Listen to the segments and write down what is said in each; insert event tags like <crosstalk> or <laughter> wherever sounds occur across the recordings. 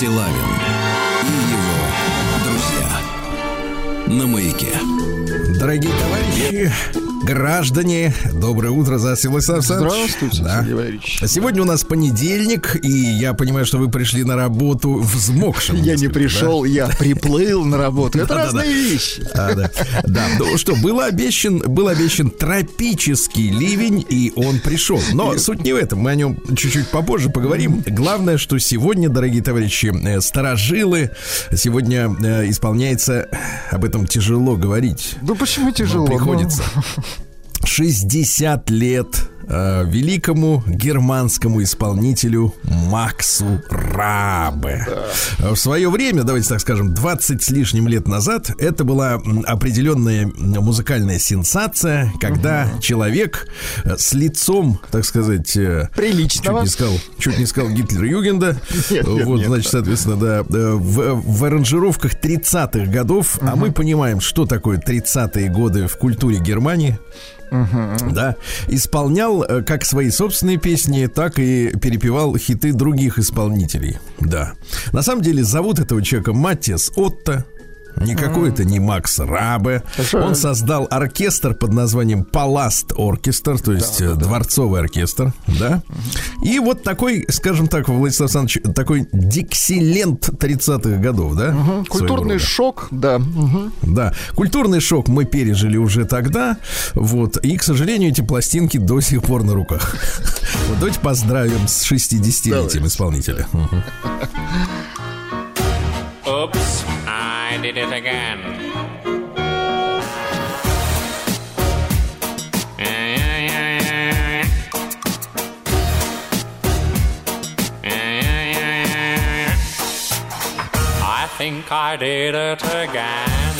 Стилавин на маяке. Дорогие товарищи, Граждане, доброе утро, Засим Александрович. Здравствуйте, да. Сегодня у нас понедельник, и я понимаю, что вы пришли на работу взмокшим. Я не пришел, да? я приплыл на работу. Это разные вещи. А, да. да, ну что, был обещан, был обещан тропический ливень, и он пришел. Но суть не в этом, мы о нем чуть-чуть попозже поговорим. Главное, что сегодня, дорогие товарищи, э, старожилы, сегодня э, исполняется, об этом тяжело говорить. Ну почему тяжело? Приходится. <laughs> 60 лет э, великому германскому исполнителю Максу Рабе. В свое время, давайте так скажем, 20 с лишним лет назад, это была определенная музыкальная сенсация, когда угу. человек э, с лицом, так сказать, э, приличного, чуть не сказал, чуть не сказал Гитлер Югенда, <laughs> нет, нет, вот, нет, значит, соответственно, да, э, в, в аранжировках 30-х годов, угу. а мы понимаем, что такое 30-е годы в культуре Германии. Угу. Да, исполнял э, как свои собственные песни, так и перепевал хиты других исполнителей. Да. На самом деле зовут этого человека Маттиас Отто. Никакой это не Макс Рабе. Он создал оркестр под названием Паласт Оркестр, то есть да, э, да, дворцовый оркестр, да. И вот такой, скажем так, Владислав Александрович, такой диксилент 30-х годов, да? Угу. Культурный шок, да. Угу. Да, культурный шок мы пережили уже тогда, вот. И, к сожалению, эти пластинки до сих пор на руках. <laughs> Вот давайте поздравим с 60-летием исполнителя. Oops. I did it again. I think I did it again.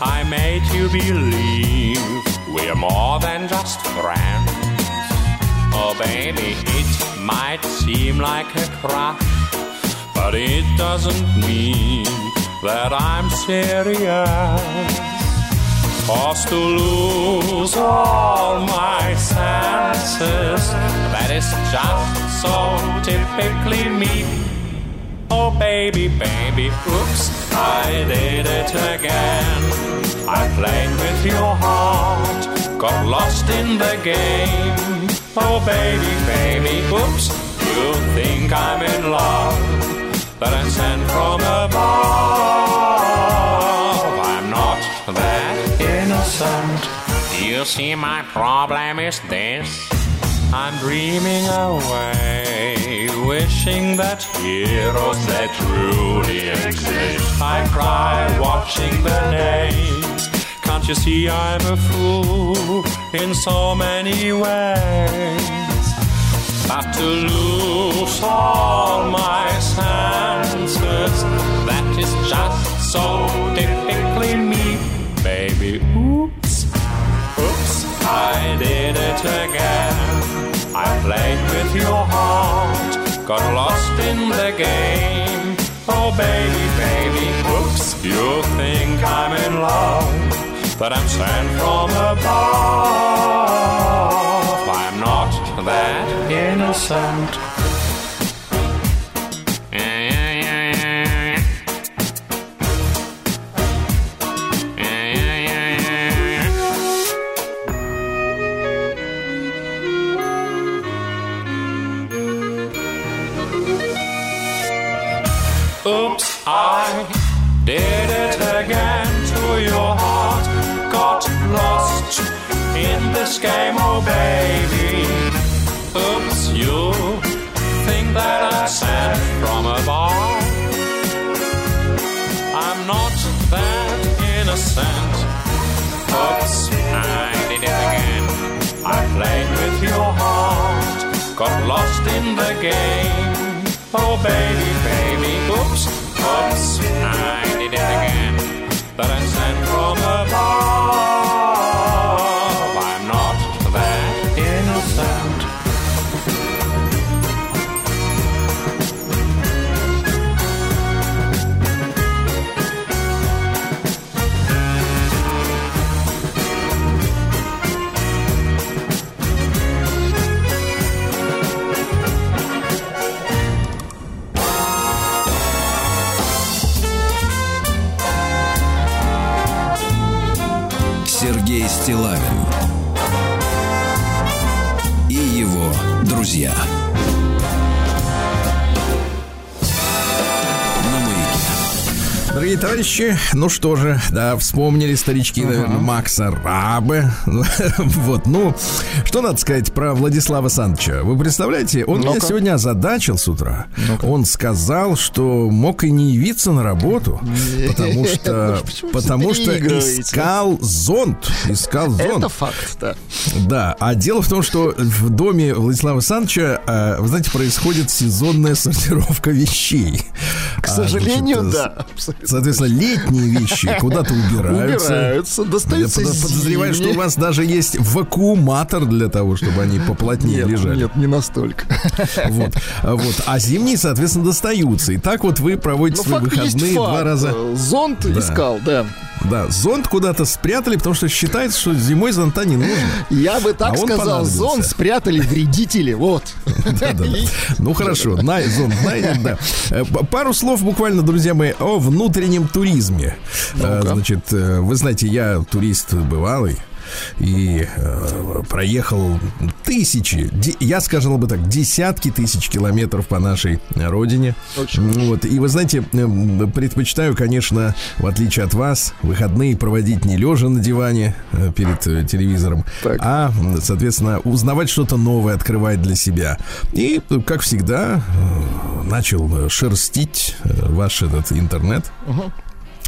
I made you believe we're more than just friends. Oh, baby, it might seem like a crush, but it doesn't mean that I'm serious. Cause to lose all my senses, that is just so typically me. Oh, baby, baby, oops, I did it again. I played with your heart, got lost in the game. Oh, baby, baby, oops, you think I'm in love that I'm sent from above. Oh, I'm not that innocent. You see, my problem is this. I'm dreaming away, wishing that heroes that truly exist. I cry watching the names. Can't you see I'm a fool in so many ways? But to lose all my senses. That is just so typically me, baby. Oops, oops, I did it again. I played with your heart, got lost in the game. Oh, baby, baby, oops, you think I'm in love, but I'm sent from above. That innocent. Oops, I did it again to your heart. Got lost in this game, oh baby. Sent from above. I'm not that innocent. Oops, I did it again. I played with your heart, got lost in the game. Oh, baby, baby, oops, oops, I друзья. Дорогие товарищи, ну что же, да, вспомнили старички, наверное, Макса Рабы. <laughs> Вот, ну, что надо сказать про Владислава Санча? Вы представляете, он меня Ну-ка. сегодня озадачил с утра. Он сказал, что мог и не явиться на работу, <laughs> потому что, ну потому что искал зонт. Искал зонт. Это факт, да. Да, а дело в том, что в доме Владислава Санча, э, вы знаете, происходит сезонная сортировка вещей. К А, сожалению, да. абсолютно. <laughs> Соответственно, летние вещи куда-то убираются. Убираются, Я достаются под- подозреваю, что у вас даже есть вакууматор для того, чтобы они поплотнее Нет, лежали. нет, не настолько. <laughs> Вот, а вот. А зимние, соответственно, достаются. И так вот вы проводите Но свои выходные два раза. Зонт Да. искал, да. Да, зонт куда-то спрятали, потому что считается, что зимой зонта не нужно. Я бы так А сказал, зонт спрятали вредители, вот. <laughs> Ну хорошо, най, зонт да. Э, Пару слов буквально, друзья мои, о внутреннем туризме. Э, Ну-ка. Значит, э, вы знаете, я турист бывалый. И э, проехал тысячи, де- я сказал бы так, десятки тысяч километров по нашей родине. Очень. Вот. И вы знаете, э, предпочитаю, конечно, в отличие от вас, выходные проводить не лежа на диване э, перед э, телевизором, Так. а, соответственно, узнавать что-то новое, открывать для себя. И, как всегда, э, начал шерстить э, ваш этот интернет.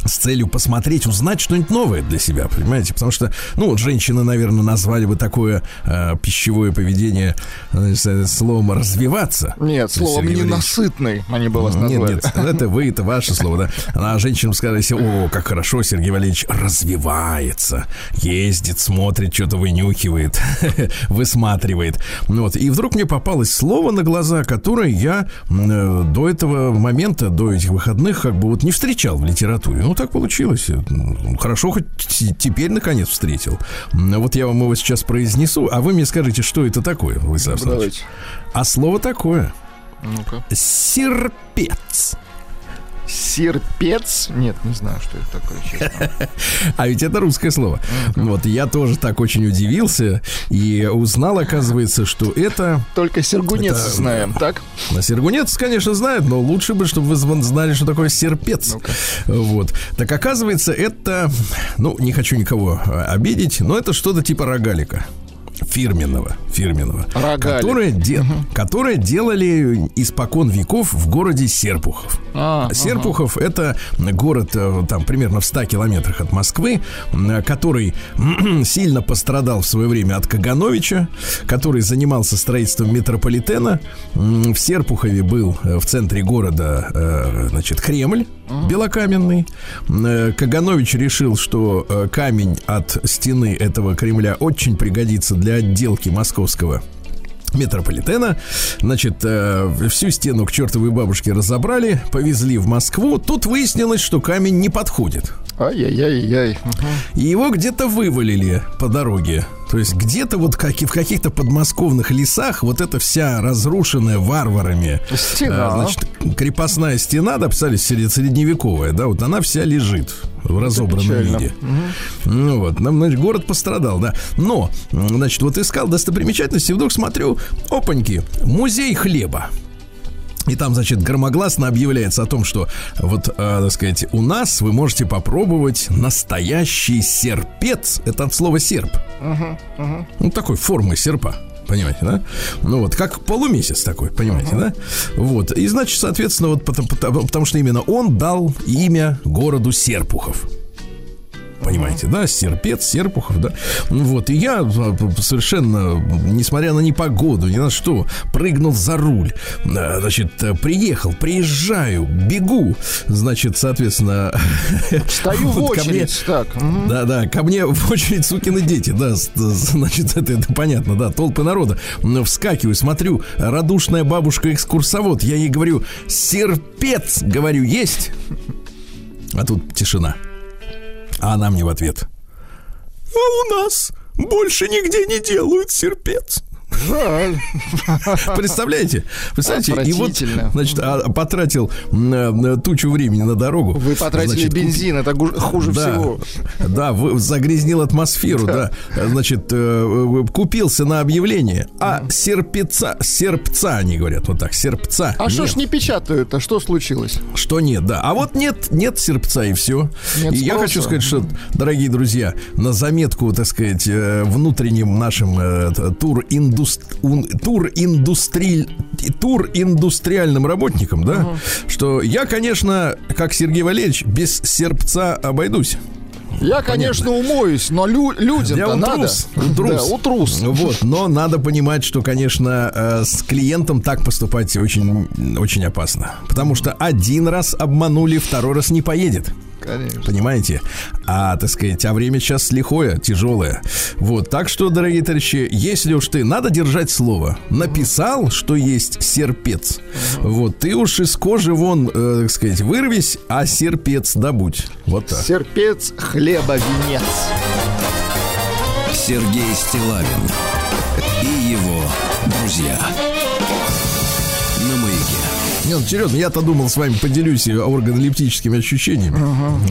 С целью посмотреть, узнать что-нибудь новое для себя, понимаете? Потому что, ну, вот женщины, наверное, назвали бы такое э, пищевое поведение э, с- словом развиваться. Нет, словом Сергей ненасытный они бы вас Нет, назвали. нет, <laughs> это вы, это ваше слово, да. А женщинам сказали, о, как хорошо Сергей Валерьевич развивается, ездит, смотрит, что-то вынюхивает, <laughs> высматривает. Ну Вот. И вдруг мне попалось слово на глаза, которое я э, до этого момента, до этих выходных, как бы вот не встречал в литературе. Ну, так получилось. М, Хорошо, хоть теперь, наконец, встретил. Вот я вам его сейчас произнесу, а вы мне скажите, что это такое, Владислав Александрович. А слово такое. Ну-ка. Серпец. Серпец? Нет, не знаю, что это такое, честно. <laughs> А ведь это русское слово. Вот я тоже так очень удивился и узнал, оказывается, что это Только сергунец Это- знаем, так? на Сергунец, конечно, знает, но лучше бы, чтобы вы знали, что такое серпец. Вот. Так оказывается, это, ну, не хочу никого э, обидеть, но это что-то типа рогалика. Фирменного, фирменного. Рогалик. Которое, де- которое делали испокон веков в городе Серпухов. А, Серпухов это город э, там примерно в 100 километрах от Москвы, который <clears throat> сильно пострадал в свое время от Кагановича, который занимался строительством метрополитена. В Серпухове был э, в центре города э, значит, Кремль белокаменный. Э, Каганович решил, что э, камень от стены этого Кремля очень пригодится для отделки московского метрополитена. Значит, э, всю стену к чертовой бабушке разобрали, повезли в Москву. Тут выяснилось, что камень не подходит. Ай-яй-яй-яй. И его где-то вывалили по дороге. То есть где-то вот как и в каких-то подмосковных лесах вот эта вся разрушенная варварами Стена. э, значит, крепостная стена, да, сред- средневековая, да, вот она вся лежит в разобранном виде. Ну вот, нам, значит, город пострадал, да. Но, значит, вот искал достопримечательности, вдруг смотрю, опаньки, музей хлеба. И там, значит, громогласно объявляется о том, что вот, а, так сказать, у нас вы можете попробовать настоящий серпец. Это от слова серп. Ну, такой формы серпа. Понимаете, да? Ну вот, как полумесяц такой, понимаете, да? Вот. И значит, соответственно, вот потому, потому, потому что именно он дал имя городу Серпухов. Понимаете, да? Серпец, Серпухов, да. Вот, и я а, совершенно, несмотря на непогоду, ни на что, прыгнул за руль. Значит, э, приехал, приезжаю, бегу. Значит, соответственно... <laughs> Стою в вот ко мне- очередь. Так. мгм. да, да, ко мне в очередь сукины дети, да, значит, это, это понятно, да, толпы народа. Вскакиваю, смотрю, радушная бабушка-экскурсовод, я ей говорю, серпец, говорю, есть? А тут тишина. А она мне в ответ, а у нас больше нигде не делают серпец. Жаль. Представляете? Представляете? И вот, значит, а, потратил тучу времени на дорогу. Вы потратили Значит, бензин, это хуже да, всего. да, загрязнил атмосферу, да. Значит, э, э, купился на объявление, а серпеца, серпца, они говорят, вот так, серпца. А что ж не печатают, а что случилось? Что нет, да. А вот нет, нет серпца и все. Нет и я хочу сказать, что, дорогие друзья, на заметку, так сказать, э, внутренним нашим э, т- тур, тур, индустри... тур индустриальным работникам, да, что я, конечно, как Сергей Валерьевич, без серпца обойдусь. Я, конечно, умоюсь, но лю- людям-то Я надо. утрус, утрус. Да, утрус. Вот, но надо понимать, что, конечно, э, с клиентом так поступать очень, очень опасно. Потому что один раз обманули, второй раз не поедет. Конечно. Понимаете? А, так сказать, а время сейчас лихое, тяжелое. Вот, так что, дорогие товарищи, если уж ты, надо держать слово. Написал, что есть серпец. Вот, ты уж из кожи вон, э, так сказать, вырвись, а серпец добудь. Вот так. Серпец, хлеба, венец. Сергей Стилавин и его друзья. Нет, серьезно, я-то думал с вами поделюсь органолептическими ощущениями.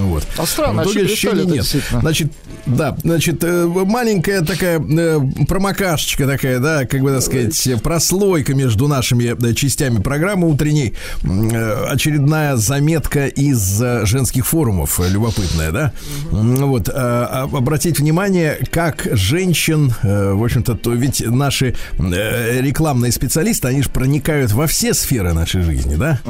Вот. А странно, В а итоге что ощущений нет. Значит, да, значит, э, маленькая такая э, промокашечка такая, да, как бы, так сказать, прослойка между нашими э, частями программы утренней. Очередная заметка из женских форумов, любопытная, да. Вот, э, а- обратить внимание, как женщин, в общем-то, то ведь наши рекламные специалисты, они же проникают во все сферы нашей жизни, да?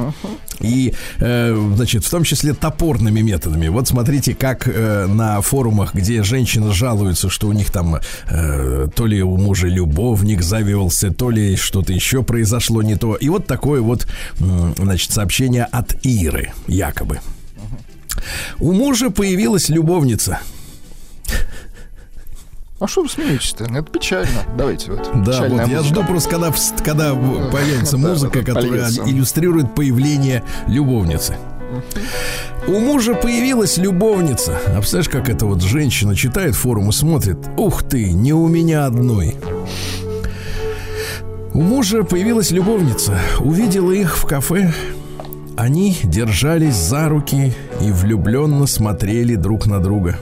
И, э, значит, в том числе топорными методами. Вот смотрите, как э, на форумах, где женщины жалуются, что у них там э, то ли у мужа любовник завелся, то ли что-то еще произошло не то. И вот такое вот, м, значит, сообщение от Иры, якобы. У мужа появилась любовница. А что вы смеетесь-то? Это печально. Давайте вот. Да, вот я музыка. жду просто, когда, когда появится Да, музыка, да, которая иллюстрирует появление любовницы. У мужа появилась любовница. А представляешь, как это вот женщина читает форум и смотрит. Ух ты, не у меня одной. У мужа появилась любовница. Увидела их в кафе. Они держались за руки и влюбленно смотрели друг на друга.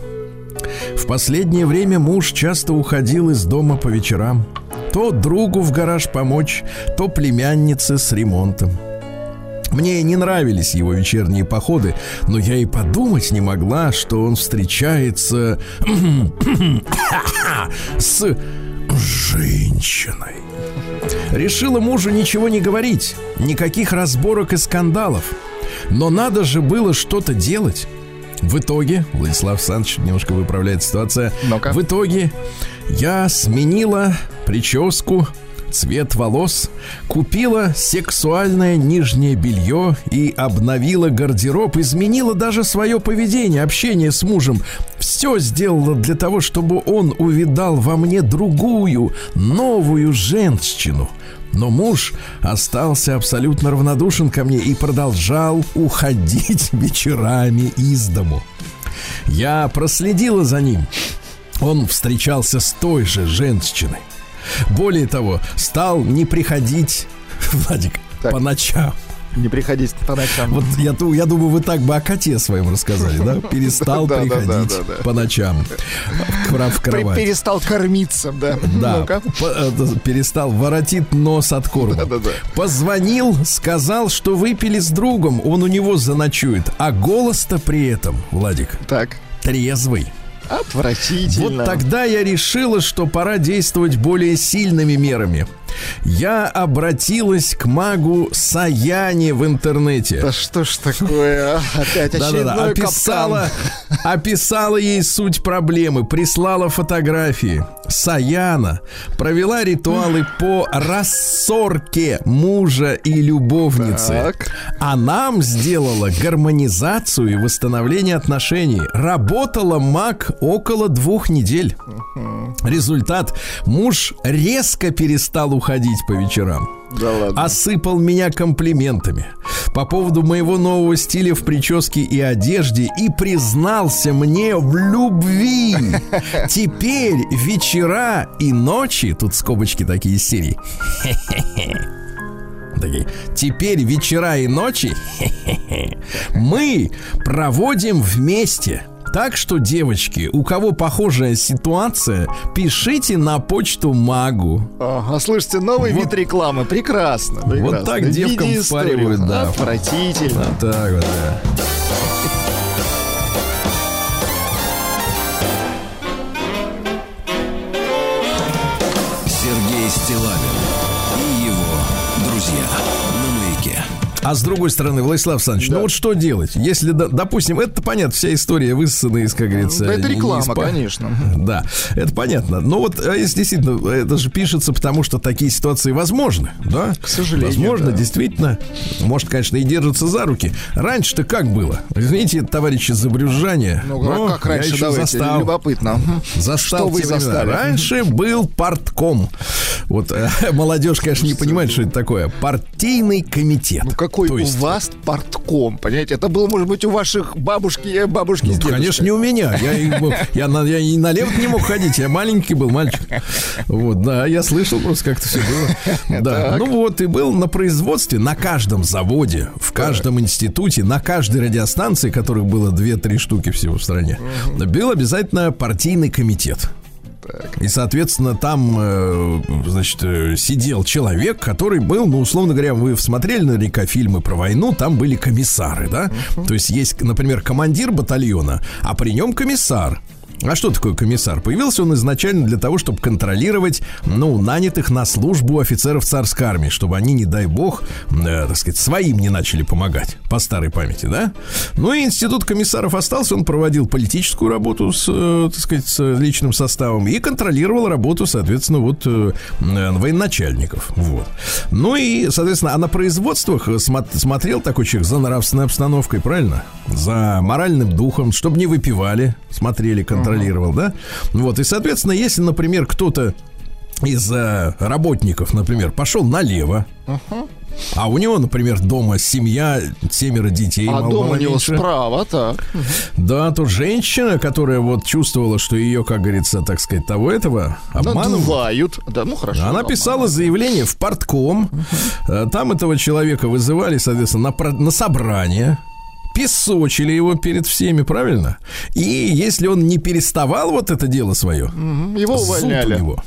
В последнее время муж часто уходил из дома по вечерам. То другу в гараж помочь, то племяннице с ремонтом. Мне не нравились его вечерние походы, но я и подумать не могла, что он встречается <coughs> с женщиной. Решила мужу ничего не говорить, никаких разборок и скандалов. Но надо же было что-то делать. В итоге, Владислав Александрович немножко выправляет ситуация. Ну-ка. В итоге я сменила прическу, цвет волос, купила сексуальное нижнее белье и обновила гардероб, изменила даже свое поведение, общение с мужем. Все сделала для того, чтобы он увидал во мне другую, новую женщину. Но муж остался абсолютно равнодушен ко мне и продолжал уходить <laughs> вечерами из дому. Я проследила за ним. Он встречался с той же женщиной. Более того, стал не приходить, <laughs> Владик, Так. по ночам. Не приходить по ночам. Вот я, я думаю, вы так бы о коте своем рассказали, да? <laughs> Перестал приходить по ночам в, кровать. Перестал кормиться, да. Да, э, перестал, воротит нос от корма. Позвонил, сказал, что выпили с другом, он у него заночует. А голос-то при этом, Владик, Так. трезвый. Отвратительно. Вот тогда я решила, что пора действовать более сильными мерами. Я обратилась к магу Саяне в интернете. Да что ж такое, а? Опять очередной описала, описала ей суть проблемы, прислала фотографии. Саяна провела ритуалы по рассорке мужа и любовницы. Так. А нам сделала гармонизацию и восстановление отношений. Работала маг около двух недель. Результат. Муж резко перестал уходить уходить по вечерам. Да ладно. Осыпал меня комплиментами по поводу моего нового стиля в прическе и одежде и признался мне в любви. <laughs> Теперь вечера и ночи, тут скобочки такие из серии. <laughs> Такие, теперь вечера и ночи <laughs> мы проводим вместе. Так что, девочки, у кого похожая ситуация, пишите на почту магу. Ага, слушайте, новый Вот- вид рекламы. Прекрасно. прекрасно. так В девкам впаривают, да. Отвратительно. Вот так вот, да. А с другой стороны, Владислав Александрович, ну вот что делать? Если, да, допустим, это понятно, вся история высосана из, как говорится... Это реклама, из конечно. <laughs> Да, это понятно. Но вот а если действительно, это же пишется, потому что такие ситуации возможны, да? К сожалению, Возможно, да. действительно. Может, конечно, и держатся за руки. Раньше-то как было? Извините, товарищи за брюзжание. Ну, но а как раньше, давайте, застал. любопытно. Застал Что вы застали? Раньше был партком. Вот э, <laughs> молодежь, конечно, не понимает, что это такое. Партийный комитет. Ну какой у вас портком, понимаете? Это было, может быть, у ваших бабушки, э, бабушки Ну, конечно, не у меня. Я, я, на, я и налево не мог ходить. Я маленький был мальчик. Вот, да, я слышал просто, как это все было. Да. Ну вот, и был на производстве, на каждом заводе, в каждом институте, на каждой радиостанции, которых было 2-3 штуки всего в стране, был обязательно партийный комитет. И, соответственно, там, э, значит, э, сидел человек, который был, ну, условно говоря, вы смотрели наверняка фильмы про войну, там были комиссары, да? То есть есть, например, командир батальона, а при нем комиссар. А что такое комиссар? Появился он изначально для того, чтобы контролировать, ну, нанятых на службу офицеров царской армии, чтобы они, не дай бог, э, так сказать, своим не начали помогать, по старой памяти, да? Ну и институт комиссаров остался, он проводил политическую работу с, э, так сказать, с личным составом и контролировал работу, соответственно, вот э, э, военачальников, вот. Ну и, соответственно, а на производствах смо- смотрел такой человек за нравственной обстановкой, правильно? За моральным духом, чтобы не выпивали, смотрели, контролировал, да? Вот, и, соответственно, если, например, кто-то из э, работников, например, пошел налево, а у него, например, дома семья, семеро детей, А мало- дом у него меньше. справа, так. Да, то женщина, которая вот чувствовала, что ее, как говорится, так сказать, того этого обманывают. Да, ну хорошо. Она писала заявление в портком. Э, Там этого человека вызывали, соответственно, на, на собрание. Песочили его перед всеми, правильно? И если он не переставал вот это дело свое, Его увольняли. него.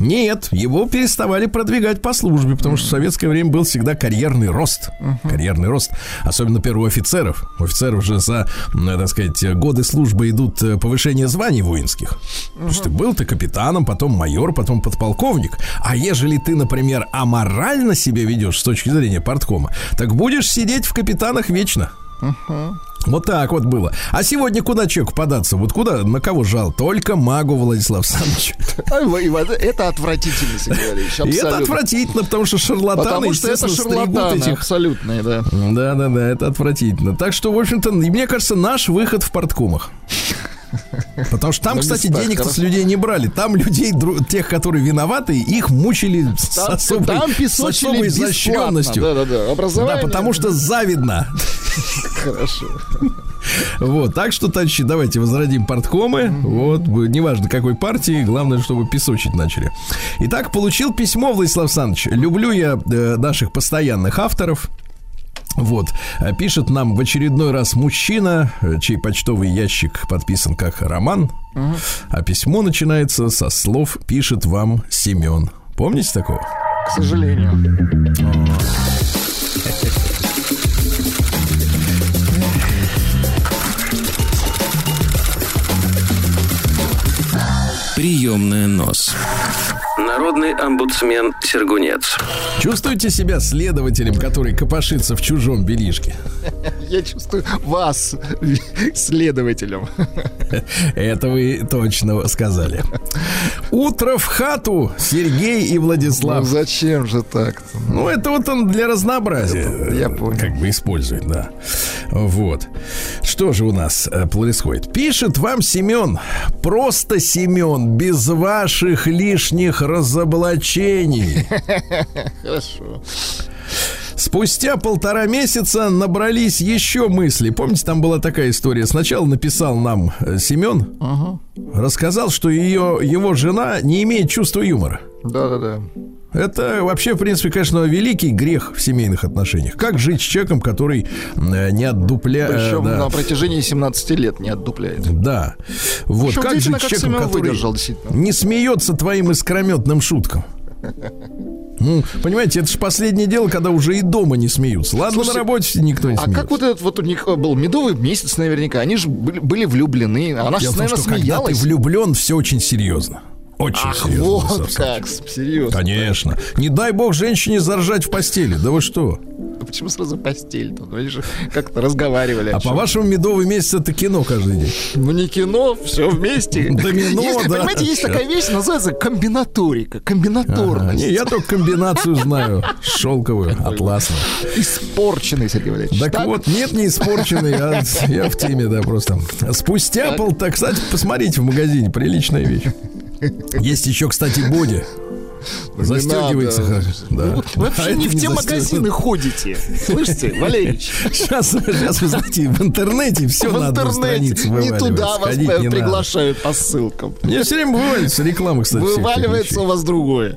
Нет, его переставали продвигать по службе, потому что в советское время был всегда карьерный рост. Карьерный рост. Особенно, у офицеров. У офицеров же за, так сказать, годы службы идут э, повышение званий воинских. Потому что был ты капитаном, потом майор, потом подполковник. А ежели ты, например, аморально себя ведешь с точки зрения порткома, так будешь сидеть в капитанах вечно. Вот так вот было. А сегодня куда человеку податься? Вот куда, на кого жал? Только магу Владислав Александрович. Это отвратительно, Сергей это отвратительно, потому что шарлатаны, Потому что это шарлатаны этих... абсолютные, да. Да, да, да, это отвратительно. Так что, в общем-то, мне кажется, наш выход в порткомах. Потому что там, На кстати, местах, денег-то с людей не брали. Там людей, тех, которые виноваты, их мучили с Там, особой, там с особой изощренностью. Да-да-да. Да, Образование. потому что завидно. Хорошо. Вот, так что, товарищи, давайте возродим порткомы. Вот, неважно какой партии, главное, чтобы песочить начали. Итак, получил письмо, Владислав Александрович. Люблю я э, наших постоянных авторов. Вот, э, пишет нам в очередной раз мужчина, чей почтовый ящик подписан как Роман, а письмо начинается со слов «пишет вам Семен». Помните такого? К сожалению. Приемная нос. Народный омбудсмен Сергунец. Чувствуете себя следователем, который копошится в чужом белишке? <laughs> Я чувствую вас следователем. Это вы точно сказали. Утро в хату, Сергей и Ну Владислав. зачем же так? Ну, это вот он для разнообразия. я понял. Как бы использует, да. Вот. Что же у нас э, происходит? Пишет вам Семен. Просто Семен, без ваших лишних разоблачений. <laughs> Хорошо. Спустя полтора месяца набрались еще мысли. Помните, там была такая история. Сначала написал нам э, Семен, рассказал, что ее, его жена не имеет чувства юмора. Да-да-да. Это вообще, в принципе, конечно, великий грех в семейных отношениях. Как жить с человеком, который э, не отдупляет... Причем да. на протяжении 17 лет не отдупляет. Да. Вот Причем как жить с человеком, который выдержал, не смеется твоим искрометным шуткам. Ну, понимаете, это же последнее дело, когда уже и дома не смеются. Ладно, Слушайте, на работе никто не А смеется. как вот этот вот у них был медовый месяц наверняка? Они же были, были влюблены. Она же, в том, наверное, что когда ты смеялась. влюблен, все очень серьезно. Очень Ах, серьезно. вот как, серьезно. Конечно. Не дай бог женщине заржать в постели. Да вы что? А Почему сразу постель-то? Ну, они же как-то разговаривали. А по-вашему, медовый месяц это кино каждый день. Ну, не кино, все вместе. Домино, Есть, да. Понимаете, есть такая вещь, называется комбинаторика, комбинаторность. Не, я только комбинацию знаю. Шелковую, атласную. Испорченный, Сергей Валерьевич. Так, вот, нет, не испорченный, а я в теме, да, просто. Спустя полта, кстати, посмотрите в магазине, приличная вещь. Есть еще, кстати, боди. Застегивается. надо. хорошо, Да. Ну, Вы вообще А не в те застегивается. магазины ходите. Слышите, Валерьевич? Сейчас, сейчас, вы знаете, в интернете все В на одну интернете. Не туда вас не надо. приглашают по ссылкам. Мне все время вываливается реклама, кстати. Вываливается у вас другое.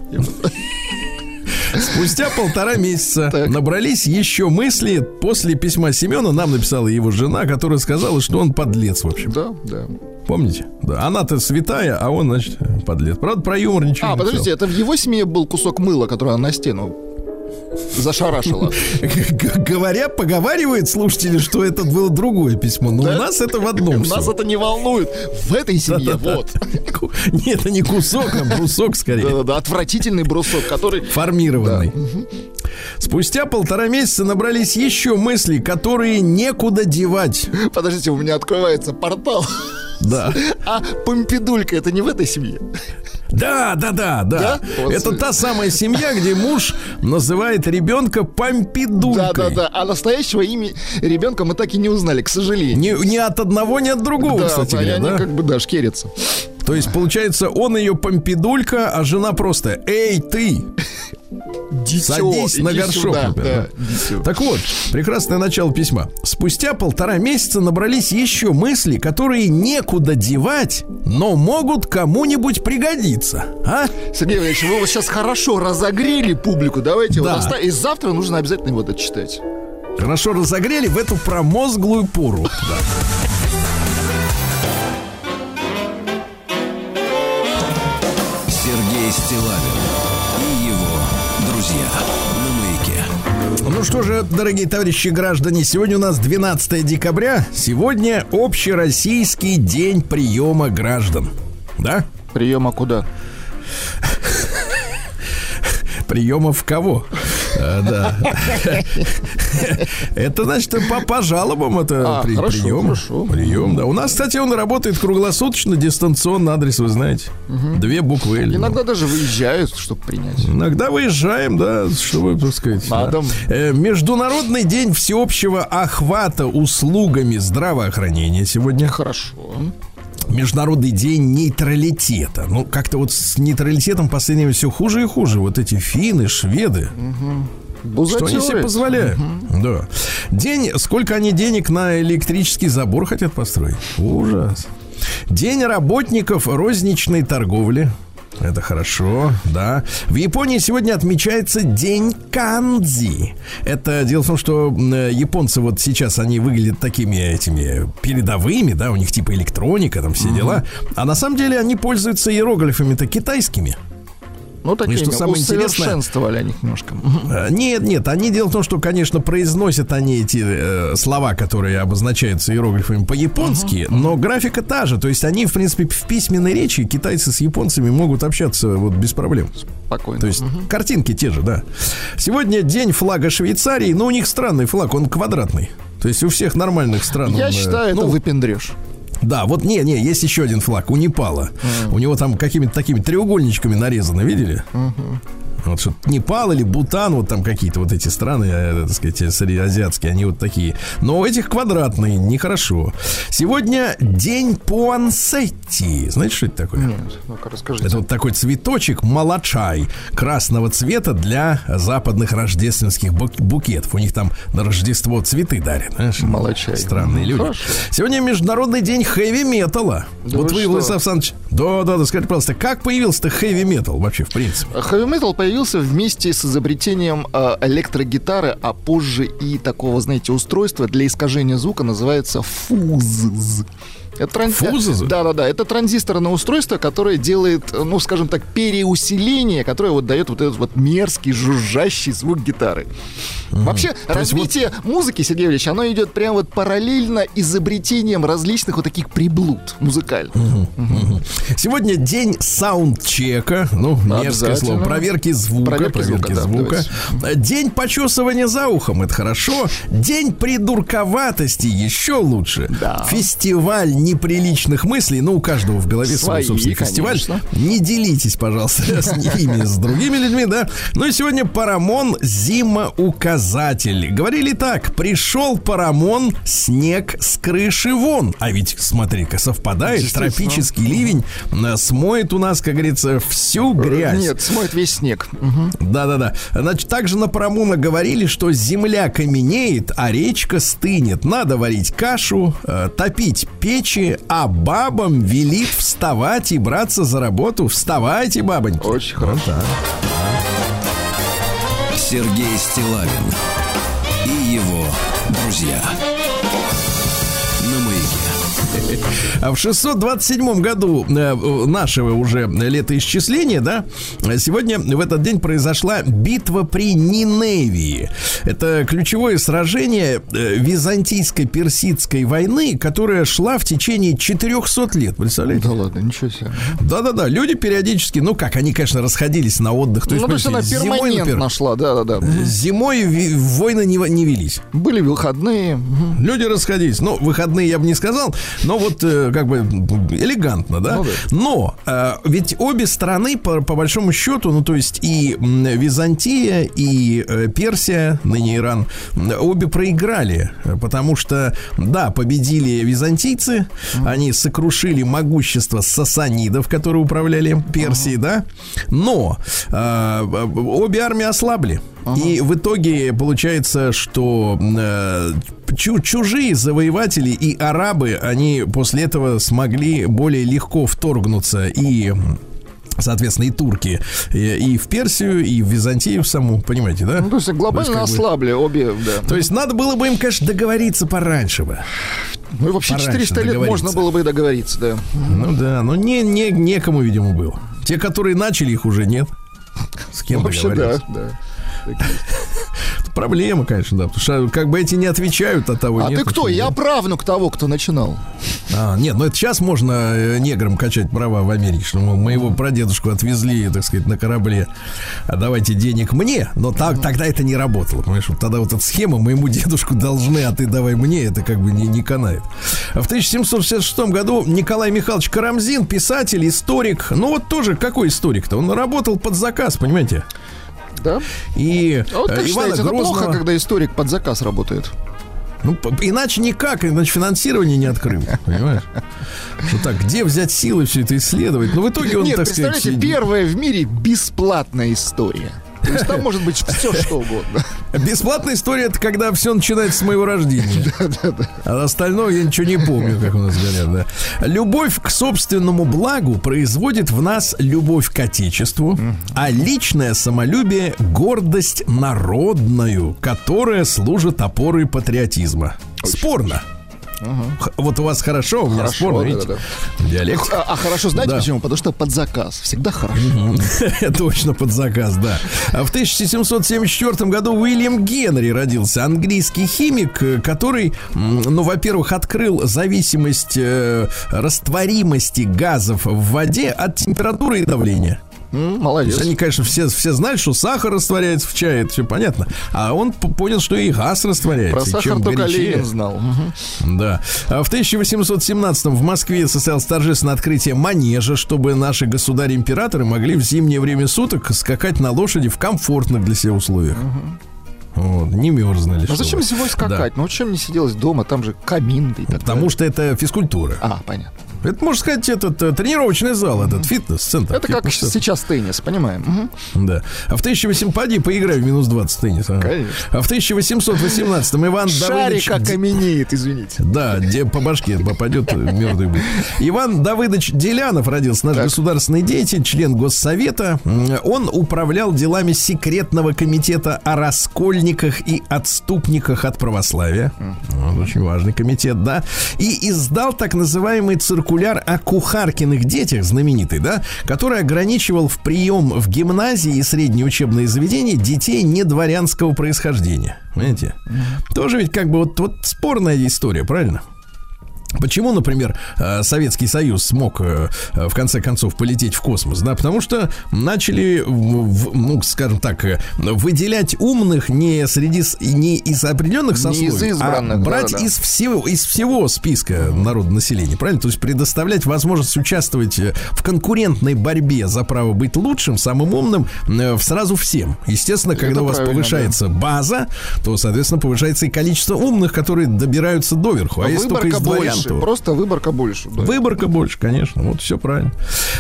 Спустя полтора месяца Так. набрались еще мысли. После письма Семена нам написала его жена, которая сказала, что он подлец, в общем. Да, да. Помните? Да. Она-то святая, а он, значит, подлец. Правда, про юмор ничего А, не подождите, это в его семье был кусок мыла, который она на стену зашарашила. написал. Говоря, поговаривают слушатели, что это было другое письмо. Но Да? у нас это в одном <laughs> Нас это не волнует. В этой семье, вот. <laughs> Нет, это не кусок, а брусок скорее. Да-да-да, отвратительный брусок, который... Формированный. Спустя полтора месяца набрались еще мысли, которые некуда девать. Подождите, у меня открывается портал. Да. А Помпидулька это не в этой семье? Да, да, да, да. Да? Вот Это смотри. та самая семья, где муж называет ребенка помпидулькой. Да-да-да. А настоящего имя ребенка мы так и не узнали, к сожалению. Ни, ни от одного, ни от другого, да, кстати да, говоря, они да? как бы, да, шкерятся. То есть, получается, он ее помпидулька, а жена просто «Эй, ты!» Дитё, Садись на горшок, сюда, например, да, дитё. Так вот, прекрасное начало письма. Спустя полтора месяца набрались еще мысли, которые некуда девать, но могут кому-нибудь пригодиться. А? Сергей Валерьевич, вы сейчас хорошо разогрели публику. Давайте Да. вот оставим. И завтра нужно обязательно его дочитать. Хорошо разогрели в эту промозглую пору. Да. Ну что же, дорогие товарищи граждане, сегодня у нас 12 декабря. Сегодня общероссийский день приема граждан. Да? Приема куда? Приема в кого? А, Да. <laughs> Это значит по, жалобам это А, прием. хорошо. Прием, да. У нас, кстати, он работает круглосуточно, дистанционно, адрес вы знаете. Две буквы. Иногда даже выезжают, чтобы принять. Иногда выезжаем, да, чтобы, так сказать. Э, Международный день всеобщего охвата услугами здравоохранения сегодня. Хорошо. Международный день нейтралитета. Ну, как-то вот с нейтралитетом в последнее время все хуже и хуже. Вот эти финны, шведы. Что они себе Бузатеры. позволяют? Да. День, сколько они денег на электрический забор хотят построить? Ужас. День работников розничной торговли. Это хорошо, да. В Японии сегодня отмечается День Кандзи. Это дело в том, что японцы вот сейчас они выглядят такими этими передовыми, да, у них типа электроника, там все дела. А на самом деле они пользуются иероглифами-то китайскими. Ну, такие что самое интересное- усовершенствовали они их немножко. Э, Нет, нет, они дело в том, что, конечно, произносят они эти э, слова, которые обозначаются иероглифами по-японски, но графика та же. То есть они, в принципе, в письменной речи китайцы с японцами могут общаться вот без проблем. Спокойно. То есть картинки те же, да. Сегодня день флага Швейцарии, но у них странный флаг, он квадратный. То есть у всех нормальных стран. Я он, э, считаю, это ну, выпендрешь. Да, вот не, не, есть еще один флаг у Непала. У него там какими-то такими треугольничками нарезано, видели? Вот что Непал или Бутан, вот там какие-то вот эти страны, э, так сказать, среднеазиатские, они вот такие. Но у этих квадратные, нехорошо. Сегодня день Пуансетти. Знаете, что это такое? Нет, ну-ка расскажите. Это вот такой цветочек малачай красного цвета для западных рождественских бук- букетов. У них там на Рождество цветы дарят. Знаешь? Малачай. Странные Ну, люди. хорошо. Сегодня Международный день хэви-металла. Да вот вы вы? Владислав Александрович, да, да, да, скажите, пожалуйста, как появился-то хэви-метал вообще, в принципе? Хэви метал появился вместе с изобретением э, электрогитары, а позже и такого, знаете, устройства для искажения звука называется фуз. Это тран- Фузз? Да, да, да. Это транзисторное устройство, которое делает, э, ну, скажем так, переусиление, которое вот дает вот этот вот мерзкий, жужжащий звук гитары. Вообще, есть вот- развитие музыки, Сергей Ильич, оно идет прямо вот параллельно изобретением различных вот таких приблуд музыкальных. Сегодня день саундчека, ну, мерзкое слово, проверки звука, Проверки проверки, звука, да, звука. День почесывания за ухом, это хорошо. День придурковатости, еще лучше. Да. Фестиваль неприличных мыслей, ну, у каждого в голове свой Свои, собственный фестиваль. конечно. Не делитесь, пожалуйста, <laughs> с ними, с другими людьми, да. Ну и сегодня Парамон зимоуказатель. Говорили так, пришел Парамон, снег с крыши вон. А ведь, смотри-ка, совпадает, тропический ливень э, смоет у нас, как говорится, всю грязь. Нет, смоет весь снег. Да-да-да. Значит, также на Парамуна говорили, что земля каменеет, а речка стынет. Надо варить кашу, э, топить печи, а бабам велит вставать и браться за работу. Вставайте, бабоньки. Очень хорошо. Вот. Сергей Стилавин и его друзья. Маяке. А в 627 году э, нашего уже летоисчисления, да, сегодня в этот день произошла битва при Ниневии. Это ключевое сражение э, византийско-персидской войны, которая шла в течение 400 лет, представляете? Да ладно, ничего себе. Да-да-да, люди периодически, ну как, они, конечно, расходились на отдых. То есть, ну, то есть она зимой, например, нашла, да-да-да. зимой войны не, не велись. Были выходные. Люди расходились. Ну, выходные я бы не сказал, но вот э, как бы элегантно, да? Ну да. Но э, ведь обе страны, по, по большому счету, ну, то есть и Византия, и э, Персия, ныне Иран, обе проиграли, э, потому что, да, победили византийцы, они сокрушили могущество сасанидов, которые управляли Персией, да, но э, обе армии ослабли. И в итоге получается, что э, чу- чужие завоеватели и арабы, они после этого смогли более легко вторгнуться и Соответственно, и турки, и, и в Персию, и в Византию саму, понимаете, да? Ну, то есть глобально как бы- ослабли обе, да. То есть надо было бы им, конечно, договориться пораньше бы. Ну и вообще пораньше 400 лет можно было бы и договориться, да. Ну да, но не, не, некому, видимо, было. Те, которые начали, их уже нет. С кем Вообще, да, да. <laughs> Проблема, конечно, да. Потому что как бы эти не отвечают от того, А нет, ты кто? Я нет. правнук того, кто начинал. А, нет, ну это сейчас можно э, неграм качать права в Америке, что мол, моего прадедушку отвезли, так сказать, на корабле, а давайте денег мне, но так, тогда это не работало, понимаешь, вот тогда вот эта схема моему <laughs> дедушку должны, а ты давай мне, это как бы не, не канает. В 1766 году Николай Михайлович Карамзин, писатель, историк, ну вот тоже какой историк-то, он работал под заказ, понимаете, Да? и А вот э, как Ивана считаете, это Грозного- плохо, когда историк под заказ работает? Ну, иначе никак, иначе финансирование не открыл, <laughs> понимаешь? Ну так, где взять силы все это исследовать? Ну, в итоге он, Нет, так сказать... представляете, первая в мире бесплатная история. То есть там может быть все что угодно. Бесплатная история это когда все начинается с моего рождения. <laughs> А остальное я ничего не помню, как у нас говорят. Да. Любовь к собственному благу производит в нас любовь к отечеству, а личное самолюбие гордость народную, которая служит опорой патриотизма. Спорно. Х- Вот у вас хорошо, у меня Хорошо, спорно, да, видите? да, Диалект. А, а хорошо, знаете Да. почему? Потому что под заказ. Всегда хорошо. <laughs> Точно под заказ, да. А В 1774 году Уильям Генри родился, английский химик, э, который, ну, во-первых, открыл зависимость э, растворимости газов в воде от температуры и давления. Молодец. есть они, конечно, все, все знали, что сахар растворяется в чае, это все понятно. А он понял, что и газ растворяется. Про сахар чем только горячее- Ленин знал. Да. А в 1817 в Москве состоялось торжественное открытие манежа, чтобы наши государи-императоры могли в зимнее время суток скакать на лошади в комфортных для себя условиях. Вот, не мерзнули. Ну чтобы. зачем зимой скакать? Ну чем не сиделось дома? Там же камин да и так Потому что это физкультура. А, понятно. Это, можно сказать, этот э, тренировочный зал, этот фитнес-центр. Это как Фитнес-центр. сейчас теннис, понимаем. Мгм. Да. А в 1800... Поди, поиграй в минус 20 теннис. а. Конечно. А в 1818 Иван Давыдович... Шарик окаменеет, извините. Да, где по башке попадет, мертвый будет. Иван Давыдович Делянов родился, наш государственный деятель, член Госсовета. Он управлял делами секретного комитета о раскольниках и отступниках от православия. Вот, очень важный комитет, да. И издал так называемый циркуляр о кухаркиных детях, знаменитый, да, который ограничивал в прием в гимназии и средние учебные заведения детей недворянского происхождения. Понимаете? Тоже ведь как бы вот, вот спорная история, правильно? Почему, например, э, Советский Союз смог э, э, в конце концов полететь в космос? Да, потому что начали, ну, скажем так, выделять умных не среди не из определенных сословий, из а брать да-да. из всего из всего списка народонаселения, правильно? То есть предоставлять возможность участвовать в конкурентной борьбе за право быть лучшим, самым умным сразу всем. Естественно, когда Это у вас повышается база, то, соответственно, повышается и количество умных, которые добираются доверху. А если только из Выборка дворян, больше. то... Просто выборка больше. да. Выборка больше, конечно. Вот все правильно.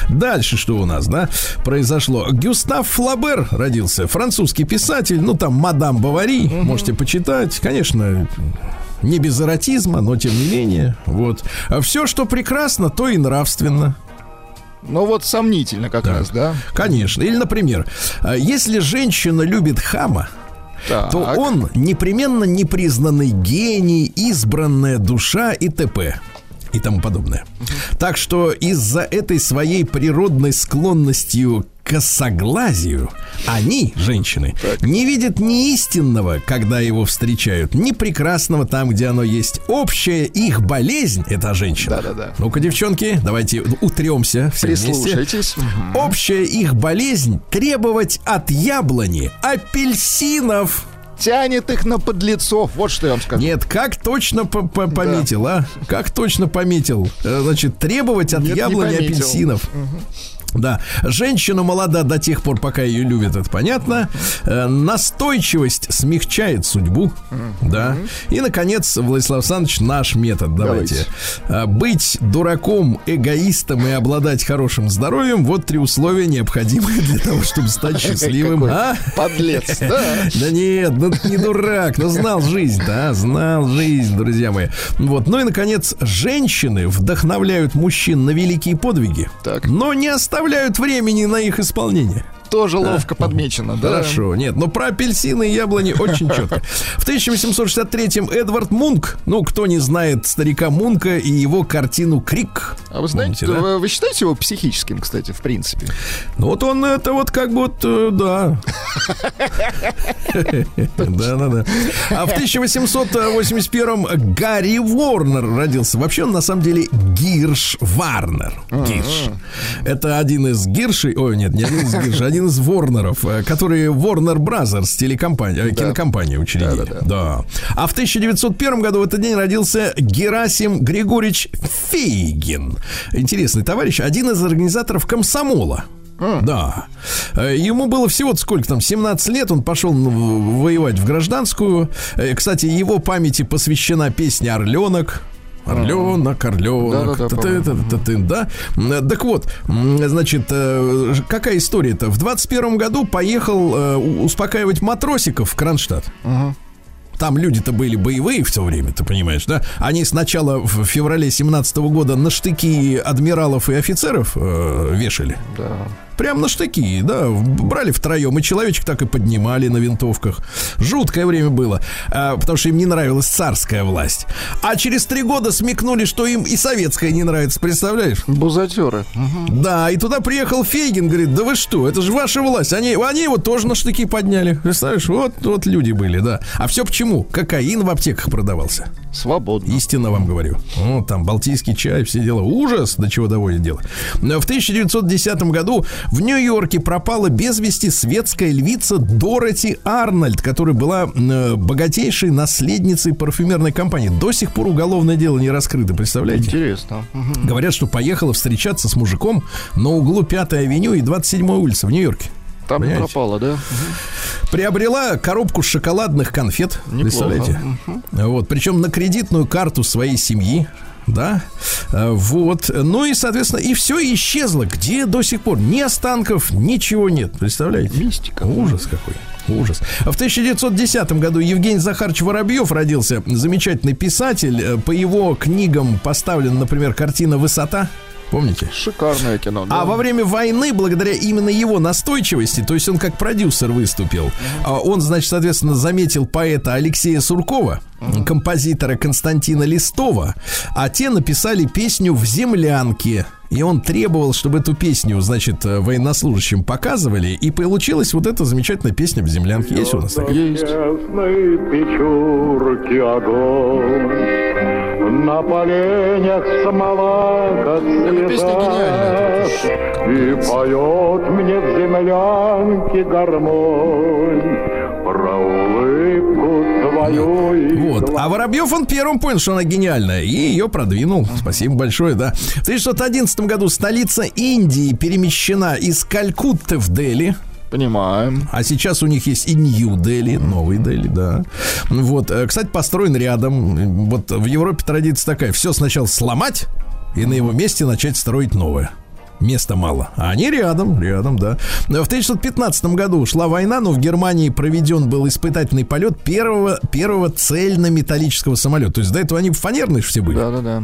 Дальше что у нас, да, произошло? Гюстав Флабер родился. Французский писатель. Ну, там, мадам Бавари. Можете почитать. Конечно, не без эротизма, но тем не менее. Вот. А все, что прекрасно, то и нравственно. Ну вот сомнительно как раз, да? Конечно. Или, например, если женщина любит хама, Так. то он непременно непризнанный гений, избранная душа и т.п. и тому подобное. Так что из-за этой своей природной склонностью косоглазию они, женщины, не видят ни истинного, когда его встречают, ни прекрасного там, где оно есть. Общая их болезнь, это женщина. Да-да-да. Ну-ка, девчонки, давайте утремся все вместе. Прислушайтесь. Мгм. Общая их болезнь требовать от яблони апельсинов. Тянет их на подлецов. Вот что я вам скажу. Нет, как точно по- по- пометил, а? Как точно пометил? Э, Значит, требовать от Нет, яблони апельсинов. Да, женщина молода до тех пор, пока ее любят, это понятно. Э, настойчивость смягчает судьбу, да. И, наконец, Владислав Александрович, наш метод, давайте. Э, быть дураком, эгоистом и обладать хорошим здоровьем, вот три условия, необходимые для того, чтобы стать счастливым. А? Подлец, да. Да нет, ну не дурак, ну знал жизнь, да, знал жизнь, друзья мои. Вот, ну и наконец, женщины вдохновляют мужчин на великие подвиги, Так. но не оставляют времени на их исполнение. Тоже ловко подмечено, да. Хорошо, нет, но про апельсины и яблони очень <laughs> четко. В 1863-м Эдвард Мунк, ну, кто не знает старика Мунка и его картину «Крик». А вы знаете, Помните, да? вы, считаете его психическим, кстати, в принципе? Ну вот он это вот как вот, э, да. Да, да, да. А в 1881-м Гарри Ворнер родился. Вообще он на самом деле Гирш Варнер. Гирш. Это один из Гиршей, ой, нет, не один из Гиршей, один из Ворнеров, э, которые Warner Brothers телекомпания, э, кинокомпания учредили. Да, да, Да. А в 1901 году в этот день родился Герасим Григорьевич Фейгин. Интересный товарищ, один из организаторов комсомола. Да. Э, Ему было всего сколько там, 17 лет, он пошел воевать в гражданскую. Кстати, его памяти посвящена песня «Орленок». Орленок, орленок, та-ты-та-ты-ты, да. М, Так вот, значит, э, какая история-то? В 21 году поехал э, успокаивать матросиков в Кронштадт. Там люди-то были боевые в то время, ты понимаешь, да? Они сначала в феврале 17 года на штыки адмиралов и офицеров э, вешали. Да. Прям на штыки, да, брали втроем, и человечек так и поднимали на винтовках. Жуткое время было, а, потому что им не нравилась царская власть. А через три года смекнули, что им и советская не нравится, представляешь? Бузатеры. Да, и туда приехал Фейгин, говорит, да вы что, это же ваша власть. Они, они его тоже на штыки подняли. Представляешь, вот, вот люди были, да. А все почему? Кокаин в аптеках продавался. Свободно. Истинно вам говорю. Ну, там балтийский чай, все дела. Ужас, до чего доводит дело. В 1910 году в Нью-Йорке пропала без вести светская львица Дороти Арнольд, которая была э, богатейшей наследницей парфюмерной компании. До сих пор уголовное дело не раскрыто, представляете? Интересно. Говорят, что поехала встречаться с мужиком на углу 5-й авеню и 27-й улицы в Нью-Йорке. Там Понимаете? пропало, да? Приобрела коробку шоколадных конфет. Неплохо. Представляете? Вот, причем на кредитную карту своей семьи. Да, Э, вот, ну и, соответственно, и все исчезло. Где до сих пор ни останков, ничего нет. Представляете? Мистика. Ужас какой. Ужас. В 1910 году Евгений Захарович Воробьев родился. Замечательный писатель. Э, По его книгам поставлена, например, картина «Высота». Помните? Шикарное кино. да. А во время войны, благодаря именно его настойчивости, то есть он как продюсер выступил, а он, значит, соответственно, заметил поэта Алексея Суркова, композитора Константина Листова, а те написали песню «В землянке». И он требовал, чтобы эту песню, значит, э, военнослужащим показывали, и получилась вот эта замечательная песня «В землянке». Есть у нас такая? Есть. На поленях смола, как Эта песня гениальная, слеза, и поет мне в землянке гармонь про улыбку твою и Вот. А Воробьев, он первым понял, что она гениальная, и ее продвинул. Спасибо большое, да. В 1911 году столица Индии перемещена из Калькутты в Дели. Понимаем. А сейчас у них есть и Нью-Дели, новый Дели, да. Вот, э, кстати, построен рядом. Вот в Европе традиция такая: все сначала сломать и на его месте начать строить новое. Места мало. А они рядом, рядом, да. В 1915 году шла война, но в Германии проведен был испытательный полет первого, первого цельнометаллического самолета. То есть до этого они фанерные все были. Да-да-да.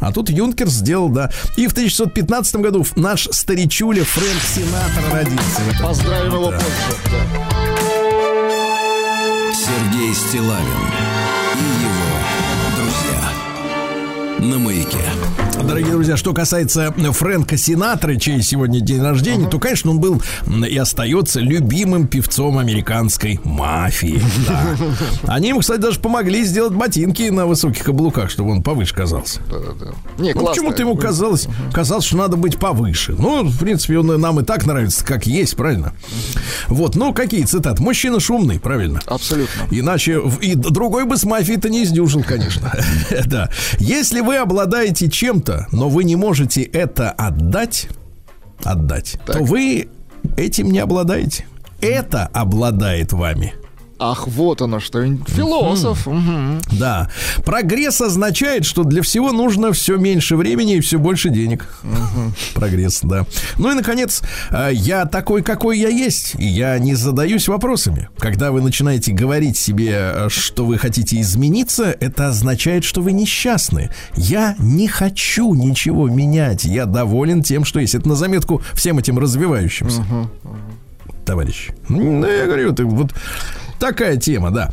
А тут Юнкерс сделал, да. И в 1915 году наш старичуля Фрэнк Синатор родился. Поздравим его Да. позже. да. Сергей Стилавин и его друзья. На маяке. Дорогие друзья, что касается Фрэнка Синатра, чей сегодня день рождения, то, конечно, он был и остается любимым певцом американской мафии. Да. Они ему, кстати, даже помогли сделать ботинки на высоких каблуках, чтобы он повыше казался. Да-да-да. Не, Ну, почему-то ему казалось, казалось, что надо быть повыше. Ну, в принципе, он нам и так нравится, как есть, правильно? Вот, ну, какие цитаты? Мужчина шумный, правильно? Абсолютно. Иначе и другой бы с мафией-то не издюжил, конечно. <laughs> Да. Если вы обладаете чем-то, но вы не можете это отдать, отдать, то Так. вы этим не обладаете. Это обладает вами. Ах, вот оно что. Философ. Мгм. Да. Прогресс означает, что для всего нужно все меньше времени и все больше денег. Прогресс, да. Ну и, наконец, э, я такой, какой я есть. И я не задаюсь вопросами. Когда вы начинаете говорить себе, э, что вы хотите измениться, это означает, что вы несчастны. Я не хочу ничего менять. Я доволен тем, что есть. Это на заметку всем этим развивающимся. Товарищ. Ну, я говорю, ты вот Такая тема, да.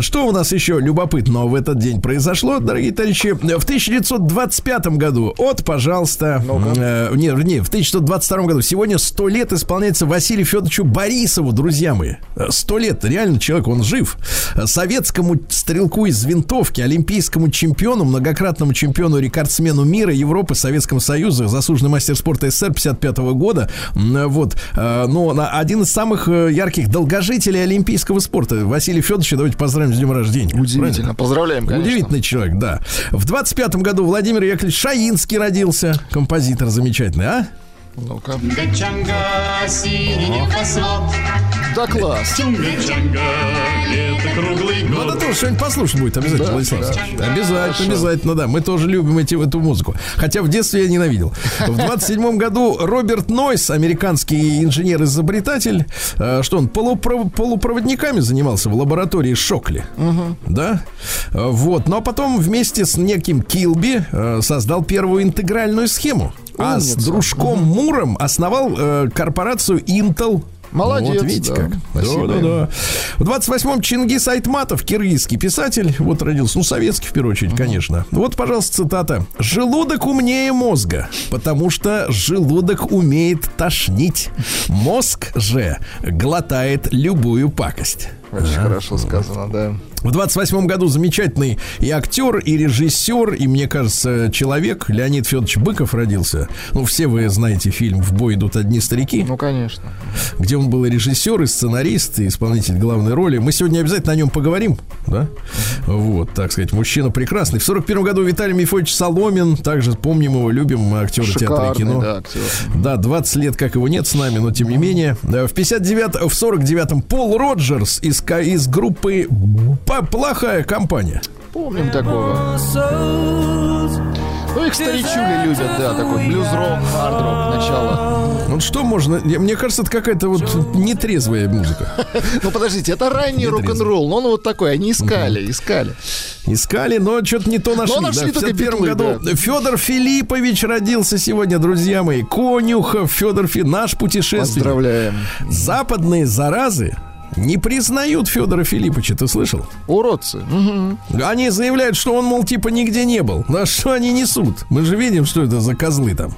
Что у нас еще любопытного в этот день произошло, дорогие товарищи? В 1925 году, от, пожалуйста, э, не, не, в 1922 году, сегодня 100 лет исполняется Василию Федоровичу Борисову, друзья мои. 100 лет, реально человек, он жив. Советскому стрелку из винтовки, олимпийскому чемпиону, многократному чемпиону, рекордсмену мира, Европы, Советского Союза, заслуженный мастер спорта СССР 55 года. Вот, э, но на- один из самых э, ярких долгожителей олимпийского спорта. Василий Федорович, давайте поздравим с днем рождения. Удивительно. Правильно? Поздравляем, конечно. Удивительный человек, да. В 25 году Владимир Яковлевич Шаинский родился. Композитор замечательный, а? Ну-ка. Да класс. Надо тоже что-нибудь послушать будет обязательно, Да, Владислав да. Обязательно, обязательно, да. Мы тоже любим эти, эту музыку. Хотя в детстве я ненавидел. В 27 году Роберт Нойс, американский инженер-изобретатель, э, что он полупро- полупроводниками занимался в лаборатории Шокли. Да? Э, Вот. Но потом вместе с неким Килби э, создал первую интегральную схему. А с дружком Муром основал э, корпорацию Intel. Молодец, Вот видите да. как. Спасибо Да, да, да. В 28-м Чингис Айтматов, киргизский писатель, вот родился, ну, советский в первую очередь, конечно. Вот, пожалуйста, цитата. «Желудок умнее мозга, потому что желудок умеет тошнить. Мозг же глотает любую пакость». Очень хорошо сказано, да. В 28 году замечательный и актер, и режиссер, и, мне кажется, человек Леонид Федорович Быков родился. Ну, все вы знаете фильм «В бой идут одни старики», Ну, конечно. где он был и режиссер, и сценарист, и исполнитель главной роли. Мы сегодня обязательно о нем поговорим, да? Вот, так сказать, мужчина прекрасный. В 41 году Виталий Мифович Соломин, также помним его, любим актера театра и Шикарный, кино. да, актер. Да, 20 лет, как его нет с нами, но тем не менее. В 59 в 49-м Пол Роджерс из, из группы «П- «Плохая компания». Помним такого. Ну, их старичули любят, да, такой блюз-рок, хард-рок, начало. Вот что можно... Мне кажется, это какая-то вот нетрезвая музыка. <laughs> Ну, подождите, это ранний рок-н-ролл, но он вот такой, они искали, искали. Искали, но что-то не то нашли. Но нашли да, только 51 битлы, году да. Федор Филиппович родился сегодня, друзья мои. Конюхов Федор Фи, наш путешественник. Поздравляем. Западные заразы не признают Федора Филипповича, ты слышал? Уродцы. Мгм. Они заявляют, что он, мол, типа нигде не был. Да что они несут? Мы же видим, что это за козлы там.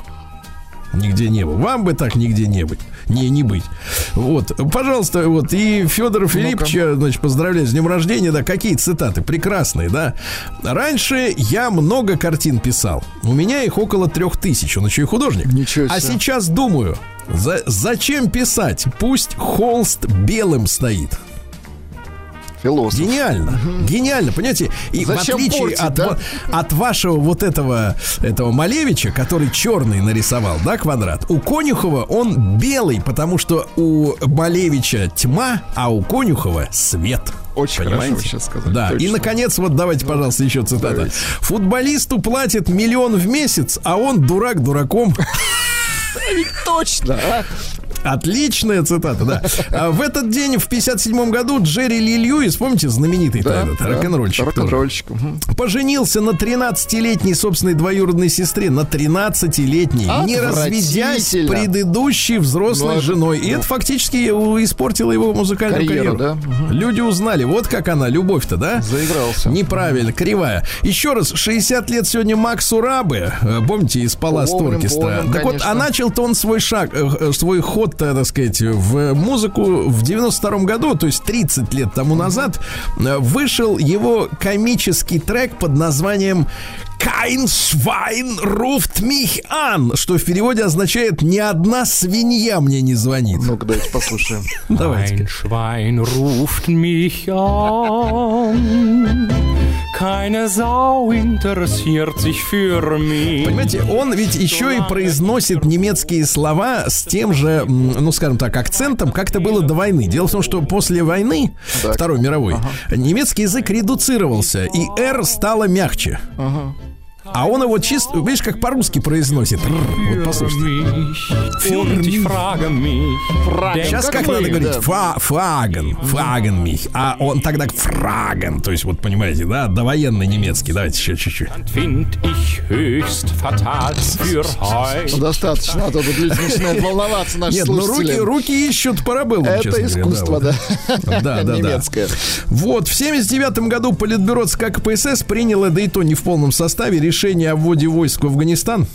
Нигде не был. Вам бы так нигде не быть. Не, не быть. Вот, пожалуйста, вот. И Федора Филипповича, значит, поздравляю с днем рождения. Да, какие цитаты прекрасные, да. Раньше я много картин писал. У меня их около трех тысяч. Он еще и художник. Ничего А себе. сейчас думаю, за- зачем писать? Пусть холст белым стоит. Философ. Гениально, гениально, понимаете? И Зачем в отличие портить, от, да? от вашего вот этого этого Малевича, который черный нарисовал, да, квадрат, у Конюхова он белый, потому что у Малевича тьма, а у Конюхова свет. Очень хорошо Понимаете? вы сейчас сказали, Да, и точно. наконец, вот давайте, пожалуйста, еще цитата. давайте. Футболисту платят миллион в месяц, а он дурак дураком. Точно, а? Отличная цитата, да. А в этот день, в 57 году, Джерри Ли Льюис, помните, знаменитый Да, этот да. рок-н-ролльщик Рок-н-ролльщик. мгм. поженился на 13-летней собственной двоюродной сестре, на 13-летней, не разведясь предыдущей взрослой Ну, женой. И это фактически испортило его музыкальную Карьеру, карьеру. да? Мгм. Люди узнали, вот как она, любовь-то, да? Заигрался. Неправильно, кривая. Еще раз, 60 лет сегодня Максу Рабе, э, помните, из Палас Помним, Оркестра. Так вот, конечно. а начал-то он свой шаг, э, э, свой ход, так сказать, в музыку в 92 году, то есть 30 лет тому назад, э, вышел его комический трек под названием Kein Schwein ruft mich an, что в переводе означает «ни одна свинья мне не звонит». Ну-ка, давайте послушаем. <laughs> Давайте. Ein Schwein ruft mich an. Keine Sau interessiert sich für mich. Понимаете, он ведь еще и произносит немецкие слова с тем же, ну, скажем так, акцентом, как это было до войны. Дело в том, что после войны, Так. Второй мировой, немецкий язык редуцировался, и «р» стало мягче. А он его чисто, видишь, как по-русски произносит. Р, Вот послушайте. Сейчас как, надо говорить? Фа, фаген, фаген мих. А он тогда фраген. То есть, вот понимаете, да, довоенный немецкий. Давайте еще чуть-чуть. Ну, достаточно, а то тут люди начинают волноваться, наши Нет, ну руки, руки ищут парабеллум, Это искусство, да. Да, да, да. Немецкое. Вот, в 79 году Политбюро ЦК КПСС приняло, да и то не в полном составе, решение о вводе войск в Афганистан.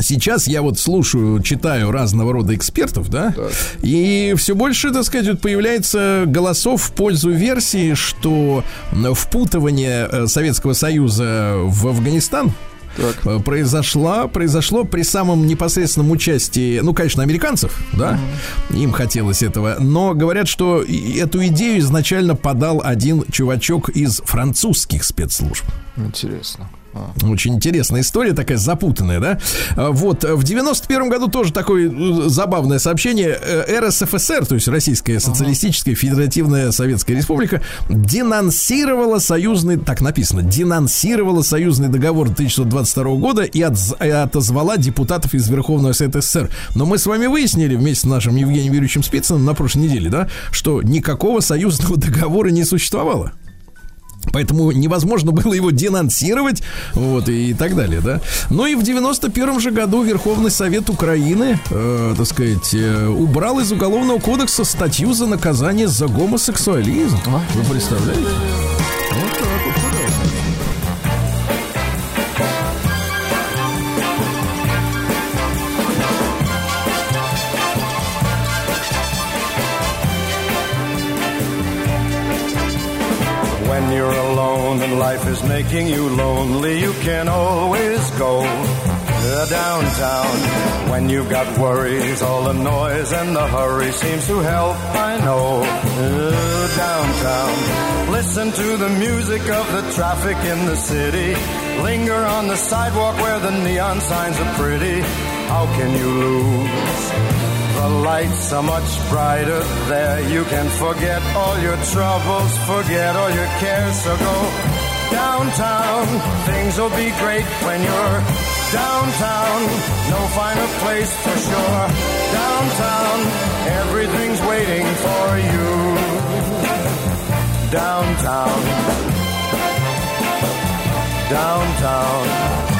Сейчас я вот слушаю, читаю разного рода экспертов, да, и все больше, так сказать, вот появляется голосов в пользу версии, что впутывание э, Советского Союза в Афганистан Так. э, произошла, произошло при самом непосредственном участии, ну, конечно, американцев, да, им хотелось этого, но говорят, что эту идею изначально подал один чувачок из французских спецслужб. Интересно. Очень интересная история, такая запутанная, да? А, Вот, э, в 91 году тоже такое э, забавное сообщение. Э, РСФСР, то есть Российская Социалистическая Федеративная Советская Республика, денонсировала союзный, так написано, денонсировала союзный договор 1922 года и отозвала депутатов из Верховного Совета СССР. Но мы с вами выяснили вместе с нашим Евгением Юрьевичем Спицыным на прошлой неделе, да, что никакого союзного <laughs> договора не существовало. Поэтому невозможно было его денонсировать, вот, и так далее, да. Ну и в 91 же году Верховный Совет Украины, э, так сказать, э, убрал из Уголовного кодекса статью за наказание за гомосексуализм. Вы представляете? Is making you lonely, you can always go downtown. When you've got worries, all the noise and the hurry seems to help, I know. Downtown. Listen to the music of the traffic in the city. Linger on the sidewalk where the neon signs are pretty. How can you lose? The lights are much brighter there. You can forget all your troubles, forget all your cares. So go downtown. Things will be great when you're downtown. No finer place for sure. Downtown, everything's waiting for you. Downtown. Downtown.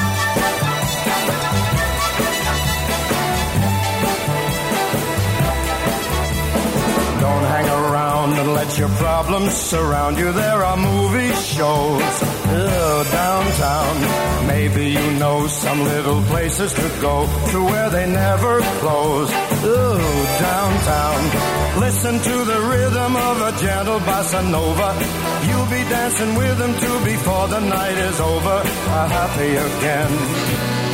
Around and let your problems surround you. There are movie shows uh, downtown. Maybe you know some little places to go to where they never close. Ooh, downtown. Listen to the rhythm of a gentle bossa nova. You'll be dancing with them too before the night is over. Uh, happy again.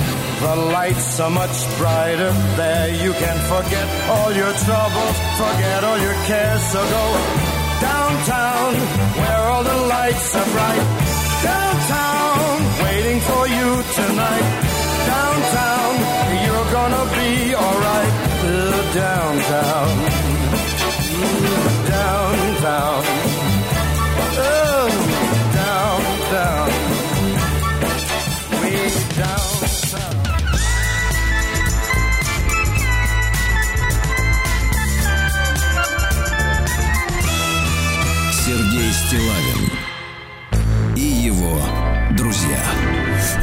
The lights are much brighter there. You can forget all your troubles, forget all your cares. So go downtown where all the lights are bright. Downtown, waiting for you tonight. Downtown, you're gonna be alright. Downtown, downtown,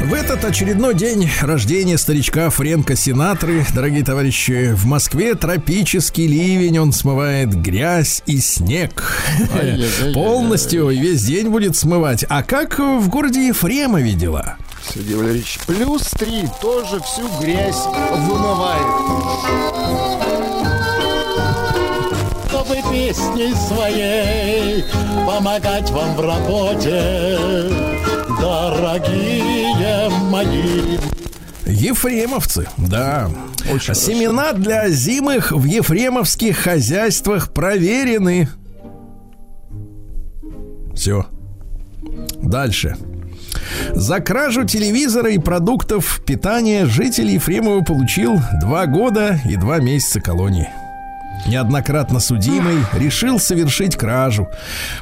В этот очередной день рождения старичка Френка Синатры, дорогие товарищи, в Москве тропический ливень, он смывает грязь и снег. Полностью весь день будет смывать. А как в городе Ефремове дела? Сергей Валерьевич, плюс три тоже всю грязь вымывает. чтобы песней своей помогать вам в работе, дорогие мои. Ефремовцы, да. Очень Семена для зимых в ефремовских хозяйствах проверены. Все. Дальше. За кражу телевизора и продуктов питания житель Ефремова получил два года и два месяца колонии. Неоднократно судимый решил совершить кражу.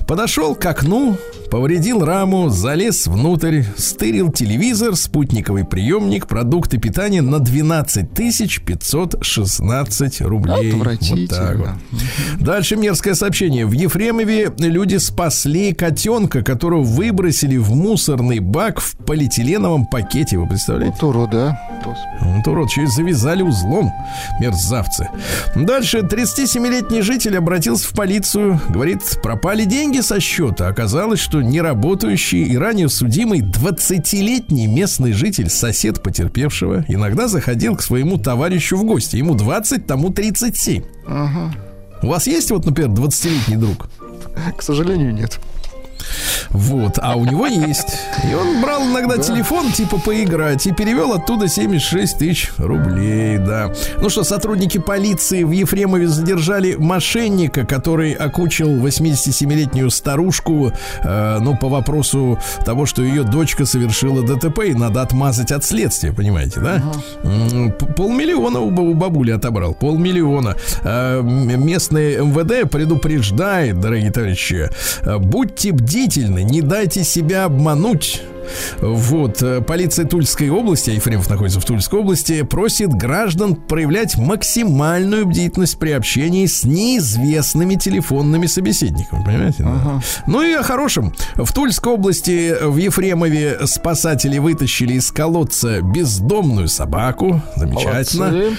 Подошел к окну, повредил раму, залез внутрь, стырил телевизор, спутниковый приемник, продукты питания на 12 тысяч 516 рублей. Вот так вот. Дальше мерзкое сообщение. В Ефремове люди спасли котенка, которого выбросили в мусорный бак в полиэтиленовом пакете. Вы представляете? Вот урода. Господи. Вот урод, и завязали узлом. Мерзавцы. Дальше 37-летний житель обратился в полицию. Говорит, пропали деньги со счета. Оказалось, что неработающий и ранее судимый 20-летний местный житель, сосед потерпевшего, иногда заходил к своему товарищу в гости. Ему 20, тому 37. У вас есть вот, например, 20-летний друг? К сожалению, нет. Вот, а у него есть. И он брал иногда телефон, типа, поиграть, и перевел оттуда 76 тысяч рублей, да. Ну что, сотрудники полиции в Ефремове задержали мошенника, который окучил 87-летнюю старушку, э, ну, по вопросу того, что ее дочка совершила ДТП, и надо отмазать от следствия, понимаете, да? П- Полмиллиона у, ба- у бабули отобрал, полмиллиона. Э, Местный МВД предупреждает, дорогие товарищи, э, будьте бдительны, не дайте себя обмануть. Вот, э, полиция Тульской области, а Ефремов находится в Тульской области, просит граждан проявлять максимальную бдительность при общении с неизвестными телефонными собеседниками, понимаете? да? Ну и о хорошем. В Тульской области в Ефремове спасатели вытащили из колодца бездомную собаку. Замечательно. Молодцы.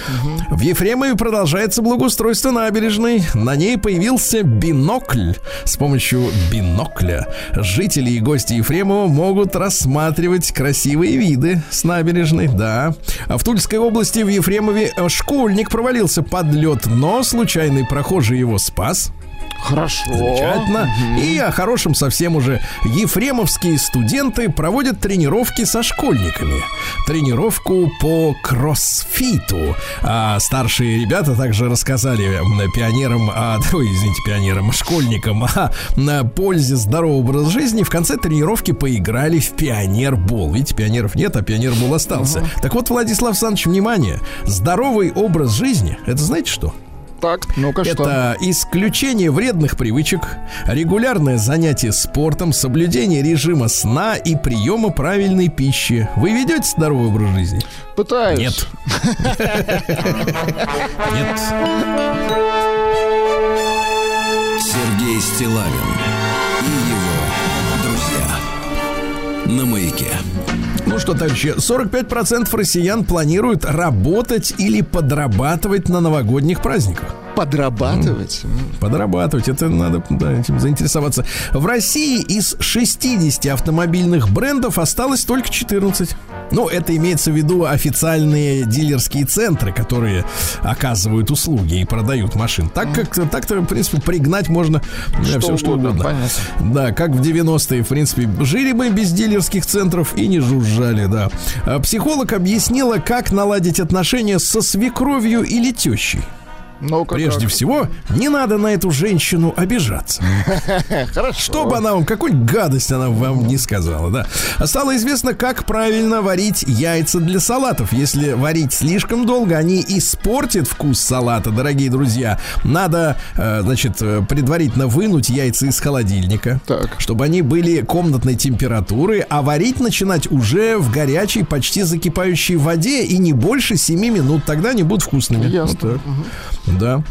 В Ефремове продолжается благоустройство набережной. На ней появился бинокль. С помощью бинокля жители и гости Ефремова могут рассматривать красивые виды с набережной. Да. А в Тульской области в Ефремове школьник провалился под лед, но случайный прохожий его спас. Хорошо. Замечательно. И о хорошем совсем уже. Ефремовские студенты проводят тренировки со школьниками. Тренировку по кроссфиту. А старшие ребята также рассказали пионерам, а, <laughs> ой, извините, пионерам, школьникам о на пользе здорового образа жизни. В конце тренировки поиграли в пионербол. Видите, пионеров нет, а пионербол остался. Так вот, Владислав Александрович, внимание. Здоровый образ жизни, это знаете что? Так, ну-ка что? Это исключение вредных привычек, регулярное занятие спортом, соблюдение режима сна и приема правильной пищи. Вы ведете здоровый образ жизни? Пытаюсь. Нет. <laughs> Нет. Сергей Стилавин и его друзья. На маяке. Что, товарищи, 45% россиян планируют работать или подрабатывать на новогодних праздниках. Подрабатывать? Подрабатывать, это надо да, этим заинтересоваться. В России из 60 автомобильных брендов осталось только 14. Ну, это имеется в виду официальные дилерские центры, которые оказывают услуги и продают машин. Так как так-то, в принципе, пригнать можно Что все что угодно, понятно. Да, как в 90-е, в принципе, жили бы без дилерских центров и не жужжали, да. А Психолог объяснила, как наладить отношения со свекровью или тещей. Ну-ка, Прежде как? всего, не надо на эту женщину обижаться. <laughs> Хорошо. Чтобы она вам, какой гадость она вам не сказала, да. А Стало известно, как правильно варить яйца для салатов. Если варить слишком долго, они испортят вкус салата, дорогие друзья. Надо, э, значит, э, предварительно вынуть яйца из холодильника, Так. чтобы они были комнатной температуры, а варить начинать уже в горячей, почти закипающей воде и не больше 7 минут. Тогда они будут вкусными. Ясно. Вот так. Да.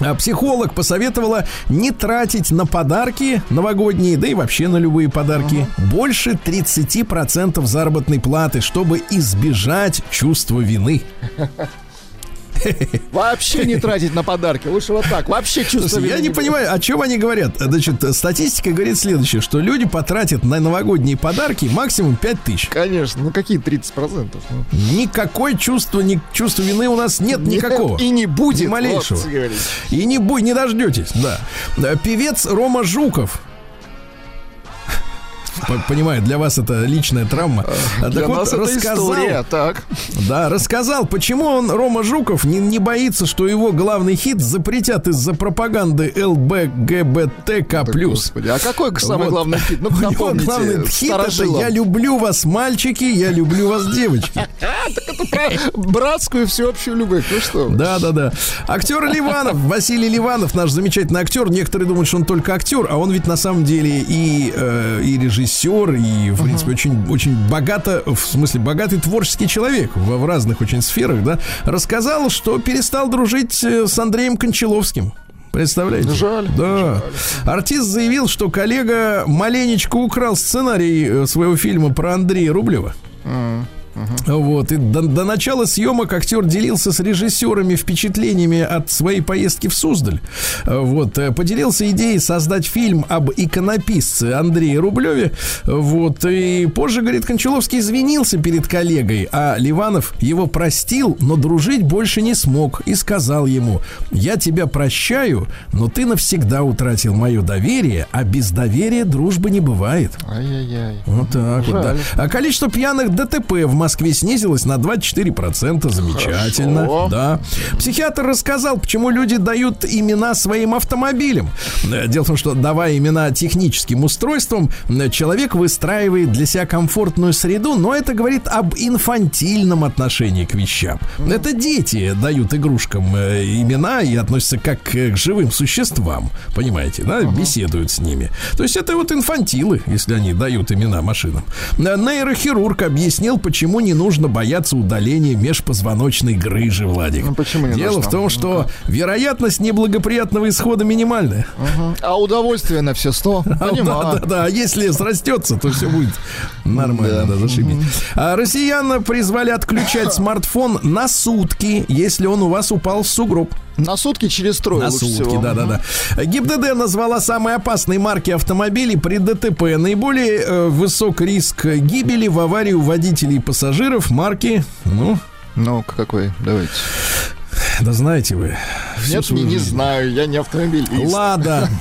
А психолог посоветовала не тратить на подарки новогодние, да и вообще на любые подарки, больше 30% заработной платы, чтобы избежать чувства вины. Вообще не тратить на подарки. Лучше вот так. Вообще чувство я не понимаю, о чем они говорят. Значит, статистика говорит следующее, что люди потратят на новогодние подарки максимум 5 тысяч. Конечно, ну какие 30%? Ну, Никакой чувства, ни, чувства вины у нас нет нет, никакого. И не будет. Ни малейшего. вот. И не, бу- не дождетесь, да. Певец Рома Жуков. Понимаю, для вас это личная травма. А, Для так вот, нас это рассказал, история. Так. да, рассказал, почему он, Рома Жуков, не, не боится, что его главный хит запретят из-за пропаганды ЛБГБТК+. Господи, а какой самый Вот. главный хит? Ну, <laughs> напомните, главный хит это. «Я люблю вас, мальчики, я люблю вас, девочки». <laughs> Братскую всеобщую любовь. Ну что? вы. Да, да, да. Актер Ливанов, <laughs> Василий Ливанов, наш замечательный актер. Некоторые думают, что он только актер, а он ведь на самом деле и, э, и режиссер, и, в принципе, очень, очень богато, в смысле, богатый творческий человек в, в разных очень сферах, да, рассказал, что перестал дружить э, с Андреем Кончаловским. Представляете? Жаль, Да. Артист заявил, что коллега маленечко украл сценарий э, своего фильма про Андрея Рублева. Вот, и до, до начала съемок актер делился с режиссерами впечатлениями от своей поездки в Суздаль. Вот, э, поделился идеей создать фильм об иконописце Андрее Рублеве. Вот, и позже, говорит, Кончаловский извинился перед коллегой, а Ливанов его простил, но дружить больше не смог и сказал ему, я тебя прощаю, но ты навсегда утратил мое доверие, а без доверия дружбы не бывает. Ай-яй-яй. Вот так вот, да. Жаль. А количество пьяных ДТП в Москве снизилось на 24%. Замечательно. Хорошо. Да. Психиатр рассказал, почему люди дают имена своим автомобилям. Э, Дело в том, что давая имена техническим устройствам, э, человек выстраивает для себя комфортную среду, но это говорит об инфантильном отношении к вещам. Это дети дают игрушкам э, имена и относятся как к живым существам. Понимаете, да? Беседуют с ними. То есть это вот инфантилы, если они дают имена машинам. Нейрохирург объяснил, почему не нужно бояться удаления межпозвоночной грыжи, Владик. Ну, почему не Дело нужно? в том, что вероятность неблагоприятного исхода минимальная. Мгм. А удовольствие на все сто. <laughs> А, Понимаю. Да, да, да. А если срастется, то все будет нормально, да, зашибись. А россиян призвали отключать <coughs> смартфон на сутки, если он у вас упал в сугроб. На сутки через трое На лучше сутки, всего. да, да, да. ГИБДД назвала самые опасные марки автомобилей при ДТП. Наиболее э, высок риск гибели в аварии у водителей и пассажиров марки, ну, Ну, какой? Давайте. да знаете вы. Нет, не, не знаю, я не автомобилист. Лада. <laughs>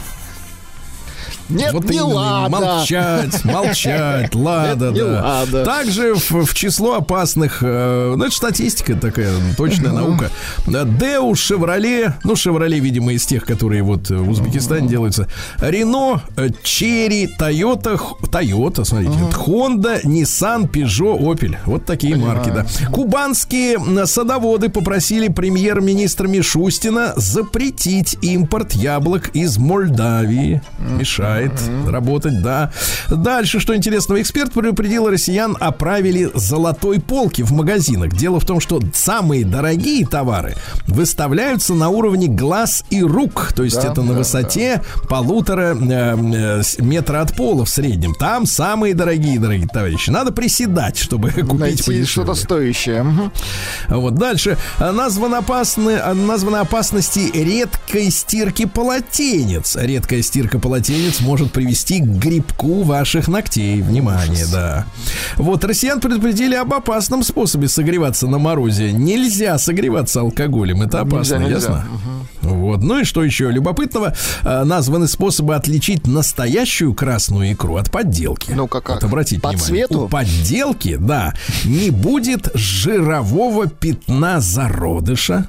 Нет, Вот не именно, лада. Молчать, <laughs> молчать, лада, Нет, не да. лада. Также в, в число опасных, э, ну это статистика такая, точная наука. Деу, Шевроле, ну Шевроле, видимо, из тех, которые вот в Узбекистане делаются. Рено, э, Черри, Тойота, Тойота, смотрите, Хонда, Nissan, Peugeot, Opel. Вот такие марки, да. Кубанские садоводы попросили премьер-министра Мишустина запретить импорт яблок из Молдавии. Мешает работать, да. Дальше, что интересного, эксперт предупредил россиян о правиле золотой полки в магазинах. Дело в том, что самые дорогие товары выставляются на уровне глаз и рук. То есть Да, это на да, высоте полутора э, э, метра от пола в среднем. Там самые дорогие, дорогие товарищи. Надо приседать, чтобы <laughs> купить Найти подешевле. что-то стоящее. Вот дальше. А, Названы, опасны, а, названы опасности редкой стирки полотенец. Редкая стирка полотенец может привести к грибку ваших ногтей. Внимание, да. Вот, россиян предупредили об опасном способе согреваться на морозе. Нельзя согреваться алкоголем. Это опасно, Нельзя, нельзя. ясно? Вот. Ну и что еще любопытного? А, Названы способы отличить настоящую красную икру от подделки. Ну-ка, как? Вот обратите По внимание. цвету? У подделки, да, не будет жирового пятна зародыша.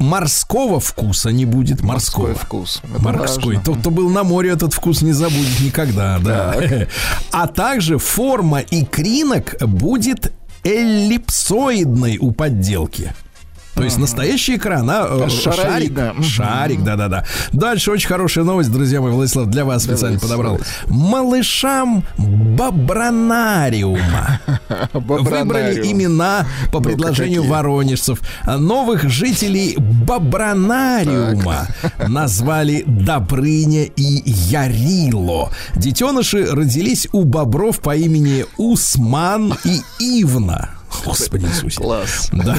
Морского вкуса не будет. Морского. Морской вкус. Это Морской. важно. Тот, кто был на море, этот вкус не забудет никогда, да. А также форма икринок будет эллипсоидной у подделки. То есть настоящая икра, она э, шарик, шарик, да-да-да. Дальше очень хорошая новость, друзья мои, Владислав, для вас специально подобрал. Малышам бобронариума <laughs> выбрали имена по предложению какие. воронежцев. А Новых жителей Бобронариума <laughs> назвали Добрыня и Ярило. Детеныши родились у бобров по имени Усман и Ивна. Господи Иисусе. Класс. Да,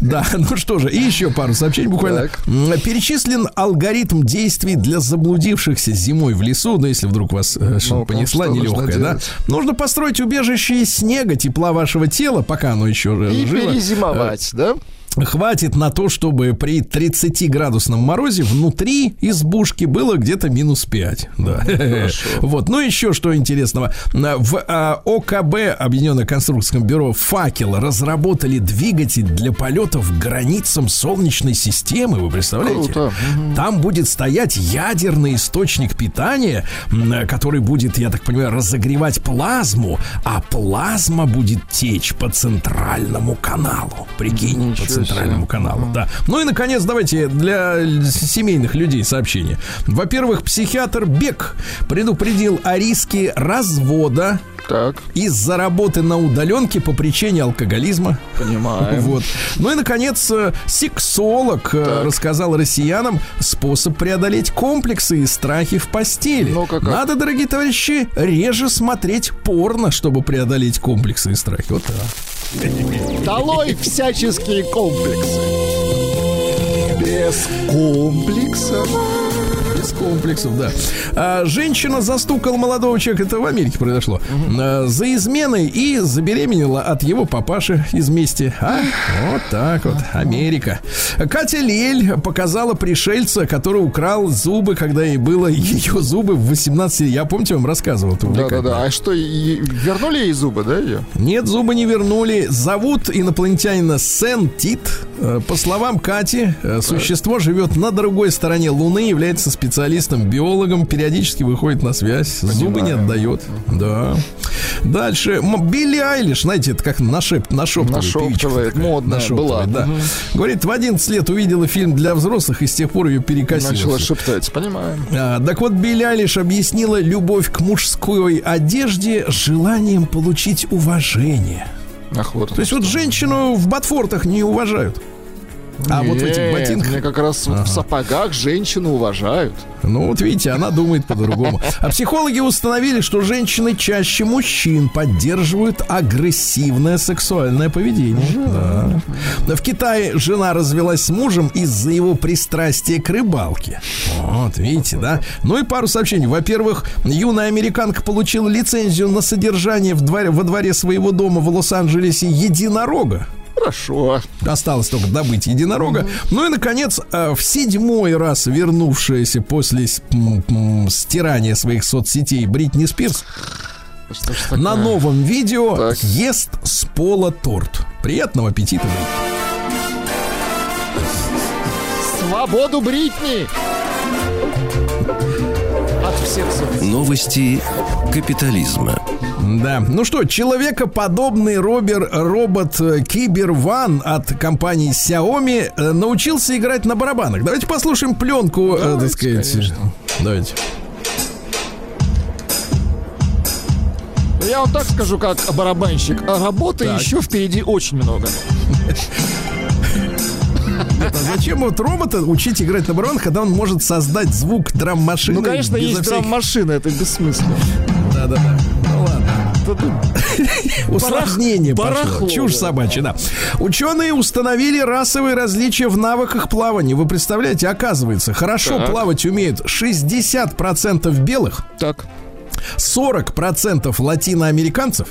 да, ну что же, и еще пару сообщений буквально. Так. Перечислен алгоритм действий для заблудившихся зимой в лесу, ну если вдруг вас э, Ну-ка, понесла что нужно нелегкая, да. делать? Нужно построить убежище из снега, тепла вашего тела, пока оно еще э, И живо. перезимовать, да? Хватит на то, чтобы при 30-градусном морозе внутри избушки было где-то минус 5. Да. <laughs> Вот. Ну, еще что интересного. В а, ОКБ, Объединенное конструкторское бюро «Факел», разработали двигатель для полетов к границам Солнечной системы. Вы представляете? Круто. Там будет стоять ядерный источник питания, который будет, я так понимаю, разогревать плазму, а плазма будет течь по центральному каналу. Прикинь, Ничего центральному каналу. Да. Ну и, наконец, давайте для семейных людей сообщение. Во-первых, психиатр Бек предупредил о риске развода Так, из-за работы на удаленке по причине алкоголизма. понимаем. Вот. Ну и, наконец, э, сексолог э, Так. рассказал россиянам способ преодолеть комплексы и страхи в постели. Ну-ка как? Надо, дорогие товарищи, реже смотреть порно, чтобы преодолеть комплексы и страхи. Вот так. Долой всяческие комплексы. Без комплекса. Без комплексов, да. А, женщина застукала молодого человека, это в Америке произошло, а, за изменой и забеременела от его папаши из мести. А? Вот так вот, Америка. Катя Лель показала пришельца, который украл зубы, когда ей было ее зубы в 18 Я помните, вам рассказывал. Да-да-да. А что, вернули ей зубы, да, ее? Нет, зубы не вернули. Зовут инопланетянина Сен Тит. Э, По словам Кати, э, существо живет на другой стороне Луны, является специалистом, биологом, периодически выходит на связь, зубы не отдает. Да. Дальше. Билли Айлиш, знаете, это как нашеп, нашептывает. Нашептывает, модная нашептывает, была. Да. Мгм. Говорит, в 11 лет увидела фильм для взрослых и с тех пор ее перекосило. Начала шептать, понимаем. А, так вот, Билли Айлиш объяснила любовь к мужской одежде желанием получить уважение. Ах, вот. То есть вот женщину в ботфортах не уважают. А вот в этих Нет, ботинках. Мне как раз вот в сапогах женщину уважают. Ну вот видите, она думает по-другому. А психологи установили, что женщины чаще мужчин поддерживают агрессивное сексуальное поведение. Да. В Китае жена развелась с мужем из-за его пристрастия к рыбалке. Вот, видите, да? Ну и пару сообщений. Во-первых, юная американка получила лицензию на содержание в дворе, во дворе своего дома в Лос-Анджелесе единорога. Хорошо. Осталось только добыть единорога. Ну и, наконец, э, в седьмой раз вернувшаяся после стирания своих соцсетей Бритни Спирс на новом видео Так. ест с пола торт. Приятного аппетита. Бритни. Свободу Бритни! Новости капитализма. Да. Ну что, человекоподобный робер, робот э, Кибер Ван от компании Xiaomi э, научился играть на барабанах. Давайте послушаем пленку, э, так Давайте, сказать. конечно. Давайте. Я вам так скажу, как барабанщик. а Работы Так. еще впереди очень много. <laughs> Нет, а зачем вот робота учить играть на барабанах, когда он может создать звук драм-машины? Ну, конечно, есть всяких- драм-машина, это бессмысленно. Да-да-да. Ну ладно. <laughs> Усложнение пошло. Чушь собачья, да. Ученые установили расовые различия в навыках плавания. Вы представляете, оказывается, хорошо Так. плавать умеют 60% белых, Так. 40% латиноамериканцев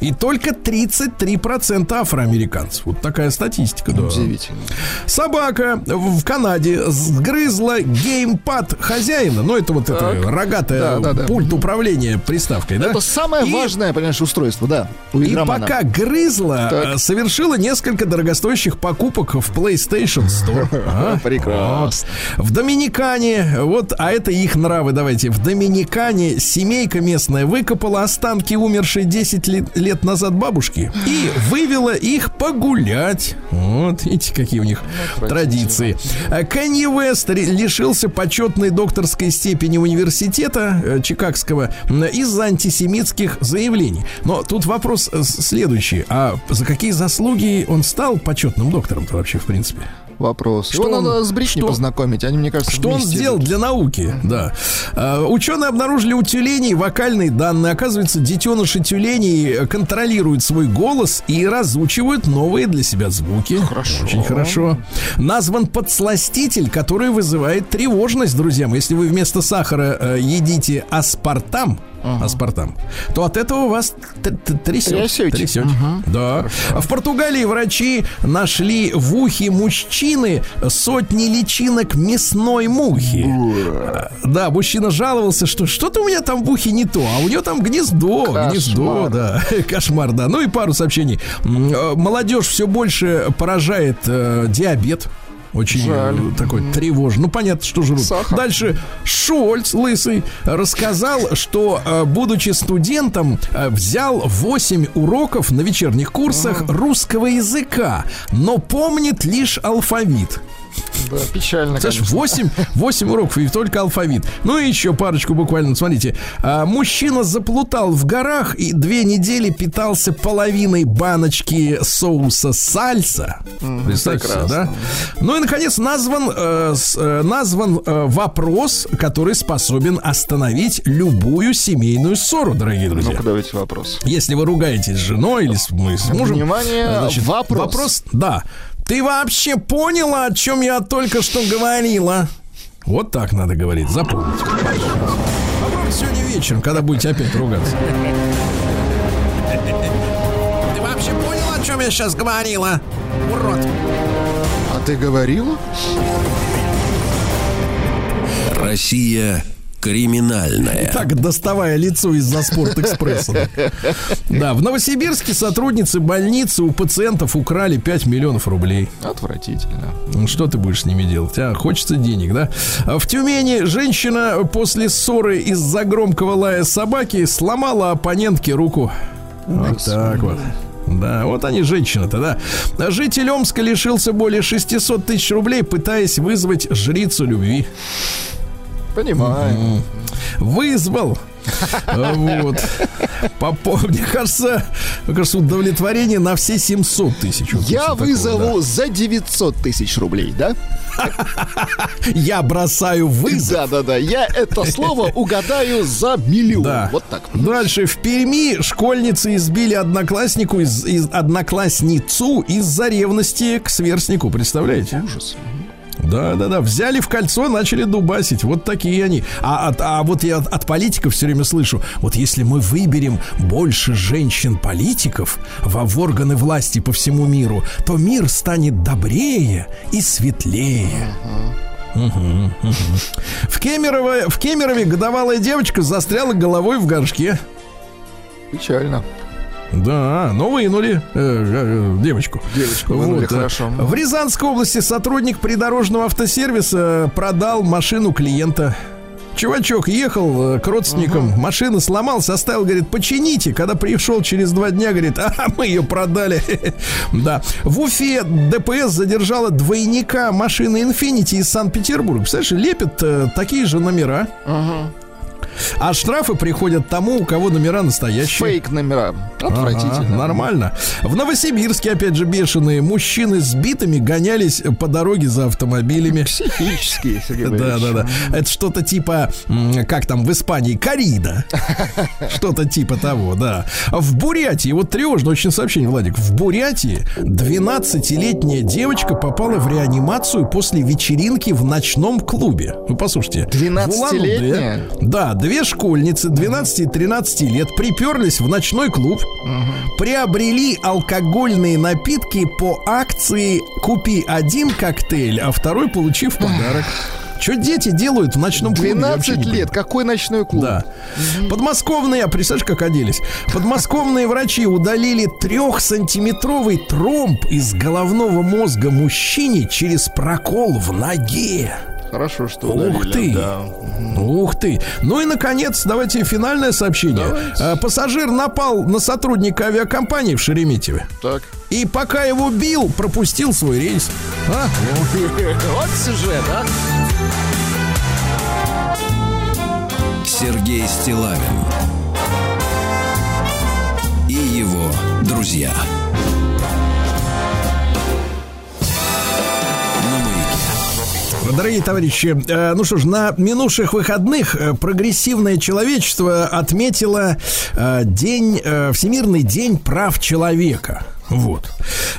и только 33% афроамериканцев. Вот такая статистика. да. Удивительно. Собака в Канаде сгрызла геймпад хозяина. Ну, это вот это рогатая Да, да, да. пульт управления приставкой, да? Это самое И- важное, понимаешь, устройство, да, у И пока грызла, Так. э, совершила несколько дорогостоящих покупок в PlayStation Store. <laughs> А? Прекрасно. В Доминикане, вот, а это их нравы, давайте. В Доминикане семейка местная выкопала останки умершей 10 лет, лет назад бабушки и вывела их погулять. Вот, видите, какие у них традиции. А Уэст ре- лишился почетной докторской степени университета э, Чикагского из-за антисемитских заявлений. Но тут вопрос э, следующий. А за какие заслуги он стал почетным доктором-то вообще, в принципе? Вопрос. Что Его он- надо с Бритни что- познакомить, они, мне кажется, Что он сделал для науки? Да. А, Ученые обнаружили у тюленей вокальные данные. Оказывается, детеныши тюленей контролируют свой голос и разучивают новые для себя звуки. Хорошо. Очень хорошо. Назван подсластитель, который вызывает тревожность, друзья мои. Если вы вместо сахара э, едите аспартам, аспартам, то от этого вас трясет. Трясете. Трясете. Да. В Португалии врачи нашли в ухе мужчины сотни личинок мясной мухи. Да, мужчина жаловался, что что-то у меня там в ухе не то, а у него там гнездо, Кошмар. гнездо, да, <laughs> кошмар, да. Ну и пару сообщений. Э, Молодежь все больше поражает э, диабет. Очень Жаль. э, такой тревожный. Ну, понятно, что жрут. Сахар. Дальше Шольц, лысый, рассказал, что, э, будучи студентом, э, взял 8 уроков на вечерних курсах русского языка, но помнит лишь алфавит. Да, печально, конечно. 8, 8 уроков и только алфавит. Ну и еще парочку буквально. Смотрите. А, мужчина заплутал в горах и две недели питался половиной баночки соуса сальса. Представьте себе, да? Ну и, наконец, назван, э, с- э, назван э, вопрос, который способен остановить любую семейную ссору, дорогие друзья. Ну-ка, давайте вопрос. Если вы ругаетесь с женой или с, мы с мужем. Внимание, вопрос. Вопрос, да. Ты вообще поняла, о чем я только что говорила? Вот так надо говорить, запомните. Попробуйте сегодня вечером, когда будете опять ругаться. Ты вообще поняла, о чем я сейчас говорила? Урод. А ты говорила? Россия криминальная. Так, доставая лицо из-за спортэкспресса. Да, в Новосибирске сотрудницы больницы у пациентов украли 5 миллионов рублей. Отвратительно. Ну, Что ты будешь с ними делать? А, хочется денег, да? А В Тюмени женщина после ссоры из-за громкого лая собаки сломала оппонентке руку. Вот так вот. Да, вот они, женщина-то, да. Житель Омска лишился более 600 тысяч рублей, пытаясь вызвать жрицу любви. Понимаю. Вызвал. Вот. По, по- мне кажется, мне кажется, удовлетворение на все 700 тысяч. Вот Я такого, вызову за 900 тысяч рублей, да? да. Я бросаю вызов. Да-да-да, я это слово угадаю за миллион. Да. Вот так. Дальше в Перми школьницы избили однокласснику из, из- одноклассницу из-за ревности к сверстнику. Представляете? Ужас. Да, да, да. Взяли в кольцо, начали дубасить. Вот такие они. А, от- а вот я от, от политиков все время слышу: вот если мы выберем больше женщин-политиков в, в органы власти по всему миру, то мир станет добрее и светлее. В, Кемерово, в Кемерове годовалая девочка застряла головой в горшке. Печально. Да, но вынули э, э, девочку. Девочку вынули, э, хорошо. В Рязанской области сотрудник придорожного автосервиса продал машину клиента. Чувачок ехал э, к родственникам, машина сломалась, оставил, говорит, почините. Когда пришел через два дня, говорит, а мы ее продали. <laughs> Да. В Уфе ДПС задержала двойника машины Infiniti из Санкт-Петербурга. Представляешь, лепят э, такие же номера. А штрафы приходят тому, у кого номера настоящие. Фейк номера. Отвратительно. Ага, нормально. В Новосибирске, опять же, бешеные мужчины с битами гонялись по дороге за автомобилями. Психические, Сергей Да, да, да. Это что-то типа, как там в Испании, корида. <laughs> Что-то типа того, да. В Бурятии, вот тревожно очень сообщение, Владик. В Бурятии 12-летняя девочка попала в реанимацию после вечеринки в ночном клубе. Вы послушайте. В 12-летняя? Улан-Удэ, Да, две школьницы 12 и 13 лет приперлись в ночной клуб, приобрели алкогольные напитки по акции «Купи один коктейль, а второй получи в подарок». Что дети делают в ночном клубе? я вообще 12 не лет. Какой ночной клуб? да. Подмосковные, а представляешь, как оделись? Подмосковные врачи удалили трехсантиметровый тромб из головного мозга мужчине через прокол в ноге. Хорошо, что Ух удалили, ты! да. Ух ты! Ну и, наконец, давайте финальное сообщение. А, Пассажир напал на сотрудника авиакомпании в Шереметьеве. Так. И пока его бил, пропустил свой рейс. А? <laughs> Вот сюжет, а? Сергей Стилавин и его друзья. Дорогие товарищи, э, ну что ж, на минувших выходных э, прогрессивное человечество отметило э, день, Всемирный день прав человека. Вот.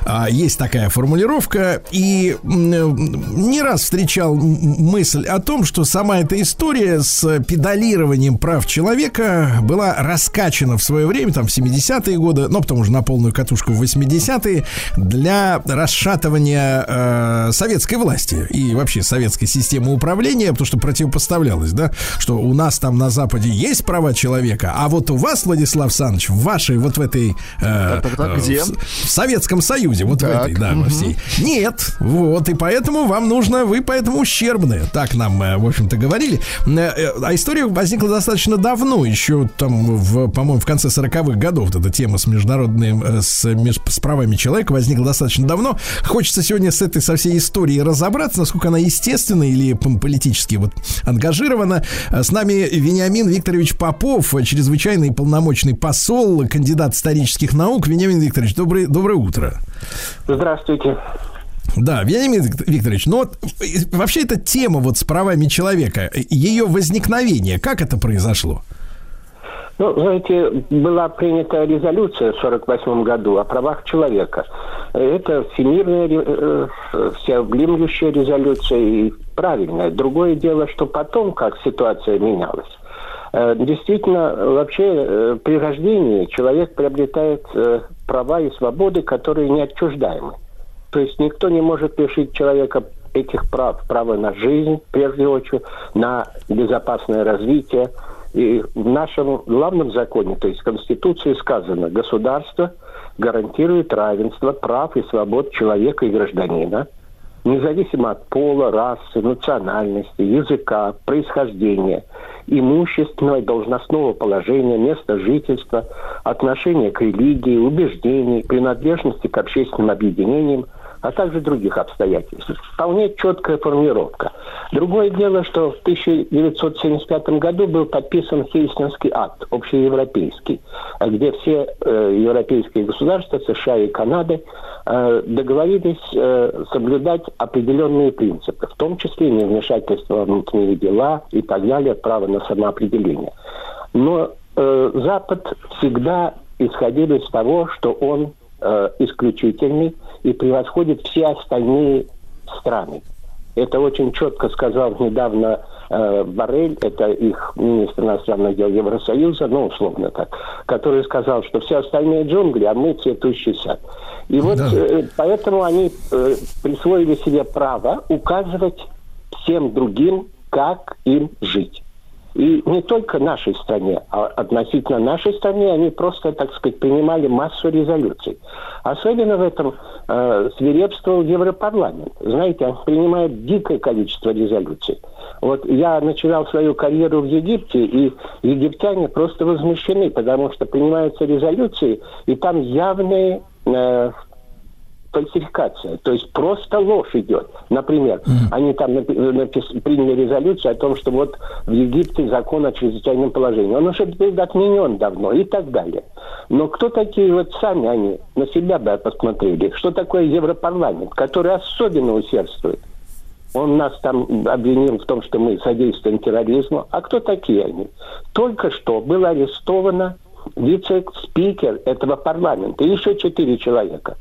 А, Есть такая формулировка, и э, не раз встречал мысль о том, что сама эта история с педалированием прав человека была раскачана в свое время, там, в 70-е годы, но потом уже на полную катушку в 80-е, для расшатывания э, советской власти и вообще советской системы управления, потому что противопоставлялось, да, что у нас там на Западе есть права человека, а вот у вас, Владислав Саныч, в вашей, вот в этой... э, Так, так, так, э, где? в- в Советском Союзе, вот в Так, этой, да, во всей. Нет, вот, и поэтому вам нужно, вы поэтому ущербные. Так нам, э, в общем-то, говорили. Э, э, А история возникла достаточно давно, еще там, в, по-моему, в конце 40-х годов. Эта тема с международным, с, с правами человека возникла достаточно давно. Хочется сегодня с этой, со всей историей разобраться, насколько она естественна или политически вот ангажирована. С нами Вениамин Викторович Попов, чрезвычайный полномочный посол, кандидат исторических наук. Вениамин Викторович, добрый, доброе утро. Здравствуйте. Да, Вениамин Вик- Викторович, ну вот вообще эта тема вот с правами человека, ее возникновение, как это произошло? Ну, знаете, была принята резолюция в 1948 году о правах человека. Это всемирная, э, всеобъемлющая резолюция и правильная. Другое дело, что потом, как ситуация менялась. Э, Действительно, вообще э, при рождении человек приобретает э, права и свободы, которые неотчуждаемы. То есть никто не может лишить человека этих прав. Право на жизнь, прежде очередь, на безопасное развитие. И в нашем главном законе, то есть в Конституции сказано, государство гарантирует равенство прав и свобод человека и гражданина, независимо от пола, расы, национальности, языка, происхождения, имущественного и должностного положения, места жительства, отношения к религии, убеждений, принадлежности к общественным объединениям, а также других обстоятельств. Вполне четкая формулировка. Другое дело, что в 1975 году был подписан Хельсинский акт, общеевропейский, где все э, европейские государства, США и Канады, э, договорились э, соблюдать определенные принципы, в том числе невмешательство во внутренние дела и так далее, право на самоопределение. Но э, Запад всегда исходил из того, что он э, исключительный и превосходит все остальные страны. Это очень четко сказал недавно э, Барель, это их министр иностранных дел Евросоюза, ну, условно так, который сказал, что все остальные джунгли, а мы цветущий сад. И вот Да. э, поэтому они э, присвоили себе право указывать всем другим, как им жить. И не только нашей стране, а относительно нашей стране они просто, так сказать, принимали массу резолюций. Особенно в этом э, свирепствовал Европарламент. Знаете, он принимает дикое количество резолюций. Вот я начинал свою карьеру в Египте, и египтяне просто возмущены, потому что принимаются резолюции, и там явные э, фальсификация. То есть просто ложь идет. Например, они там напи- напис- приняли резолюцию о том, что вот в Египте закон о чрезвычайном положении. Он уже был отменен давно и так далее. Но кто такие вот сами они? На себя бы посмотрели. Что такое Европарламент, который особенно усердствует? Он нас там обвинил в том, что мы содействуем терроризму. А кто такие они? Только что было арестовано вице-спикер этого парламента и еще четыре человека.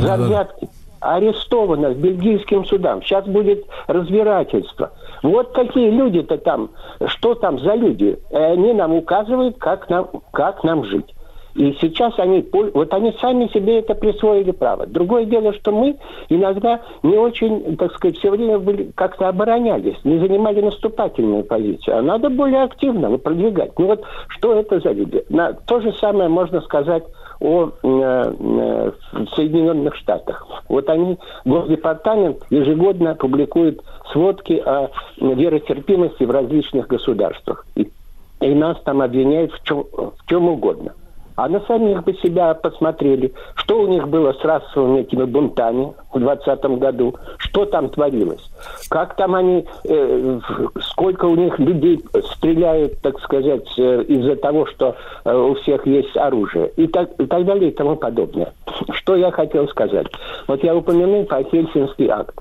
За взятки. Арестовано бельгийским судом. Сейчас будет разбирательство. Вот какие люди-то там, что там за люди. И они нам указывают, как нам, как нам жить. И сейчас они, вот они сами себе это присвоили право. Другое дело, что мы иногда не очень, так сказать, все время были как-то оборонялись, не занимали наступательную позицию. А надо более активно продвигать. Ну вот что это за люди? На, то же самое можно сказать о э, Соединенных Штатах. Вот они, Госдепартамент ежегодно публикует сводки о веротерпимости в различных государствах. И, и нас там обвиняют в чем, в чем угодно. А на самих бы себя посмотрели, что у них было с расовыми этими бунтами в 20 году, что там творилось, как там они, э, сколько у них людей стреляют, так сказать, э, из-за того, что э, у всех есть оружие, и так, и так далее, и тому подобное. Что я хотел сказать? Вот я упомянул про Хельсинский акт.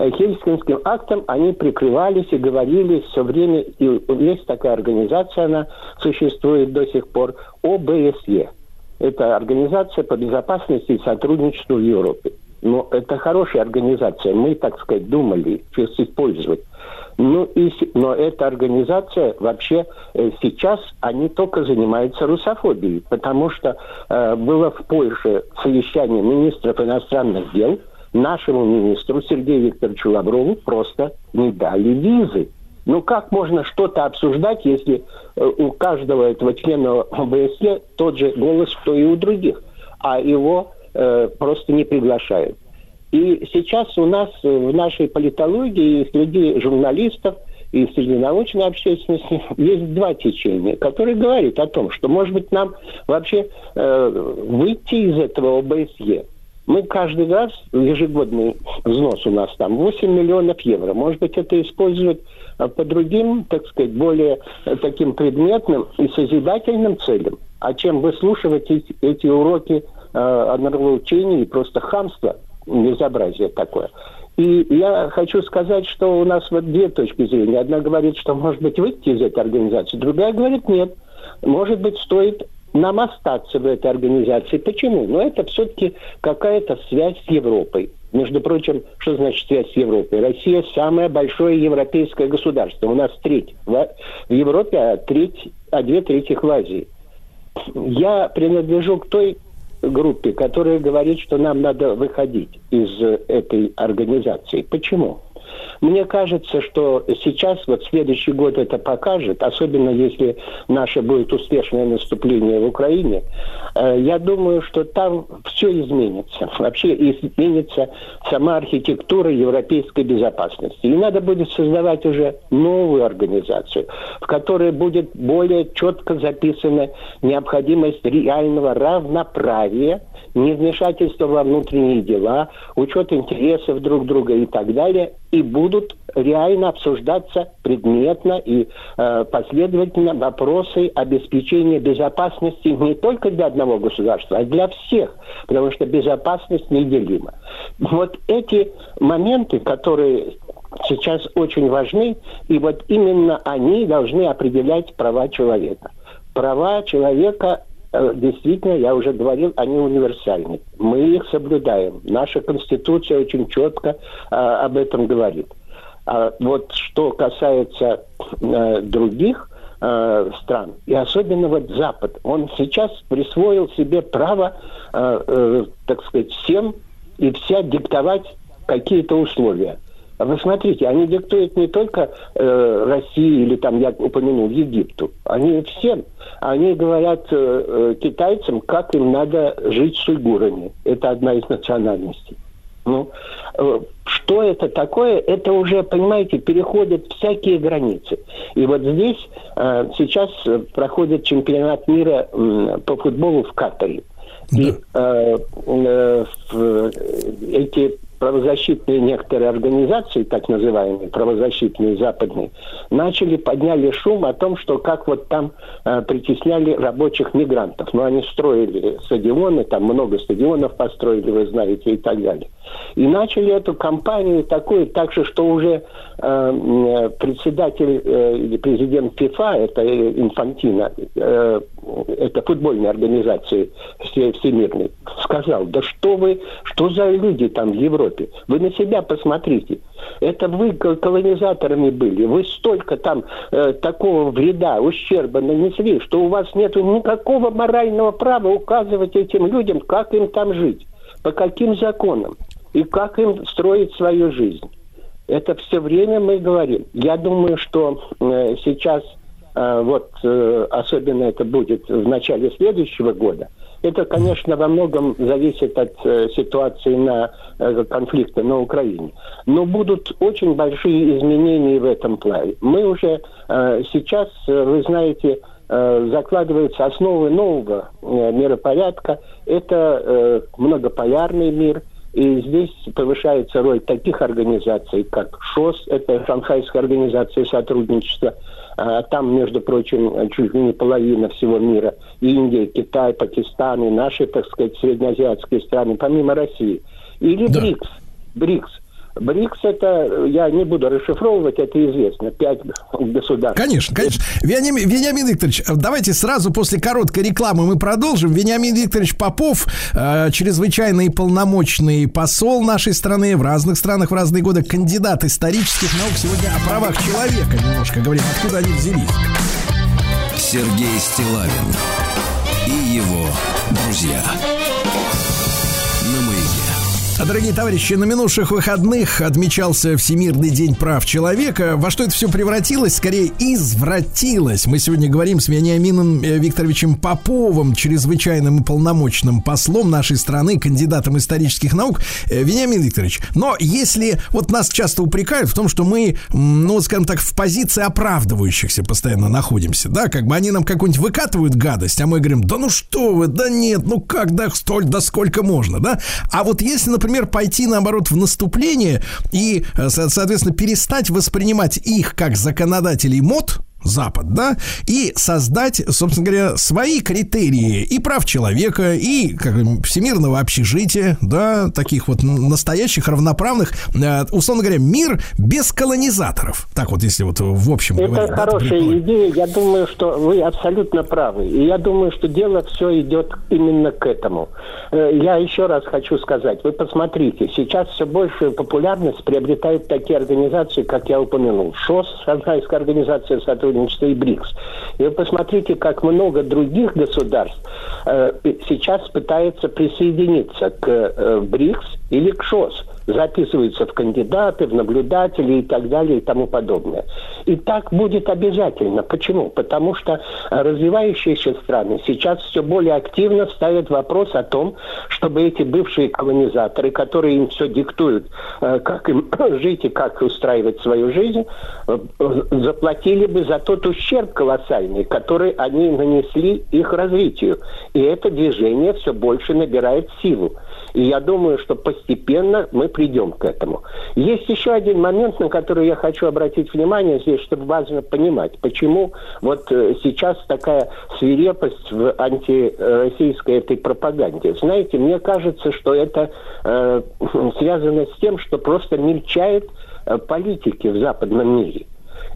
Э, Хельсинским актом они прикрывались и говорили все время, и есть такая организация, она существует до сих пор, ОБСЕ. Это Организация по безопасности и сотрудничеству в Европе. Но это хорошая организация. Мы, так сказать, думали использовать. Ну, и, но эта организация вообще э, сейчас, они только занимаются русофобией, потому что э, было в Польше совещание министров иностранных дел, нашему министру Сергею Викторовичу Лаврову просто не дали визы. Ну как можно что-то обсуждать, если э, у каждого этого члена ОБСЕ тот же голос, что и у других, а его э, просто не приглашают. И сейчас у нас э, в нашей политологии среди журналистов и среди научной общественности <laughs> есть два течения, которые говорят о том, что, может быть, нам вообще э, выйти из этого ОБСЕ. Мы каждый раз, ежегодный взнос у нас там 8 миллионов евро. Может быть, это использовать э, по другим, так сказать, более э, таким предметным и созидательным целям, а чем выслушивать эти, эти уроки э, о нравоучении и просто хамство, безобразие такое. И я хочу сказать, что у нас вот две точки зрения. Одна говорит, что, может быть, выйти из этой организации, другая говорит, нет. Может быть, стоит нам остаться в этой организации. Почему? Но это все-таки какая-то связь с Европой. Между прочим, что значит связь с Европой? Россия самое большое европейское государство. У нас треть в Европе, а, треть, а две трети в Азии. Я принадлежу к той группе, которая говорит, что нам надо выходить из этой организации. Почему? Мне кажется, что сейчас, вот следующий год это покажет, особенно если наше будет успешное наступление в Украине, э, я думаю, что там все изменится. Вообще изменится сама архитектура европейской безопасности. И надо будет создавать уже новую организацию, в которой будет более четко записана необходимость реального равноправия, невмешательства во внутренние дела, учет интересов друг друга и так далее, и будут реально обсуждаться предметно и э, последовательно вопросы обеспечения безопасности не только для одного государства, а для всех, потому что безопасность неделима. Вот эти моменты, которые сейчас очень важны, и вот именно они должны определять права человека. Права человека действительно, я уже говорил, они универсальны. Мы их соблюдаем. Наша Конституция очень четко э, об этом говорит. А вот что касается э, других э, стран, и особенно вот Запад, он сейчас присвоил себе право, э, э, так сказать, всем и вся диктовать какие-то условия. Вы смотрите, они диктуют не только э, России или там, я упомянул, Египту. Они всем. Они говорят э, э, китайцам, как им надо жить с уйгурами. Это одна из национальностей. Ну, э, что это такое? Это уже, понимаете, переходят всякие границы. И вот здесь э, сейчас проходит чемпионат мира э, по футболу в Катаре. И э, э, эти правозащитные некоторые организации, так называемые правозащитные западные, начали, подняли шум о том, что как вот там э, притесняли рабочих мигрантов. Но они строили стадионы, там много стадионов построили, вы знаете, и так далее. И начали эту кампанию такую, так же, что уже э, председатель э, или президент ФИФА, это Инфантина, э, это футбольной организации всемирной, сказал, да что вы, что за люди там в Европе? Вы на себя посмотрите. Это вы колонизаторами были. Вы столько там э, такого вреда, ущерба нанесли, что у вас нет никакого морального права указывать этим людям, как им там жить, по каким законам и как им строить свою жизнь. Это все время мы говорим. Я думаю, что э, сейчас, вот э, особенно это будет в начале следующего года, это, конечно, во многом зависит от э, ситуации на э, конфликта на Украине. Но будут очень большие изменения в этом плане. Мы уже сейчас, вы знаете, закладываются основы нового миропорядка. Это многополярный мир – и здесь повышается роль таких организаций, как ШОС, это Шанхайская организация сотрудничества, а там, между прочим, чуть ли не половина всего мира, Индия, Китай, Пакистан и наши, так сказать, среднеазиатские страны, помимо России. Или да. БРИКС. БРИКС – БРИКС это, я не буду расшифровывать, это известно, пять <laughs> государств. Конечно, конечно. Вениамин, Вениамин Викторович, давайте сразу после короткой рекламы мы продолжим. Вениамин Викторович Попов, э, чрезвычайный полномочный посол нашей страны в разных странах в разные годы, кандидат исторических наук. Сегодня о правах человека немножко говорим, откуда они взялись. Сергей Стилавин и его друзья. Дорогие товарищи, на минувших выходных отмечался Всемирный день прав человека. Во что это все превратилось? Скорее, извратилось. Мы сегодня говорим с Вениамином э, Викторовичем Поповым, чрезвычайным и полномочным послом нашей страны, кандидатом исторических наук. Э, Вениамин Викторович, но если вот нас часто упрекают в том, что мы, ну, скажем так, в позиции оправдывающихся постоянно находимся, да, как бы они нам какую-нибудь выкатывают гадость, а мы говорим, да ну что вы, да нет, ну как, да столь, да сколько можно, да? А вот если, например, например, пойти, наоборот, в наступление и, э, соответственно, перестать воспринимать их как законодателей мод, Запад, да, и создать, собственно говоря, свои критерии и прав человека, и как, всемирного общежития, да, таких вот настоящих равноправных, э, условно говоря, мир без колонизаторов. Так вот, если вот в общем Это говорить. хорошая да, идея. Я думаю, что вы абсолютно правы. И я думаю, что дело все идет именно к этому. Э, я еще раз хочу сказать. Вы посмотрите, сейчас все большую популярность приобретают такие организации, как я упомянул. ШОС, Шанхайская организация сотрудничества сотрудничества и БРИКС. И вы посмотрите, как много других государств э, сейчас пытаются присоединиться к э, БРИКС или к ШОС записываются в кандидаты, в наблюдатели и так далее и тому подобное. И так будет обязательно. Почему? Потому что развивающиеся страны сейчас все более активно ставят вопрос о том, чтобы эти бывшие колонизаторы, которые им все диктуют, э, как им <clears throat> жить и как устраивать свою жизнь, э, заплатили бы за тот ущерб колоссальный, который они нанесли их развитию. И это движение все больше набирает силу. И я думаю, что постепенно мы придем к этому. Есть еще один момент, на который я хочу обратить внимание здесь, чтобы важно понимать, почему вот э, сейчас такая свирепость в антироссийской этой пропаганде. Знаете, мне кажется, что это э, <clears throat> связано с тем, что просто мельчает э, политики в западном мире.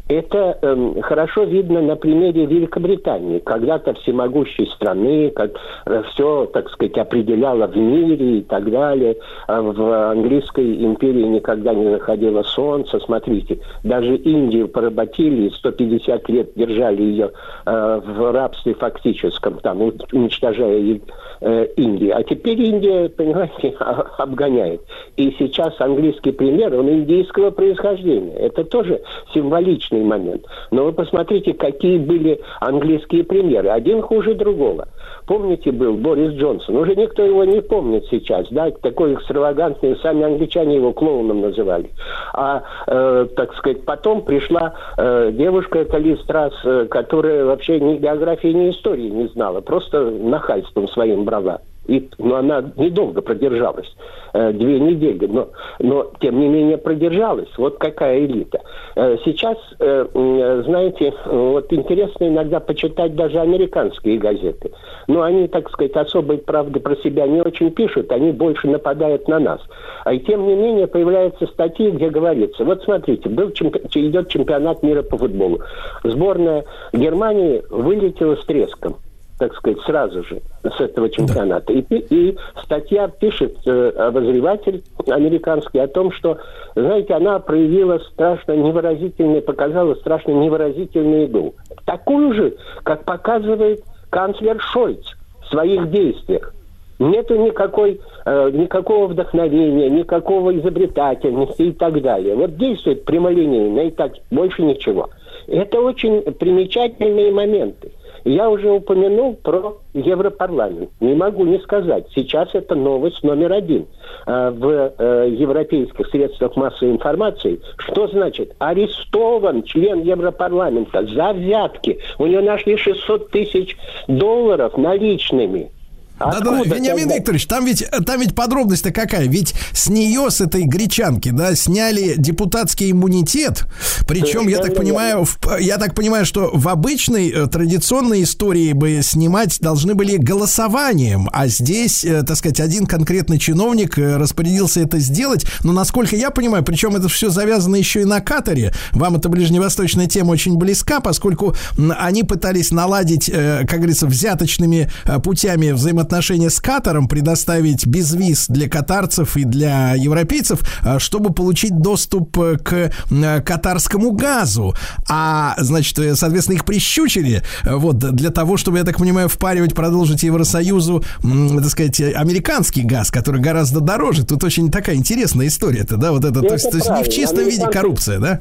Это э, хорошо видно на примере Великобритании, когда-то всемогущей страны, как э, все, так сказать, определяло в мире и так далее. А в английской империи никогда не находило солнца. Смотрите, даже Индию поработили, 150 лет держали ее э, в рабстве фактическом, там, уничтожая э, Индию. А теперь Индия, понимаете, <laughs> обгоняет. И сейчас английский пример, он индийского происхождения. Это тоже символично личный момент. Но вы посмотрите, какие были английские премьеры. Один хуже другого. Помните, был Борис Джонсон? Уже никто его не помнит сейчас, да? Такой экстравагантный, сами англичане его клоуном называли. А, э, так сказать, потом пришла э, девушка Кали Страс, э, которая вообще ни географии, ни истории не знала, просто нахальством своим брала. И, но она недолго продержалась, э, две недели, но, но тем не менее продержалась. Вот какая элита. Э, сейчас, э, знаете, вот интересно иногда почитать даже американские газеты. Но они, так сказать, особой правды про себя не очень пишут, они больше нападают на нас. А и тем не менее появляются статьи, где говорится, вот смотрите, был чемпи... идет чемпионат мира по футболу. Сборная Германии вылетела с треском так сказать, сразу же с этого чемпионата. И, и статья пишет э, обозреватель американский о том, что, знаете, она проявила страшно невыразительный, показала страшно невыразительную игру. Такую же, как показывает канцлер Шольц в своих действиях. Нету никакой, э, никакого вдохновения, никакого изобретательности и так далее. Вот действует прямолинейно и так, больше ничего. Это очень примечательные моменты. Я уже упомянул про Европарламент. Не могу не сказать. Сейчас это новость номер один э, в э, европейских средствах массовой информации. Что значит? Арестован член Европарламента за взятки. У него нашли 600 тысяч долларов наличными. Да-да, Вениамин тогда? Викторович, там ведь, там ведь подробность-то какая? Ведь с нее, с этой гречанки, да, сняли депутатский иммунитет. Причем, я так понимаю, в, я так понимаю, что в обычной э, традиционной истории бы снимать должны были голосованием, а здесь, э, так сказать, один конкретный чиновник э, распорядился это сделать. Но, насколько я понимаю, причем это все завязано еще и на Катаре. Вам эта ближневосточная тема очень близка, поскольку они пытались наладить, как говорится, взяточными путями взаимоотношения отношения с Катаром, предоставить безвиз для катарцев и для европейцев, а, чтобы получить доступ э, к э, катарскому газу. А, значит, э, соответственно, их прищучили, вот, для того, чтобы, я так понимаю, впаривать, продолжить Евросоюзу, так сказать, американский газ, который гораздо дороже. Тут очень такая интересная история-то, да, вот это, то, есть, то есть не в чистом американцы, виде коррупция, да?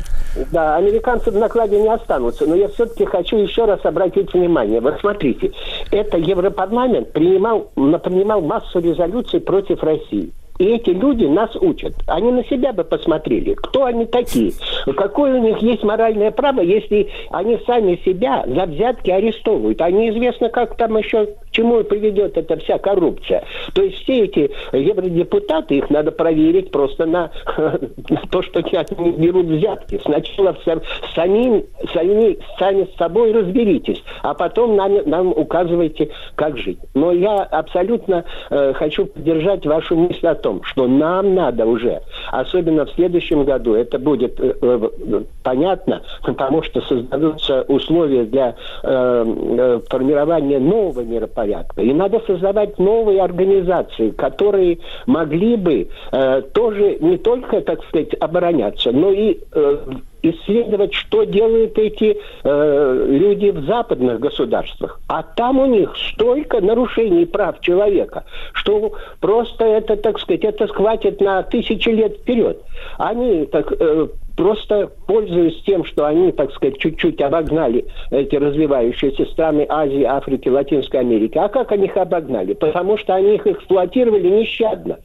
Да, американцы в накладе не останутся, но я все-таки хочу еще раз обратить внимание. Вот смотрите, это Европарламент принимал принимал, принимал массу резолюций против России. И эти люди нас учат. Они на себя бы посмотрели, кто они такие, какое у них есть моральное право, если они сами себя за взятки арестовывают. А неизвестно, как там еще, к чему приведет эта вся коррупция. То есть все эти евродепутаты, их надо проверить просто на, <laughs> на то, что они берут взятки. Сначала сами, сами, сами с собой разберитесь, а потом нам, нам указывайте, как жить. Но я абсолютно э, хочу поддержать вашу мысль том, что нам надо уже, особенно в следующем году, это будет э, э, понятно, потому что создадутся условия для э, э, формирования нового миропорядка. И надо создавать новые организации, которые могли бы э, тоже не только, так сказать, обороняться, но и э, исследовать, что делают эти э, люди в западных государствах. А там у них столько нарушений прав человека, что просто это, так сказать, это схватит на тысячи лет вперед. Они так э, просто пользуясь тем, что они, так сказать, чуть-чуть обогнали эти развивающиеся страны Азии, Африки, Латинской Америки. А как они их обогнали? Потому что они их эксплуатировали нещадно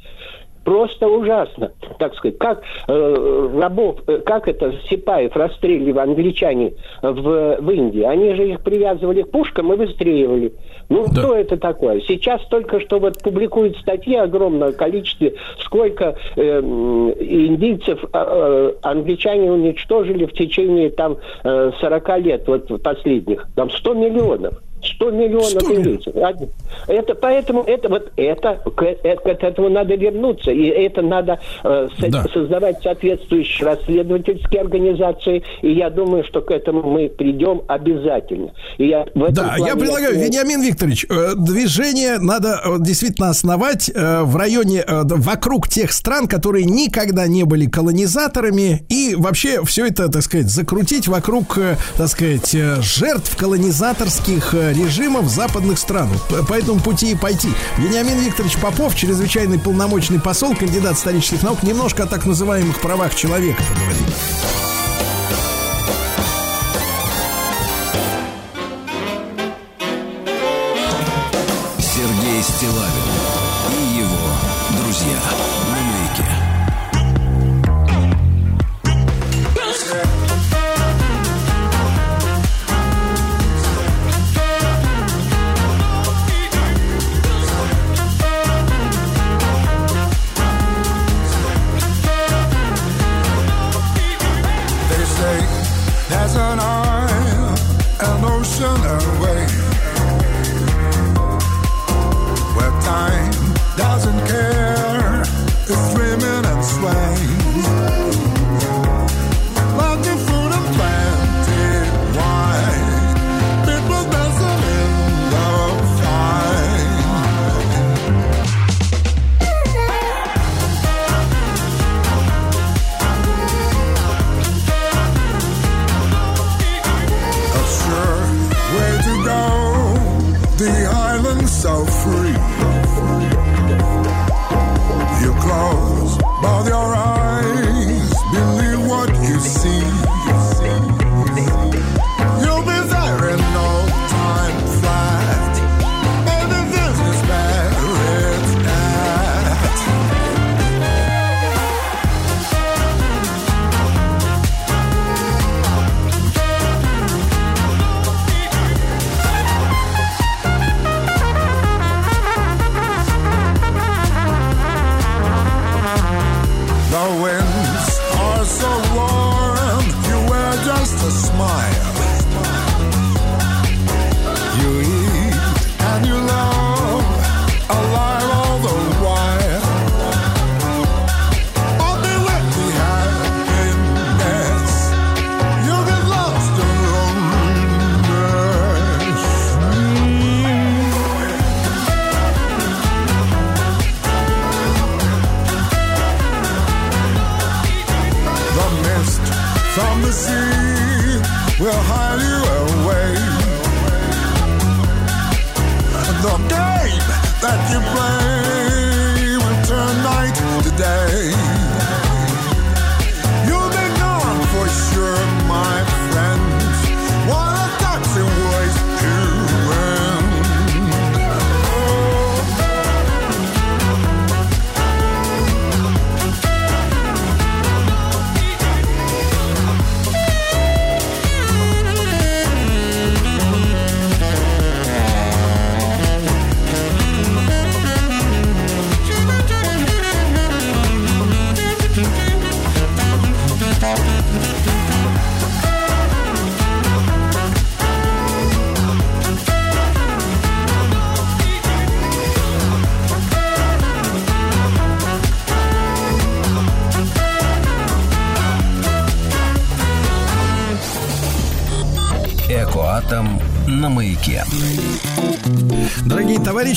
просто ужасно, так сказать. Как э, рабов, э, как это Сипаев расстреливали англичане в, в Индии? Они же их привязывали к пушкам и выстреливали. Ну, да. кто это такое? Сейчас только что вот публикуют статьи огромное количество, сколько э, индийцев э, э, англичане уничтожили в течение там э, 40 лет, вот последних, там 100 миллионов. 100 миллионов 100 евреев. Один. Это поэтому это вот это к, э- к этому надо вернуться и это надо э, со- Да. создавать соответствующие расследовательские организации и я думаю, что к этому мы придем обязательно. И я в Да, я предлагаю, я- Вениамин Викторович, э, движение надо э, действительно основать э, в районе, э, вокруг тех стран, которые никогда не были колонизаторами, и вообще все это, так сказать, закрутить вокруг, э, так сказать, э, жертв колонизаторских э, режимов западных стран. По этому пути и пойти. Вениамин Викторович Попов, чрезвычайный полномочный посол, кандидат исторических наук, немножко о так называемых правах человека поговорим.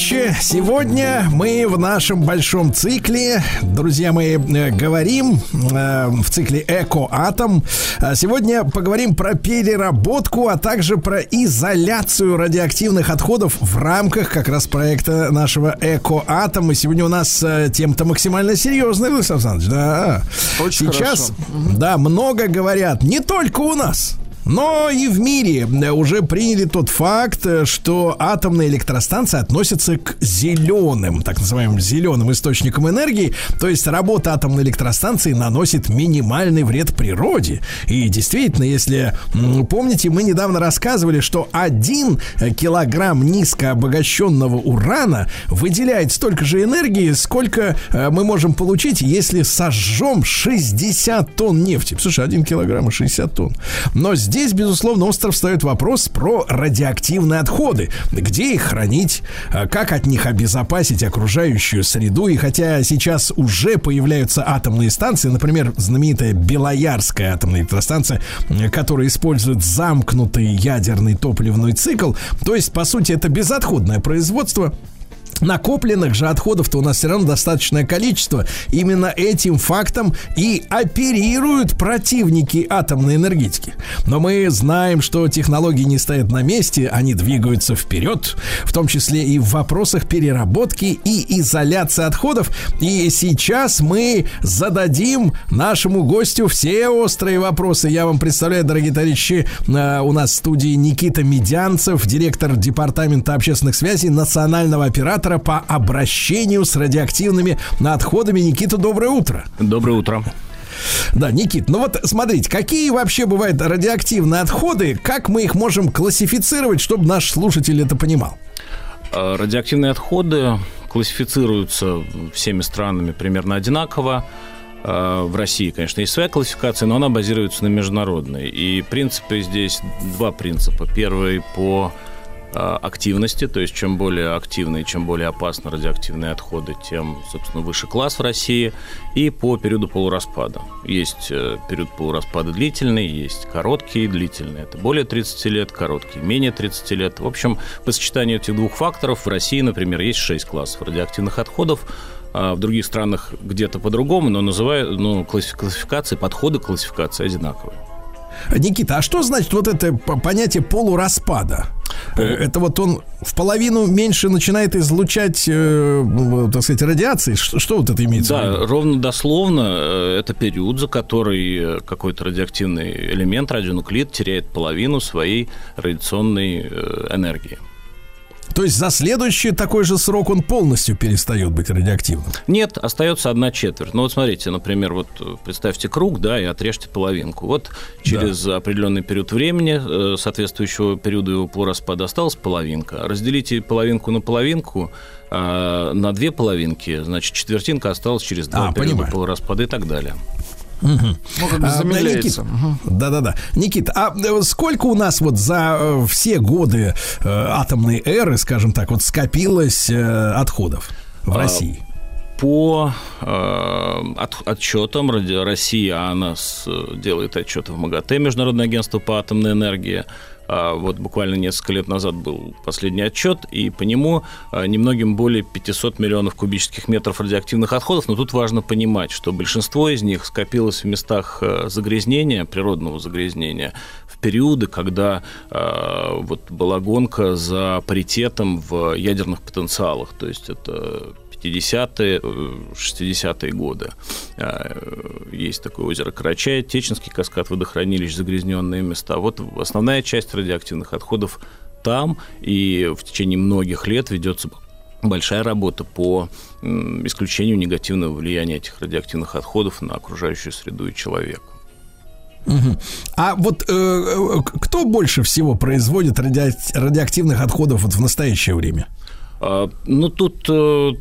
Товарищи, сегодня мы в нашем большом цикле, друзья мои, э, говорим э, в цикле «Эко-атом». А Сегодня поговорим про переработку, а также про изоляцию радиоактивных отходов в рамках как раз проекта нашего «Эко-атом». И сегодня у нас э, тема-то максимально серьезная, Александр Александрович, да. Очень Сейчас, хорошо. да, много говорят, не только у нас, но и в мире э, уже приняли тот факт, э, что атомные электростанции относятся к зеленым, так называемым зеленым источникам энергии. То есть работа атомной электростанции наносит минимальный вред природе. И действительно, если помните, мы недавно рассказывали, что один э, килограмм низкообогащенного урана выделяет столько же энергии, сколько мы можем получить, если сожжем 60 тонн нефти. Слушай, один килограмм и 60 тонн. Но здесь здесь, безусловно, остров встает вопрос про радиоактивные отходы. Где их хранить, э, как от них обезопасить окружающую среду. И хотя сейчас уже появляются атомные станции, например, знаменитая Белоярская атомная электростанция, которая использует замкнутый ядерный топливный цикл, то есть, по сути, это безотходное производство, Накопленных же отходов-то у нас все равно достаточное количество. Именно этим фактом и оперируют противники атомной энергетики. Но мы знаем, что технологии не стоят на месте, они двигаются вперед, в том числе и в вопросах переработки и изоляции отходов. И сейчас мы зададим нашему гостю все острые вопросы. Я вам представляю, дорогие товарищи, э, у нас в студии Никита Медянцев, директор департамента общественных связей национального оператора оператора по обращению с радиоактивными отходами. Никита, доброе утро. Доброе утро. Да, Никит, ну вот смотрите, какие вообще бывают радиоактивные отходы, как мы их можем классифицировать, чтобы наш слушатель это понимал? А, радиоактивные отходы классифицируются всеми странами примерно одинаково. А, в России, конечно, есть своя классификация, но она базируется на международной. И принципы здесь два принципа. Первый по активности, то есть чем более активны и чем более опасны радиоактивные отходы, тем, собственно, выше класс в России, и по периоду полураспада. Есть э, период полураспада длительный, есть короткий, длительный, это более 30 лет, короткий, менее 30 лет. В общем, по сочетанию этих двух факторов в России, например, есть 6 классов радиоактивных отходов, а в других странах где-то по-другому, но называют, ну, классификации, подходы к классификации одинаковые. Никита, а что значит вот это понятие полураспада? Э, это вот он в половину меньше начинает излучать, э, так сказать, радиации. Что, что вот это имеется да, в виду? ровно дословно э, это период, за который какой-то радиоактивный элемент, радионуклид, теряет половину своей радиационной энергии. То есть за следующий такой же срок он полностью перестает быть радиоактивным? Нет, остается одна четверть. Ну вот смотрите, например, вот представьте круг, да, и отрежьте половинку. Вот через да. определенный период времени, э, соответствующего периода его полураспада, осталась половинка. Разделите половинку на половинку, а, на две половинки, значит, четвертинка осталась через два а, периода понимаю. полураспада и так далее. Угу. Ну, как бы а, Никит, Да-да-да. Никит, а э, сколько у нас вот за э, все годы э, атомной эры, скажем так, вот скопилось э, отходов в а, России? По э, от, отчетам Россия, она с, делает отчеты в МАГАТЭ, Международное агентство по атомной энергии, вот буквально несколько лет назад был последний отчет, и по нему а, немногим более 500 миллионов кубических метров радиоактивных отходов, но тут важно понимать, что большинство из них скопилось в местах а, загрязнения, природного загрязнения, в периоды, когда вот была гонка за паритетом в ядерных потенциалах, то есть это 50-е, 60-е годы. А, есть такое озеро Карачай, Теченский каскад, водохранилищ, загрязненные места. Вот основная часть радиоактивных отходов там, и в течение многих лет ведется большая работа по исключению негативного влияния этих радиоактивных отходов на окружающую среду и человека. Угу. А вот э, э кто больше всего производит ради... радиоактивных отходов вот в настоящее время? А, ну, тут э,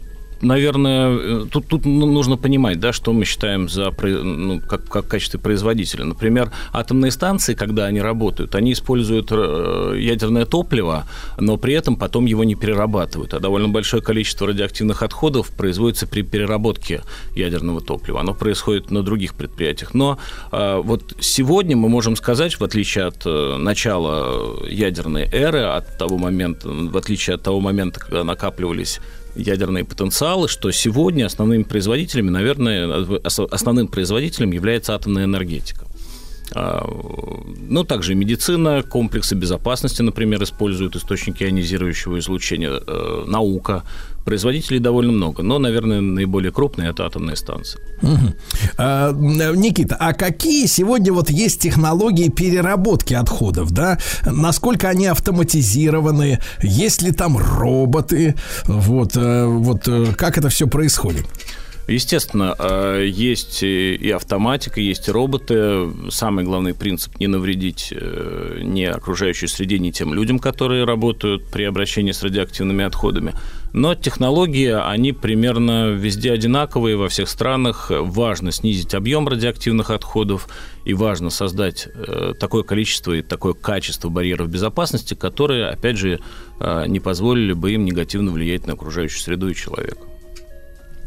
наверное, э, тут, тут ну, нужно понимать, да, что мы считаем за, ну, как, как качестве производителя. Например, атомные станции, когда они работают, они используют э, ядерное топливо, но при этом потом его не перерабатывают. А довольно большое количество радиоактивных отходов производится при переработке ядерного топлива. Оно происходит на других предприятиях. Но э, вот сегодня мы можем сказать, в отличие от начала ядерной эры, от того момента, в отличие от того момента, когда накапливались ядерные потенциалы, что сегодня основными производителями, наверное, основным производителем является атомная энергетика. А, ну, также медицина, комплексы безопасности, например, используют источники ионизирующего излучения, э, наука. Производителей довольно много, но, наверное, наиболее крупные – это атомные станции. Угу. А, Никита, а какие сегодня вот есть технологии переработки отходов, да? Насколько они автоматизированы? Есть ли там роботы? Вот, э, вот э, как это все происходит? Естественно, э, есть и автоматика, есть и роботы. Самый главный принцип – не навредить э, ни окружающей среде, ни тем людям, которые работают при обращении с радиоактивными отходами. Но технологии, они примерно везде одинаковые во всех странах. Важно снизить объем радиоактивных отходов и важно создать э, такое количество и такое качество барьеров безопасности, которые, опять же, не позволили бы им негативно влиять на окружающую среду и человека.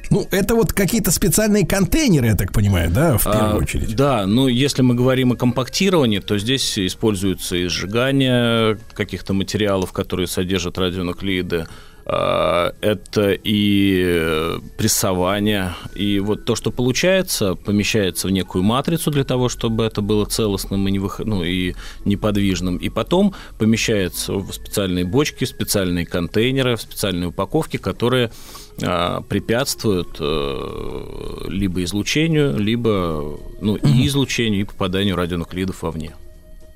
Ну, это вот какие-то специальные контейнеры, я так понимаю, да, в первую а, очередь? Да, ну, если мы говорим о компактировании, то здесь используется и сжигание каких-то материалов, которые содержат радионуклиды, а, это и прессование. И вот то, что получается, помещается в некую матрицу для того, чтобы это было целостным и, не вых... ну, и неподвижным. И потом помещается в специальные бочки, в специальные контейнеры, в специальные упаковки, которые препятствуют э, либо излучению, либо ну, и излучению, и попаданию радионуклидов вовне.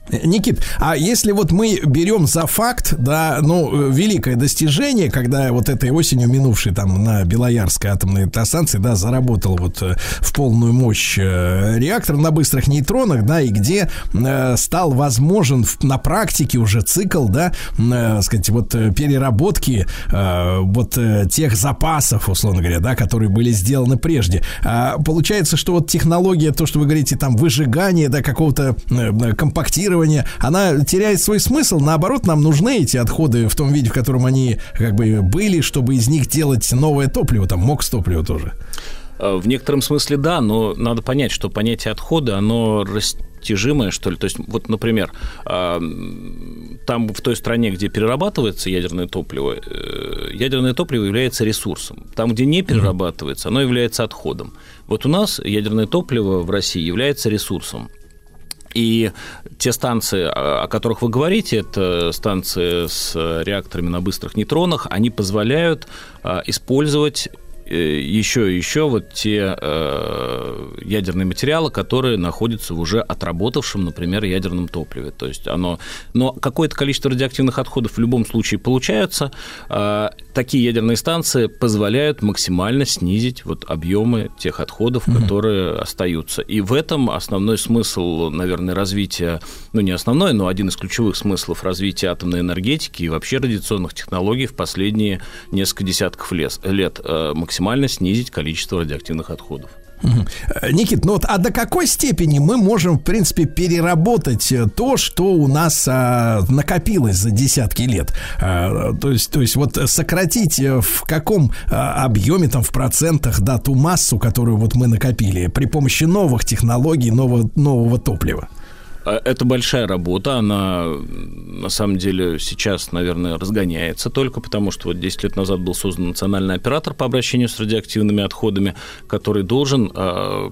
Никит, а если вот мы берем за факт, да, ну, великое достижение, когда вот этой осенью минувшей там на Белоярской атомной электростанции, да, заработал вот э, в полную мощь э, реактор на быстрых нейтронах, да, и где э, стал возможен на практике уже цикл, да, э, сказать, вот переработки вот тех запасов, условно говоря, да, которые были сделаны прежде. А получается, что вот технология, то, что вы говорите, там, выжигание, да, какого-то компактирования, рециклирования, она теряет свой смысл. Наоборот, нам нужны эти отходы в том виде, в котором они как бы были, чтобы из них делать новое топливо, там МОКС топливо тоже. Э, в некотором смысле да, но надо понять, что понятие отхода, оно растяжимое, что ли. То есть, вот, например, э, там в той стране, где перерабатывается ядерное топливо, э, ядерное топливо является ресурсом. Там, где не перерабатывается, оно является отходом. Вот у нас ядерное топливо в России является ресурсом. И те станции, о которых вы говорите, это станции с реакторами на быстрых нейтронах, они позволяют а, использовать еще и еще вот те э, ядерные материалы, которые находятся в уже отработавшем, например, ядерном топливе. То есть оно... Но какое-то количество радиоактивных отходов в любом случае получаются. Э, такие ядерные станции позволяют максимально снизить вот объемы тех отходов, mm-hmm. которые остаются. И в этом основной смысл, наверное, развития, ну не основной, но один из ключевых смыслов развития атомной энергетики и вообще радиационных технологий в последние несколько десятков лет. лет э, максимально снизить количество радиоактивных отходов. Никит, ну вот, а до какой степени мы можем, в принципе, переработать э, то, что у нас а, накопилось за десятки лет? А, то есть, то есть вот сократить э, в каком а, объеме, там, в процентах, да, ту массу, которую вот мы накопили при помощи новых технологий, нового, нового топлива? А, это большая работа, она на самом деле сейчас, наверное, разгоняется только потому, что вот 10 лет назад был создан национальный оператор по обращению с радиоактивными отходами, который должен а,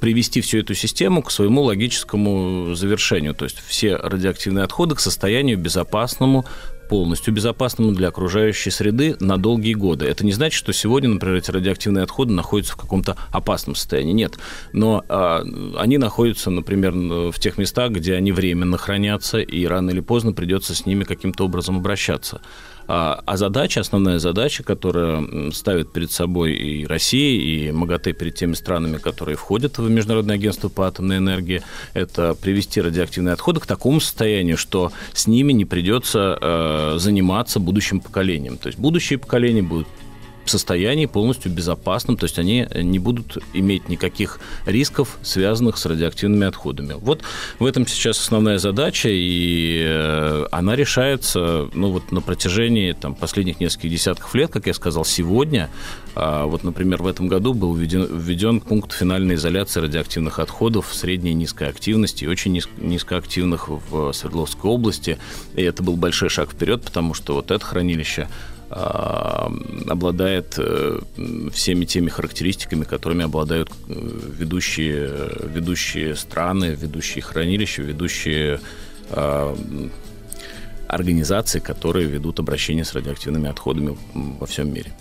привести всю эту систему к своему логическому завершению. То есть все радиоактивные отходы к состоянию безопасному, полностью безопасному для окружающей среды на долгие годы. Это не значит, что сегодня, например, эти радиоактивные отходы находятся в каком-то опасном состоянии. Нет. Но а, они находятся, например, в тех местах, где они временно хранятся, и рано или поздно придется с ними каким-то образом обращаться. А, а задача, основная задача, которая ставит перед собой и Россия, и МАГАТЭ перед теми странами, которые входят в Международное агентство по атомной энергии, это привести радиоактивные отходы к такому состоянию, что с ними не придется э, заниматься будущим поколением. То есть будущие поколения будут состоянии полностью безопасном, то есть они не будут иметь никаких рисков, связанных с радиоактивными отходами. Вот в этом сейчас основная задача, и э, она решается ну, вот на протяжении там, последних нескольких десятков лет, как я сказал, сегодня, а, вот, например, в этом году был введен, введен пункт финальной изоляции радиоактивных отходов средней и низкой активности, и очень низ, низкоактивных в Свердловской области, и это был большой шаг вперед, потому что вот это хранилище обладает э, всеми теми характеристиками, которыми обладают э, ведущие, ведущие страны, ведущие хранилища, ведущие а, организации, которые ведут обращение с радиоактивными отходами во всем мире.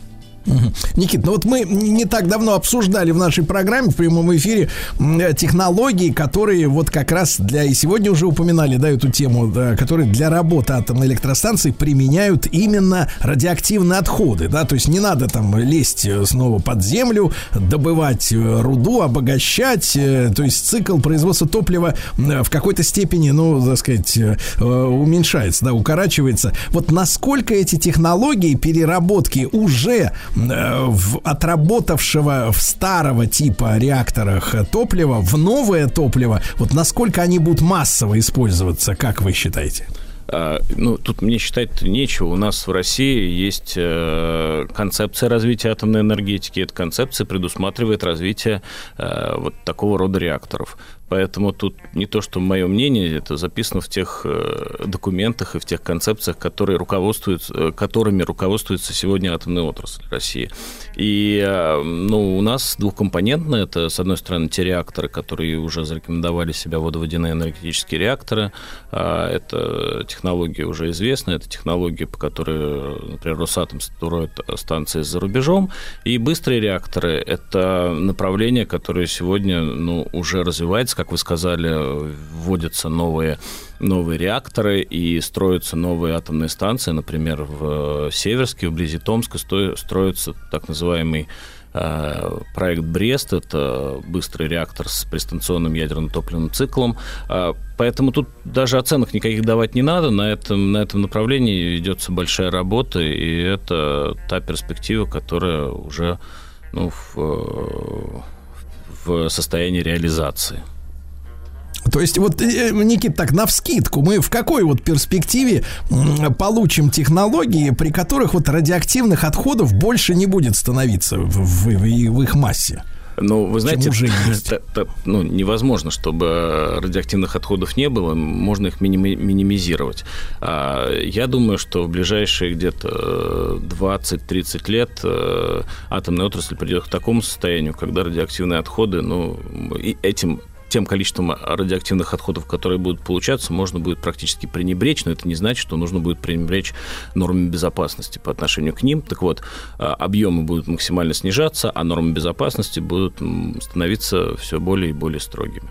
Никит, ну вот мы не так давно обсуждали в нашей программе в прямом эфире э, технологии, которые вот как раз для и сегодня уже упоминали, да, эту тему, да, которые для работы атомной электростанции применяют именно радиоактивные отходы, да, то есть не надо там лезть э, снова под землю, добывать э, руду, обогащать, то есть цикл производства топлива в какой-то степени, ну, так сказать, уменьшается, да, укорачивается. Вот насколько эти технологии переработки уже Э, в отработавшего в старого типа реакторах топлива в новое топливо, вот насколько они будут массово использоваться, как вы считаете? А, ну, тут мне считать нечего. У нас в России есть э, концепция развития атомной энергетики. Эта концепция предусматривает развитие э, вот такого рода реакторов. Поэтому тут не то, что мое мнение, это записано в тех э, документах и в тех концепциях, которые руководствуются, э, которыми руководствуется сегодня атомная отрасль России. И э, ну, у нас двухкомпонентно. Это, с одной стороны, те реакторы, которые уже зарекомендовали себя водоводяные энергетические реакторы. А, это технология уже известная, это технология, по которой, например, Росатом строит станции за рубежом. И быстрые реакторы – это направление, которое сегодня ну, уже развивается как вы сказали, вводятся новые новые реакторы и строятся новые атомные станции. Например, в Северске, вблизи Томска, строится так называемый э, проект Брест, это быстрый реактор с пристанционным ядерным топливным циклом. Э, поэтому тут даже оценок никаких давать не надо. На этом, на этом направлении ведется большая работа, и это та перспектива, которая уже ну, в, э, в состоянии реализации. То есть вот, э, Никит, так, на вскидку, мы в какой вот перспективе получим технологии, при которых вот радиоактивных отходов больше не будет становиться в, в, в, их массе? Ну, вы знаете, уже ну, невозможно, чтобы радиоактивных отходов не было, можно их миними, минимизировать. А, я думаю, что в ближайшие где-то 20-30 лет э, атомная отрасль придет к такому состоянию, когда радиоактивные отходы, ну, и этим тем количеством радиоактивных отходов, которые будут получаться, можно будет практически пренебречь, но это не значит, что нужно будет пренебречь нормами безопасности по отношению к ним. Так вот, а, объемы будут максимально снижаться, а нормы безопасности будут становиться все более и более строгими.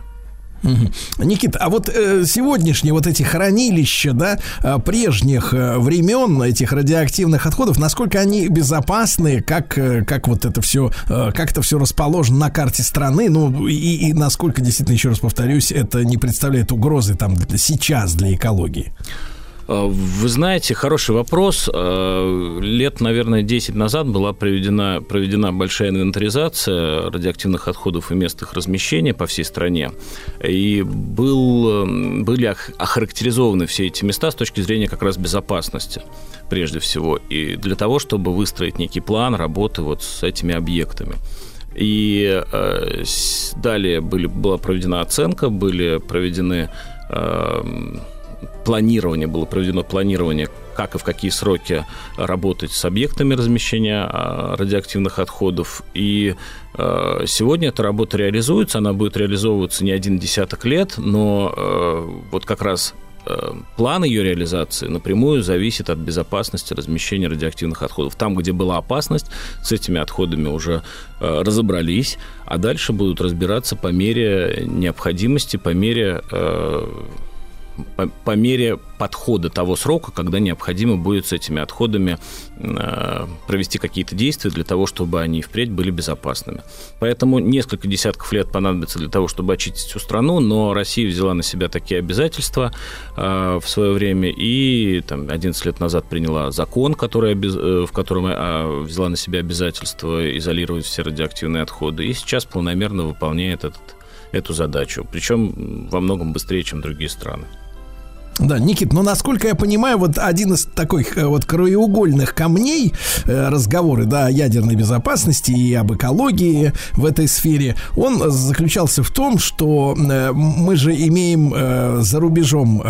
Никита, а вот э, сегодняшние вот эти хранилища, да, э, прежних э, времен этих радиоактивных отходов, насколько они безопасны, как, э, как вот это все, как это все расположено на карте страны, ну и, и насколько, действительно, еще раз повторюсь, это не представляет угрозы там сейчас для экологии? Э, вы знаете, хороший вопрос. Э, лет, наверное, 10 назад была проведена, проведена большая инвентаризация радиоактивных отходов и мест их размещения по всей стране. И был, э, были охарактеризованы все эти места с точки зрения как раз безопасности прежде всего. И для того, чтобы выстроить некий план работы вот с этими объектами. И э, далее были, была проведена оценка, были проведены э, планирование, было проведено планирование, как и в какие сроки работать с объектами размещения а, радиоактивных отходов. И а, сегодня эта работа реализуется, она будет реализовываться не один десяток лет, но а, вот как раз план ее реализации напрямую зависит от безопасности размещения радиоактивных отходов. Там, где была опасность, с этими отходами уже разобрались, а дальше будут разбираться по мере необходимости, по мере по, по мере подхода того срока, когда необходимо будет с этими отходами э, провести какие-то действия для того, чтобы они впредь были безопасными. Поэтому несколько десятков лет понадобится для того, чтобы очистить всю страну, но Россия взяла на себя такие обязательства э, в свое время и там, 11 лет назад приняла закон, который, э, в котором э, взяла на себя обязательство изолировать все радиоактивные отходы, и сейчас планомерно выполняет этот, эту задачу, причем во многом быстрее, чем другие страны. Да, Никит, ну насколько я понимаю, вот один из таких э, вот краеугольных камней э, разговоры, да, о ядерной безопасности и об экологии в этой сфере, он заключался в том, что э, мы же имеем за рубежом,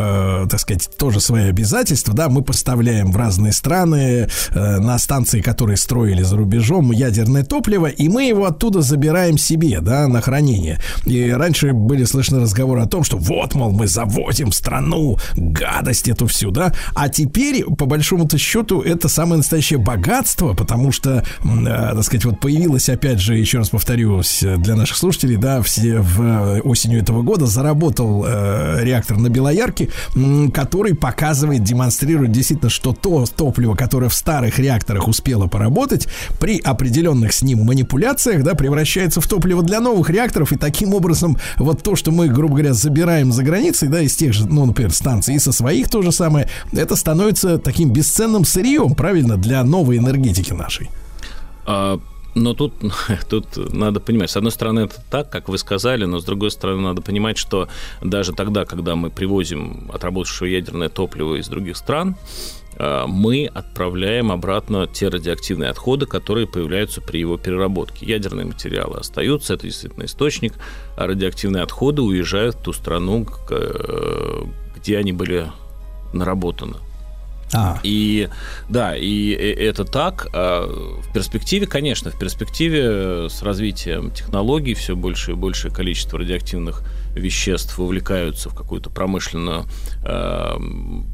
так сказать, тоже свои обязательства, да, мы поставляем в разные страны на станции, которые строили за рубежом, ядерное топливо, и мы его оттуда забираем себе, да, на хранение. И раньше были слышны разговоры о том, что вот, мол, мы завозим в страну гадость эту всю, да. А теперь, по большому-то счету, это самое настоящее богатство, потому что, э, так сказать, вот появилось, опять же, еще раз повторюсь, для наших слушателей, да, все в э, осенью этого года заработал э, реактор на Белоярке, который показывает, демонстрирует действительно, что то топливо, которое в старых реакторах успело поработать, при определенных с ним манипуляциях, да, превращается в топливо для новых реакторов, и таким образом вот то, что мы, грубо говоря, забираем за границей, да, из тех же, ну, например, станций, и со своих то же самое, это становится таким бесценным сырьем, правильно, для новой энергетики нашей. А, но тут, <laughs> тут надо понимать, с одной стороны, это так, как вы сказали, но с другой стороны, надо понимать, что даже тогда, когда мы привозим отработавшее ядерное топливо из других стран, а, мы отправляем обратно те радиоактивные отходы, которые появляются при его переработке. Ядерные материалы остаются, это действительно источник, а радиоактивные отходы уезжают в ту страну, э, где они были наработаны. А. И да, и это так. А в перспективе, конечно, в перспективе с развитием технологий все больше и большее количество радиоактивных веществ вовлекаются в какую-то промышленную, э,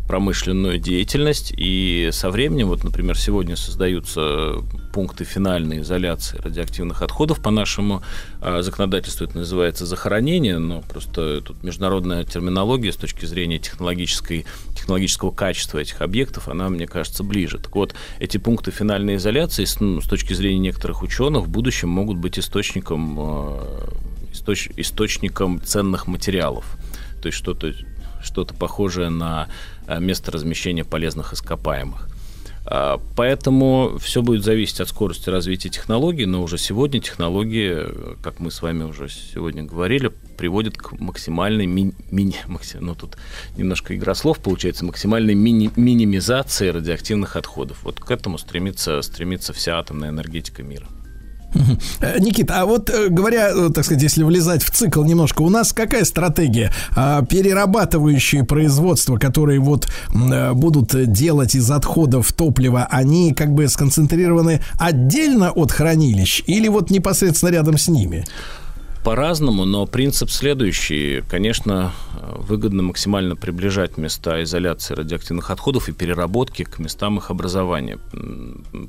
промышленную деятельность. И со временем, вот, например, сегодня создаются пункты финальной изоляции радиоактивных отходов. По нашему э, законодательству это называется захоронение, но просто тут международная терминология с точки зрения технологической, технологического качества этих объектов, она, мне кажется, ближе. Так вот, эти пункты финальной изоляции с, ну, точки зрения некоторых ученых в будущем могут быть источником э, источ, источником ценных материалов. То есть что-то что похожее на э, место размещения полезных ископаемых. А, поэтому все будет зависеть от скорости развития технологий, но уже сегодня технологии, как мы с вами уже сегодня говорили, приводят к максимальной ми, мини, <laughs> максим, ну тут немножко игра слов получается, максимальной мини, минимизации радиоактивных отходов. Вот к этому стремится, стремится вся атомная энергетика мира. Э, Никита, а вот э, говоря, э, так сказать, если влезать в цикл немножко, у нас какая стратегия? А, перерабатывающие производства, которые вот будут делать из отходов топлива, они как бы сконцентрированы отдельно от хранилищ или вот непосредственно рядом с ними? По-разному, но принцип следующий. Конечно, выгодно максимально приближать места изоляции радиоактивных отходов и переработки к местам их образования.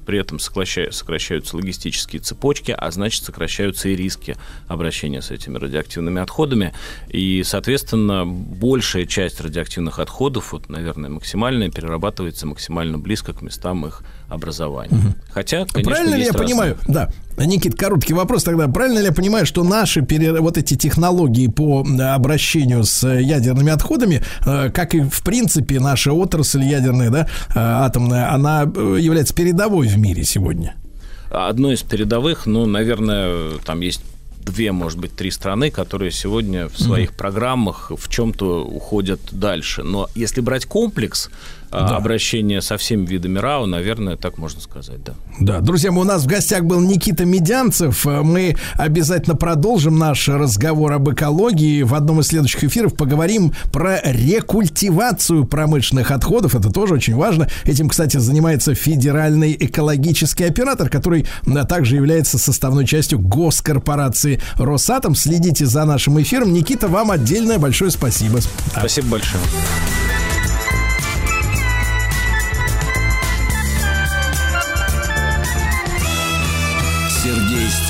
При этом сокращаются логистические цепочки, а значит сокращаются и риски обращения с этими радиоактивными отходами. И, соответственно, большая часть радиоактивных отходов, вот, наверное, максимальная, перерабатывается максимально близко к местам их образования. Угу. Хотя, конечно, Правильно ли я разные... понимаю? Да. Никит, короткий вопрос тогда. Правильно ли я понимаю, что наши пере... вот эти технологии по обращению с ядерными отходами, э, как и в принципе наша отрасль ядерная, да, э, атомная, она э, является передовой в мире сегодня? Одной из передовых, ну, наверное, там есть две, может быть, три страны, которые сегодня в своих mm-hmm. программах в чем-то уходят дальше. Но если брать комплекс, а, да. обращение со всеми видами РАО, наверное, так можно сказать, да. Да, друзья, у нас в гостях был Никита Медянцев. Мы обязательно продолжим наш разговор об экологии. В одном из следующих эфиров поговорим про рекультивацию промышленных отходов. Это тоже очень важно. Этим, кстати, занимается федеральный экологический оператор, который также является составной частью госкорпорации Росатом. Следите за нашим эфиром. Никита, вам отдельное большое спасибо. Спасибо большое.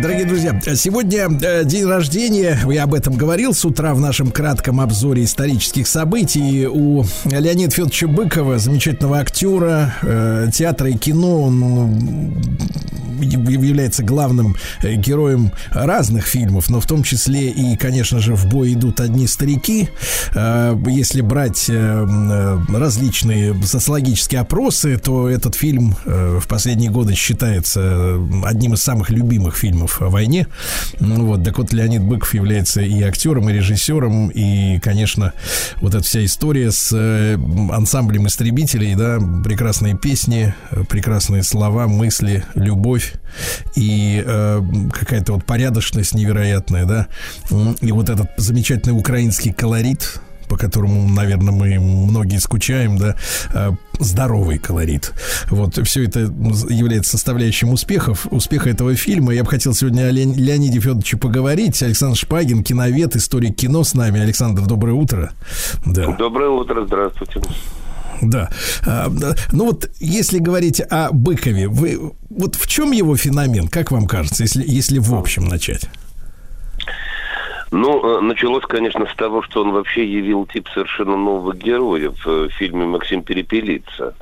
Дорогие друзья, сегодня э, день рождения, я об этом говорил с утра в нашем кратком обзоре исторических событий. У Леонида Федоровича Быкова, замечательного актера э, театра и кино, он является главным э, героем разных фильмов, но в том числе и, конечно же, в бой идут одни старики. Если брать различные социологические опросы, то этот фильм в последние годы считается одним из самых любимых фильмов фильмов о войне. Ну, вот, так вот, Леонид Быков является и актером, и режиссером, и, конечно, вот эта вся история с э, ансамблем истребителей, да, прекрасные песни, прекрасные слова, мысли, любовь и э, какая-то вот порядочность невероятная, да, и вот этот замечательный украинский колорит, по которому, наверное, мы многие скучаем, да, э, здоровый колорит. Вот все это является составляющим успехов, успеха этого фильма. Я бы хотел сегодня о Ле- Леониде Федоровиче поговорить. Александр Шпагин, киновед, историк кино с нами. Александр, доброе утро. Да. Доброе утро, здравствуйте. Да. А, ну вот, если говорить о Быкове, вы вот в чем его феномен, как вам кажется, если, если в общем начать? Ну, э, началось, конечно, с того, что он вообще явил тип совершенно нового героя в фильме «Максим Перепелица».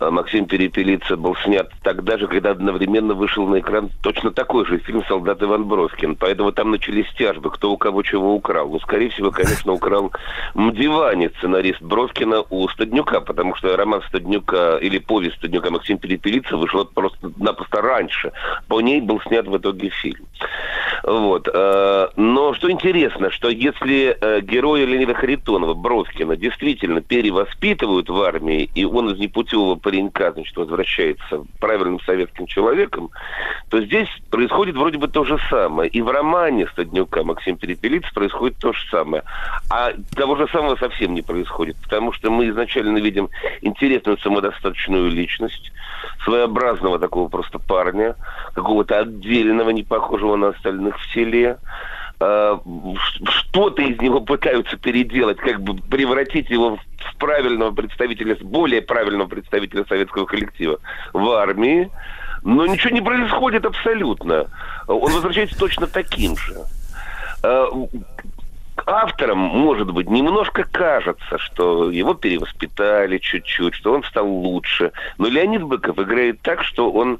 А Максим Перепелица был снят тогда же, когда одновременно вышел на экран точно такой же фильм «Солдат Иван Бровкин». Поэтому там начались тяжбы, кто у кого чего украл. Ну, скорее всего, конечно, украл Мдивани, сценарист Бровкина, у Стаднюка, потому что роман Стаднюка или повесть Стаднюка «Максим Перепелица» вышла просто-напросто раньше. По ней был снят в итоге фильм. Вот. Э, но что интересно, что если э, героя Леонида Харитонова, Бровкина, действительно перевоспитывают в армии, и он из непутевого паренька, значит, возвращается правильным советским человеком, то здесь происходит вроде бы то же самое. И в романе Стаднюка Максим Перепелиц происходит то же самое. А того же самого совсем не происходит, потому что мы изначально видим интересную самодостаточную личность, своеобразного такого просто парня, какого-то отдельного, не похожего на остальных в селе, что-то из него пытаются переделать, как бы превратить его в правильного представителя, более правильного представителя советского коллектива в армии, но ничего не происходит абсолютно. Он возвращается точно таким же. А, авторам, может быть, немножко кажется, что его перевоспитали чуть-чуть, что он стал лучше. Но Леонид Быков играет так, что он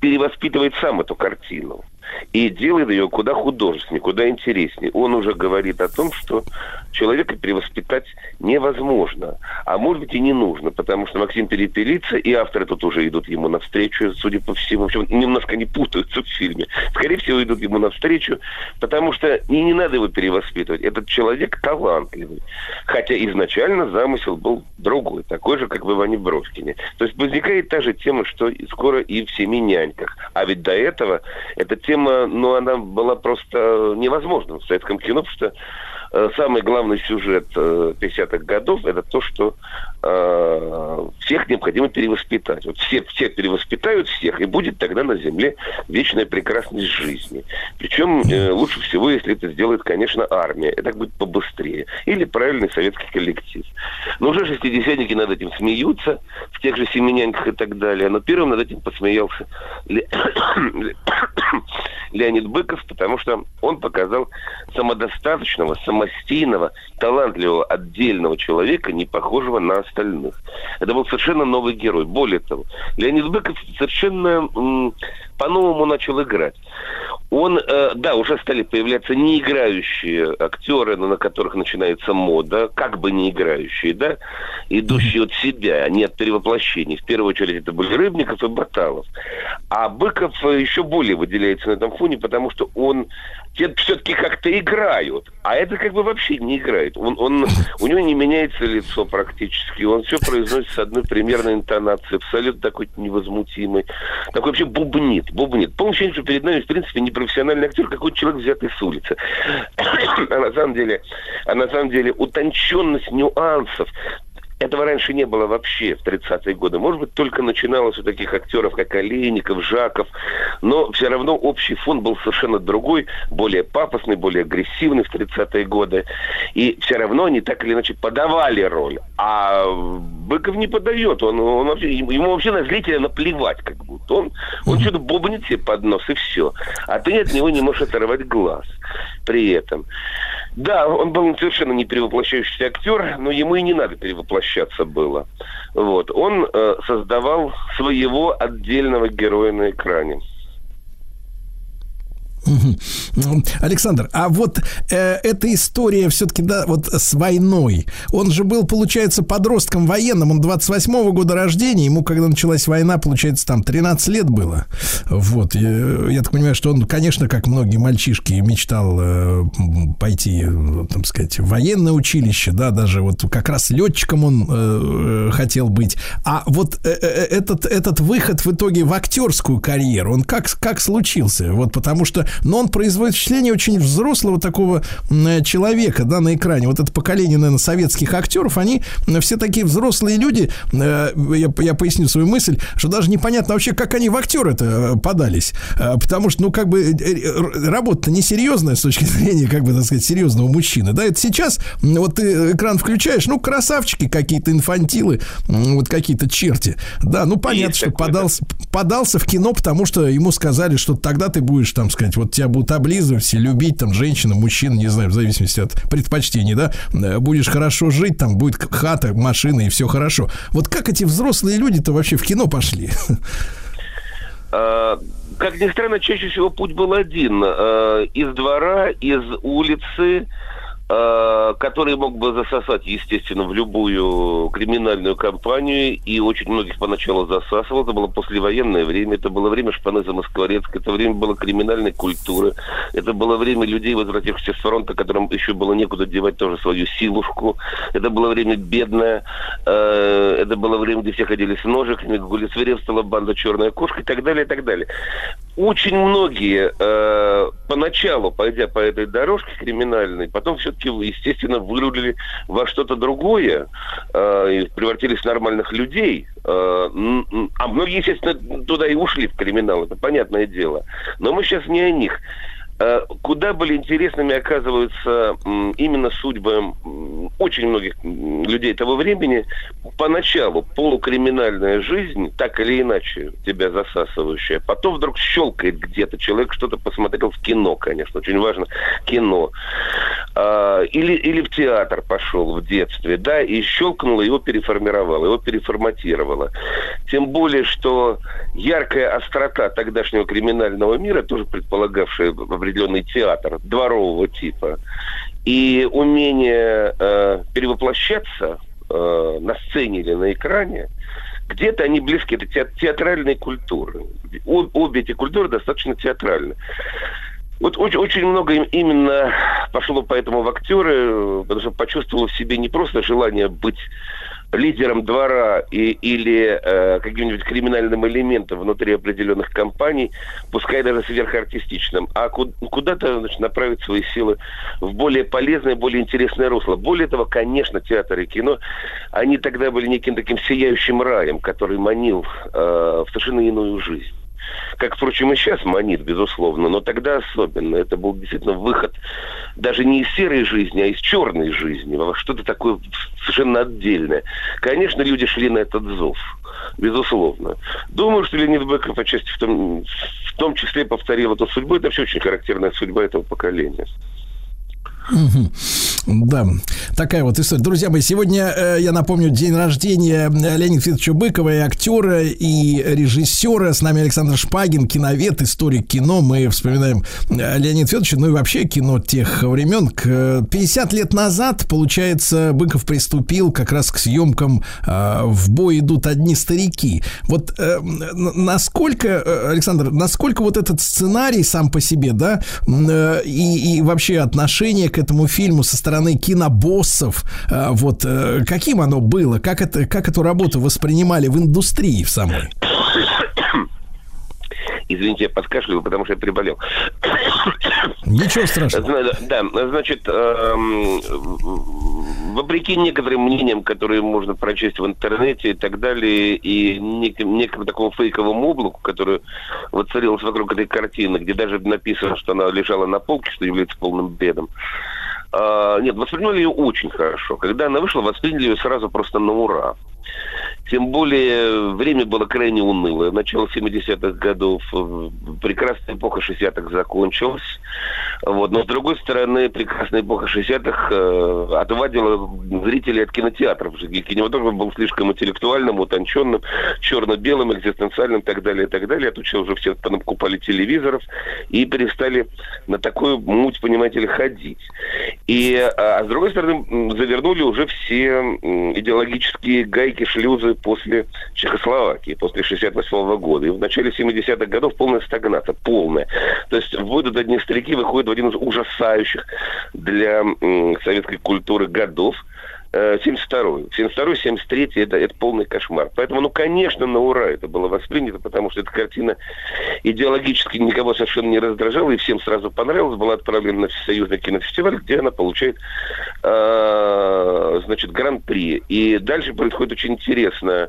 перевоспитывает сам эту картину и делает ее куда художественнее, куда интереснее. Он уже говорит о том, что человека перевоспитать невозможно, а может быть и не нужно, потому что Максим перепелится, и авторы тут уже идут ему навстречу, судя по всему, в общем, немножко не путаются в фильме. Скорее всего, идут ему навстречу, потому что и не надо его перевоспитывать. Этот человек талантливый. Хотя изначально замысел был другой, такой же, как в Иване Бровкине. То есть возникает та же тема, что скоро и в «Семи няньках». А ведь до этого эта тема, ну, она была просто невозможна в советском кино, потому что Э, самый главный сюжет 50-х э, годов это то, что э, всех необходимо перевоспитать. Вот все, все перевоспитают всех, и будет тогда на Земле вечная прекрасность жизни. Причем э, лучше всего, если это сделает, конечно, армия. Это будет побыстрее. Или правильный советский коллектив. Но уже шестидесятники над этим смеются, в тех же семенянках и так далее. Но первым над этим посмеялся <coughs> <coughs> Леонид Быков, потому что он показал самодостаточного, самостийного, талантливого, отдельного человека, не похожего на остальных. Это был совершенно новый герой. Более того, Леонид Быков совершенно по-новому начал играть. Он, э, да, уже стали появляться не играющие актеры, на которых начинается мода, как бы не играющие, да, идущие от себя, а не от перевоплощений. В первую очередь это были Рыбников и Баталов. А Быков еще более выделяется на этом фоне, потому что он те все-таки как-то играют, а это как бы вообще не играет. Он, он, у него не меняется лицо практически, он все произносит с одной примерной интонацией, абсолютно такой невозмутимый, такой вообще бубнит, бубнит. Ощущение, что перед нами, принципе, не профессиональный актер, какой-то человек взятый с улицы. <coughs> а на самом деле, а на самом деле утонченность нюансов, этого раньше не было вообще в 30-е годы. Может быть, только начиналось у таких актеров, как Олейников, Жаков. Но все равно общий фон был совершенно другой, более пафосный, более агрессивный в 30-е годы. И все равно они так или иначе подавали роль. А Быков не подает. Он, он вообще, ему вообще на зрителя наплевать как будто. Он, он что-то бубнит себе под нос и все. А ты от него не можешь оторвать глаз при этом. Да, он был совершенно не перевоплощающийся актер, но ему и не надо перевоплощаться было. Вот. Он э, создавал своего отдельного героя на экране. Александр, а вот э, эта история все-таки, да, вот с войной. Он же был, получается, подростком военным. Он 28-го года рождения. Ему, когда началась война, получается, там 13 лет было. Вот. Я, я так понимаю, что он, конечно, как многие мальчишки, мечтал э, пойти, там сказать, в военное училище, да, даже вот как раз летчиком он э, хотел быть. А вот э, э, этот, этот выход в итоге в актерскую карьеру, он как, как случился? Вот потому что но он производит впечатление очень взрослого такого м, человека, да, на экране. Вот это поколение, наверное, советских актеров, они все такие взрослые люди. Э, я, я поясню свою мысль, что даже непонятно вообще, как они в актеры-то э, подались. Э, потому что, ну, как бы, э, э, работа-то несерьезная с точки <laughs> зрения, как бы, так сказать, серьезного мужчины. Да, это сейчас, вот ты экран включаешь, ну, красавчики какие-то, инфантилы, вот какие-то черти. Да, ну, понятно, что подался, подался в кино, потому что ему сказали, что тогда ты будешь, там, сказать, вот тебя будут облизывать, любить, там, женщина, мужчина, не знаю, в зависимости от предпочтений, да, э, будешь хорошо жить, там, будет хата, машина и все хорошо. Вот как эти взрослые люди-то вообще в кино пошли? А, Как ни странно, чаще всего путь был один. Э, Из двора, из улицы, э, который мог бы засосать, естественно, в любую криминальную кампанию, и очень многих поначалу засасывал. Это было послевоенное время, это было время Шпанеза Москворецка, это время было криминальной культуры, это было время людей, возвратившихся с фронта, которым еще было некуда девать тоже свою силушку, это было время бедное, э, это было время, где все ходили с ножиками, где свирепствовала банда «Черная кошка» и так далее, и так далее. Очень многие, э, поначалу, пойдя по этой дорожке криминальной, потом все-таки, естественно, вырулили во что-то другое, э, и превратились в нормальных людей. Э, а многие, естественно, туда и ушли в криминал, это понятное дело. Но мы сейчас не о них. Э, Куда были интересными оказываются именно судьбы очень многих людей того времени. Поначалу полукриминальная жизнь, так или иначе, тебя засасывающая. Потом вдруг щелкает где-то. Человек что-то посмотрел в кино, конечно. Очень важно кино. А, Или, или в театр пошел в детстве, да, и щелкнуло, его переформировало, его переформатировало. Тем более, что яркая острота тогдашнего криминального мира, тоже предполагавшая определенный театр дворового типа, и умение э, перевоплощаться э, на сцене или на экране, где-то они близки, это те- театральные культуры. Обе эти культуры достаточно театральны. Вот очень, очень много им именно пошло поэтому в актеры, э, потому что почувствовал в себе не просто желание быть лидером двора и, или э, каким-нибудь криминальным элементом внутри определенных компаний, пускай даже сверхартистичным, а ку- куда-то значит, направить свои силы в более полезное, более интересное русло. Более того, конечно, театр и кино, они тогда были неким таким сияющим раем, который манил э, в совершенно иную жизнь. Как, впрочем, и сейчас манит, безусловно, но тогда особенно. Это был действительно выход даже не из серой жизни, а из черной жизни, во что-то такое совершенно отдельное. Конечно, люди шли на этот зов, безусловно. Думаю, что Леонид Быков отчасти в том, в том числе повторил эту судьбу. Это вообще очень характерная судьба этого поколения. Мгм. Да, такая вот история. Друзья мои, сегодня, э, я напомню, день рождения э, Леонида Федоровича Быкова, и актера, и режиссера. С нами Александр Шпагин, киновед, историк кино. Мы вспоминаем э, Леонида Федоровича, ну и вообще кино тех времен. К, э, 50 лет назад, получается, Быков приступил как раз к съемкам «В бой идут одни старики». Вот насколько, Александр, насколько вот этот сценарий сам по себе, да, и, и вообще отношение к этому фильму со стороны кинобоссов, э, вот э, каким оно было, как, это, как эту работу воспринимали в индустрии в самой? Извините, я подкашливаю, потому что я приболел. Ничего страшного. Да, значит, эм, вопреки некоторым мнениям, которые можно прочесть в интернете и так далее, и неким, некому такому фейковому облаку, который воцарился вокруг этой картины, где даже написано, что она лежала на полке, что является полным бредом. А, нет, восприняли ее очень хорошо. Когда она вышла, восприняли ее сразу просто на ура. Тем более время было крайне унылое. Начало 70-х годов, э, прекрасная эпоха 60-х закончилась. Вот. Но с другой стороны, прекрасная эпоха 60-х э, отвадила зрителей от кинотеатров. Кинематограф был слишком интеллектуальным, утонченным, черно-белым, экзистенциальным и так далее, и так далее. А тут уже все покупали телевизоров и перестали на такую муть, понимаете ли, ходить. И, а а с другой стороны, завернули уже все идеологические гайки, шлюзы после Чехословакии, после 68 года. И в начале 70-х годов полная стагнация, полная. То есть выйдут одни старики, выходят в один из ужасающих для советской культуры годов. Э, 72-й. 72-й, 73-й это, это полный кошмар. Поэтому, ну, конечно, на ура это было воспринято, потому что эта картина идеологически никого совершенно не раздражала и всем сразу понравилась. Была отправлена на Всесоюзный кинофестиваль, где она получает, э, значит, гран-при. И дальше происходит очень интересно.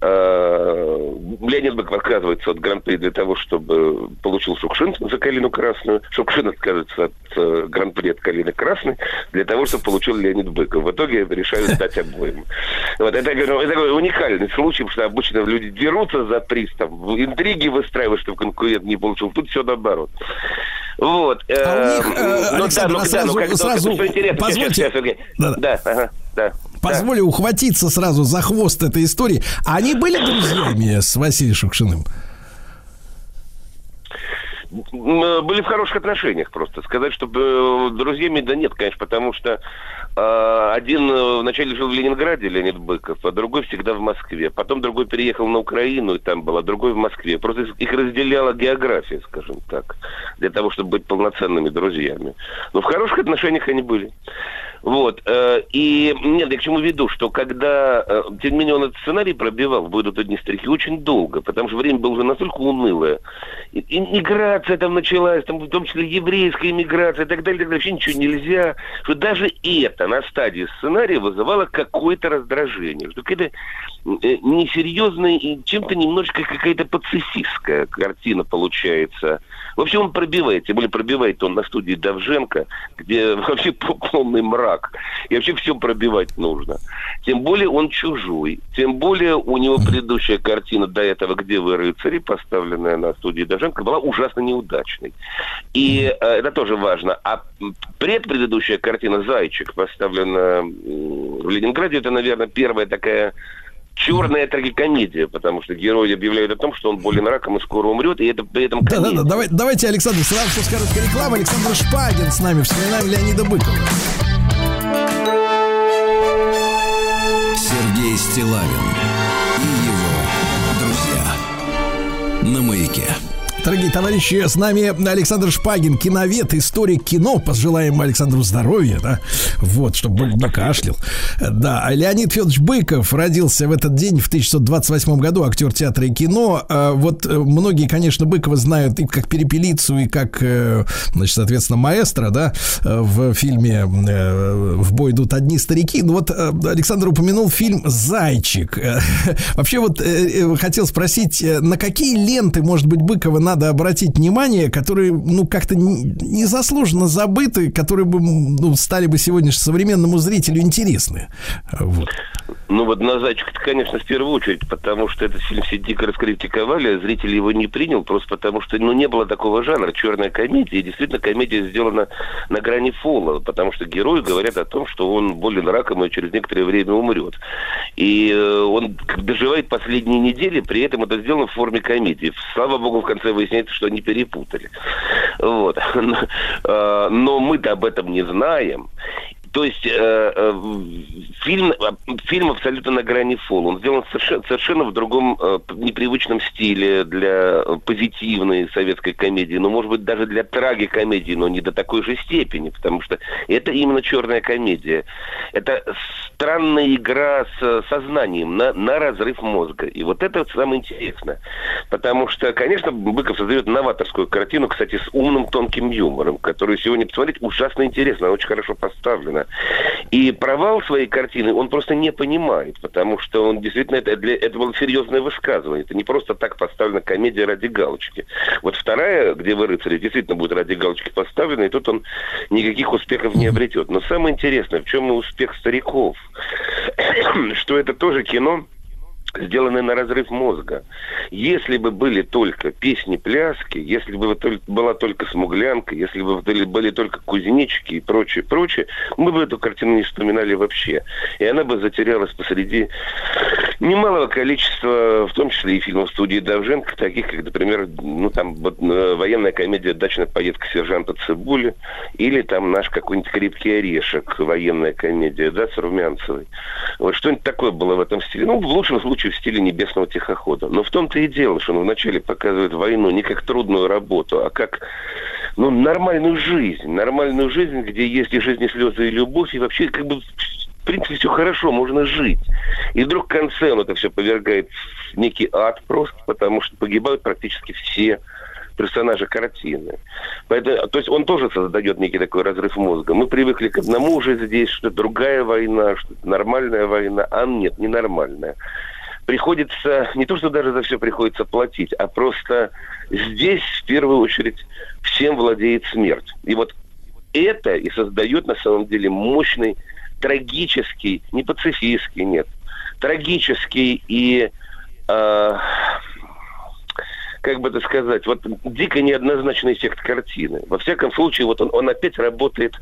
Леонид Быков отказывается от гран-при для того, чтобы получил Шукшин за калину красную. Шукшин отказывается от э, гран-при от калины красной для того, чтобы получил Леонид Быков. В итоге решают сдать обоим. Вот, это, это такой уникальный случай, потому что обычно люди дерутся за приз, там, интриги выстраивают, чтобы конкурент не получил. Тут все наоборот. Вот. А у них, э, э, ну Александр, да, ну, а сразу, да, ну, как- сразу что интересно, сейчас, позвольте, сейчас, Сергей. Да, Да, ага, да. Позволю ухватиться сразу за хвост этой истории. Они были друзьями с Василием Шукшиным? Э, были в хороших отношениях просто. Сказать, что э, друзьями, да нет, конечно, потому что э, один э, вначале жил в Ленинграде, Леонид Быков, а другой всегда в Москве. Потом другой переехал на Украину, и там был, а другой в Москве. Просто их разделяла география, скажем так, для того, чтобы быть полноценными друзьями. Но в хороших отношениях они были. Вот. э, И нет, я к чему веду, что когда, тем не менее, он этот сценарий пробивал «Будут одни старики» очень долго, потому что время было уже настолько унылое. Иммиграция там началась, там, в том числе еврейская иммиграция и так далее, и так далее. Вообще ничего нельзя. Что даже это на стадии сценария вызывало какое-то раздражение. Что какая-то э, несерьезная и чем-то немножечко какая-то пацифистская картина получается. В общем, он пробивает, тем более пробивает он на студии Давженко, где <laughs> вообще полный мрак. И вообще все пробивать нужно. Тем более он чужой. Тем более у него предыдущая картина до этого «Где вы, рыцари», поставленная на студии Давженко, была ужасно неудачной. И э, это тоже важно. А предпредыдущая картина «Зайчик», поставленная в Ленинграде, это, наверное, первая такая черная трагикомедия, потому что герой объявляет о том, что он болен раком и скоро умрет, и это при этом Да, да, комедия. да. Давай, давайте, Александр, сразу после короткой рекламы. Александр Шпагин с нами. Вспоминаем Леонида Быкова. Сергей Стилавин и его друзья на маяке. Дорогие товарищи, с нами Александр Шпагин, киновед, историк кино. Пожелаем Александру здоровья, да? Вот, чтобы не кашлял. Да, Леонид Федорович Быков родился в этот день в 1928 году, актер театра и кино. А Вот э, многие, конечно, Быкова знают и как перепелицу, и как, э, значит, соответственно, маэстро, да, в фильме э, «В бой идут одни старики». Ну вот Александр упомянул фильм «Зайчик». <laughs> Вообще вот хотел спросить, на какие ленты, может быть, Быкова надо обратить внимание, которые, ну, как-то не- незаслуженно забыты, которые бы, ну, стали бы сегодня современному зрителю интересны? Вот. Ну вот на зайчик конечно, в первую очередь, потому что этот фильм все дико раскритиковали, а зритель его не принял, просто потому что ну, не было такого жанра, черная комедия, и действительно комедия сделана на грани фола, потому что герои говорят о том, что он болен раком и через некоторое время умрет. И э, он доживает последние недели, при этом это сделано в форме комедии. Слава богу, в конце выясняется, что они перепутали. Вот. <laughs> Э, Но мы-то об этом не знаем. То есть э, э, фильм, фильм абсолютно на грани фол. Он сделан совершенно, совершенно в другом э, непривычном стиле для позитивной советской комедии, но, может быть, даже для трагикомедии, но не до такой же степени, потому что это именно черная комедия. Это странная игра с э, сознанием на, на разрыв мозга. И вот это вот самое интересное. Потому что, конечно, Быков создает новаторскую картину, кстати, с умным тонким юмором, которую сегодня посмотреть ужасно интересно, она очень хорошо поставлена. И провал своей картины он просто не понимает, потому что он действительно, это, для, это было серьезное высказывание. Это не просто так поставлена комедия ради галочки. Вот вторая, где вы рыцари, действительно будет ради галочки поставлена, и тут он никаких успехов не обретет. Но самое интересное, в чем успех стариков, <coughs> что это тоже кино, сделанное на разрыв мозга. Если бы были только песни-пляски, если бы была только смуглянка, если бы были, только кузнечики и прочее, прочее, мы бы эту картину не вспоминали вообще. И она бы затерялась посреди немалого количества, в том числе и фильмов студии Давженко, таких как, например, ну там э, военная комедия «Дачная поездка сержанта Цибули» или там наш какой-нибудь «Крепкий орешек», военная комедия, да, с Румянцевой. Вот что-нибудь такое было в этом стиле. Ну, в лучшем случае в стиле небесного тихохода. Но в том-то и дело, что он вначале показывает войну не как трудную работу, а как ну, нормальную жизнь. Нормальную жизнь, где есть и жизнь, и слезы, и любовь, и вообще как бы принципе, все хорошо, можно жить. И вдруг в конце он это все повергает в некий ад просто, потому что погибают практически все персонажа картины. Поэтому, то есть он тоже создает некий такой разрыв мозга. Мы привыкли к одному уже здесь, что другая война, что нормальная война, а нет, ненормальная. Приходится, не то, что даже за все приходится платить, а просто здесь в первую очередь всем владеет смерть. И вот это и создает на самом деле мощный, трагический, не пацифистский, нет, трагический и э, как бы это сказать, вот дико неоднозначный эффект картины. Во всяком случае, вот он, он опять работает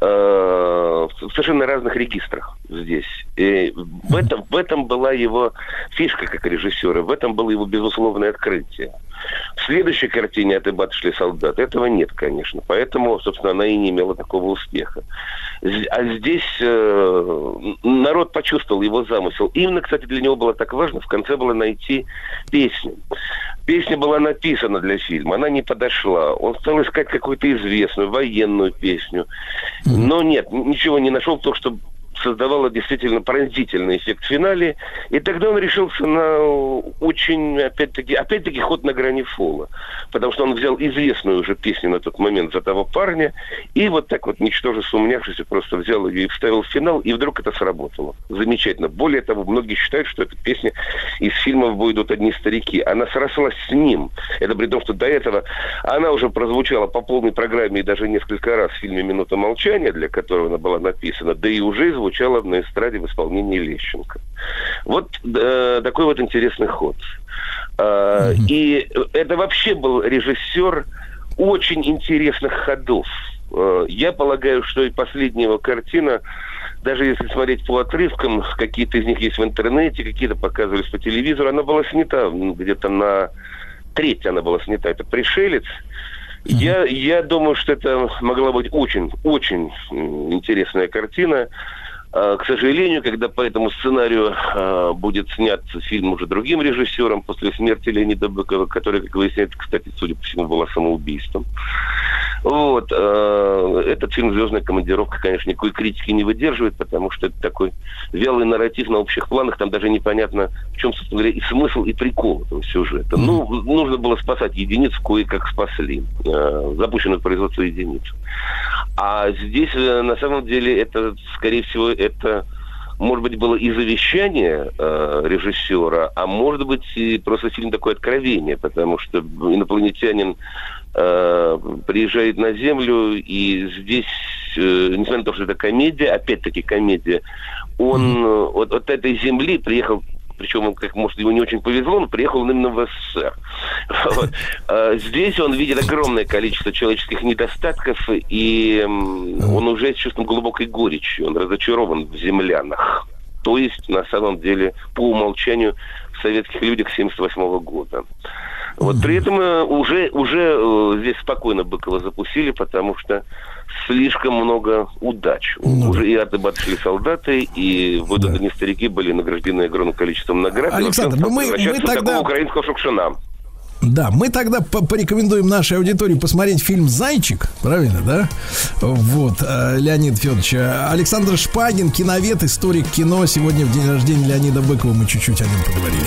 в совершенно разных регистрах здесь. И в этом, в этом была его фишка как режиссера, в этом было его безусловное открытие. В следующей картине «От Ибат шли солдаты» этого нет, конечно. Поэтому, собственно, она и не имела такого успеха. А здесь э, народ почувствовал его замысел. Именно, кстати, для него было так важно в конце было найти песню. Песня была написана для фильма, она не подошла. Он стал искать какую-то известную военную песню. Но нет, ничего не нашел, то, что создавало действительно пронзительный эффект в финале. И тогда он решился на очень, опять-таки, опять-таки ход на грани фола. Потому что он взял известную уже песню на тот момент за того парня, и вот так вот, ничтоже сумнявшись, просто взял ее и вставил в финал, и вдруг это сработало. Замечательно. Более того, многие считают, что эта песня из фильмов «Будут одни старики». Она срослась с ним. Это при том, что до этого она уже прозвучала по полной программе и даже несколько раз в фильме «Минута молчания», для которого она была написана, да и уже звучала звучала на эстраде в исполнении Лещенко. Вот э, такой вот интересный ход. Э, И это вообще был режиссер очень интересных ходов. Э, я полагаю, что и последняя его картина, даже если смотреть по отрывкам, какие-то из них есть в интернете, какие-то показывались по телевизору, она была снята где-то на треть она была снята. Это «Пришелец», я, я думаю, что это могла быть очень, очень интересная картина. А, к сожалению, когда по этому сценарию а, будет снят фильм уже другим режиссером после смерти Леонида Быкова, который, как выясняется, кстати, судя по всему, было самоубийством. Вот. Э, этот фильм «Звездная командировка», конечно, никакой критики не выдерживает, потому что это такой вялый нарратив на общих планах. Там даже непонятно, в чем, собственно говоря, и смысл, и прикол этого сюжета. Ну, нужно было спасать единицу, кое-как спасли. Э, запущенную производство единицу. А здесь, э, на самом деле, это, скорее всего, это может быть, было и завещание э, режиссера, а может быть, и просто фильм такое откровение, потому что инопланетянин э, приезжает на Землю, и здесь, э, несмотря на то, что это комедия, опять-таки комедия, он mm-hmm. от, от этой Земли приехал причем, как может, ему не очень повезло, но приехал именно в СССР. <laughs> Вот. А здесь он видит огромное количество человеческих недостатков, и он уже с чувством глубокой горечи, он разочарован в землянах. То есть, на самом деле, по умолчанию в советских людях 78 года. Вот при этом э, уже, уже э, здесь спокойно Быкова запустили, потому что слишком много удач. Ну, уже и отбатывали солдаты, и вот да. старики были награждены огромным количеством наград. Александр, ну мы, мы тогда... украинского шукшина. Да, мы тогда порекомендуем нашей аудитории посмотреть фильм «Зайчик», правильно, да? Вот, э, Леонид Федорович. Александр Шпагин, киновед, историк кино. Сегодня в день рождения Леонида Быкова мы чуть-чуть о нем поговорили.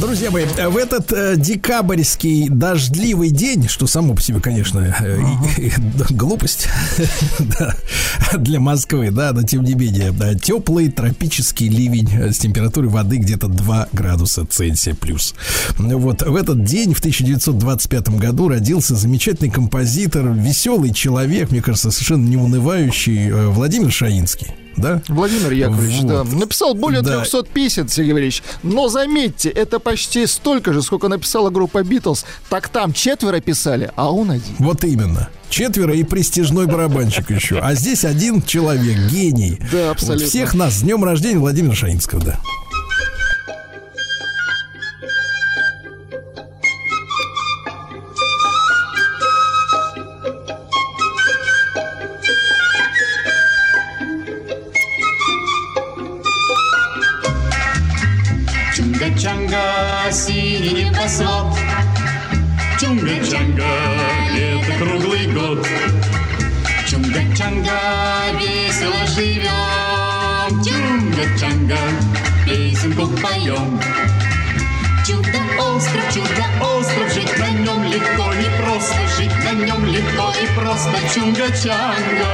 Друзья мои, в этот э, декабрьский дождливый день, что само по себе, конечно, э, и, <laughs> глупость <laughs> да, для Москвы, да, но тем не менее, да, теплый тропический ливень с температурой воды где-то 2 градуса Цельсия плюс. Вот в этот день, в 1925 году, родился замечательный композитор, веселый человек, мне кажется, совершенно неунывающий э, Владимир Шаинский да? Владимир Яковлевич, вот. да. Написал более да. 300 песен, Сергей Валерьевич. Но заметьте, это почти столько же, сколько написала группа Битлз. Так там четверо писали, а он один. Вот именно. Четверо и престижной барабанщик еще. А здесь один человек, гений. Да, абсолютно. Вот всех нас с днем рождения Владимира Шаинского, да. Чунга-чанга, песенку поем. Чудо-остров, чудо-остров, жить на нем легко и просто, жить на нем легко и просто, чунга-чанга.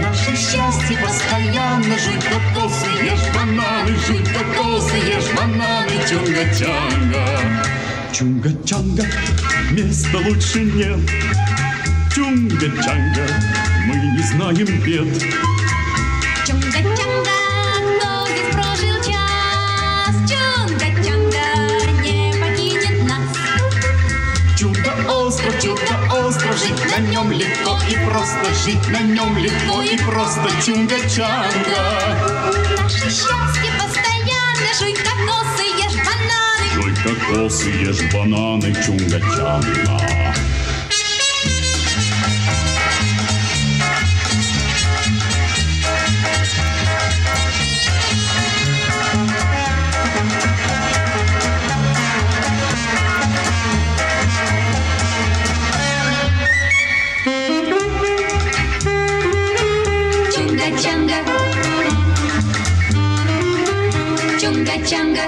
Наше счастье постоянно, жуй кокосы, ешь бананы, жуй кокосы, ешь бананы, чунга-чанга. Чунга-чанга, места лучше нет. Чунга-чанга, мы не знаем бед. Нем легко и просто, жить на нем легко и просто, чунга-чанга. Наше счастье постоянно, жуй кокосы, ешь бананы. Жуй кокосы, ешь бананы, чунга-чанга. Чунга-чанга. Чунга-чанга.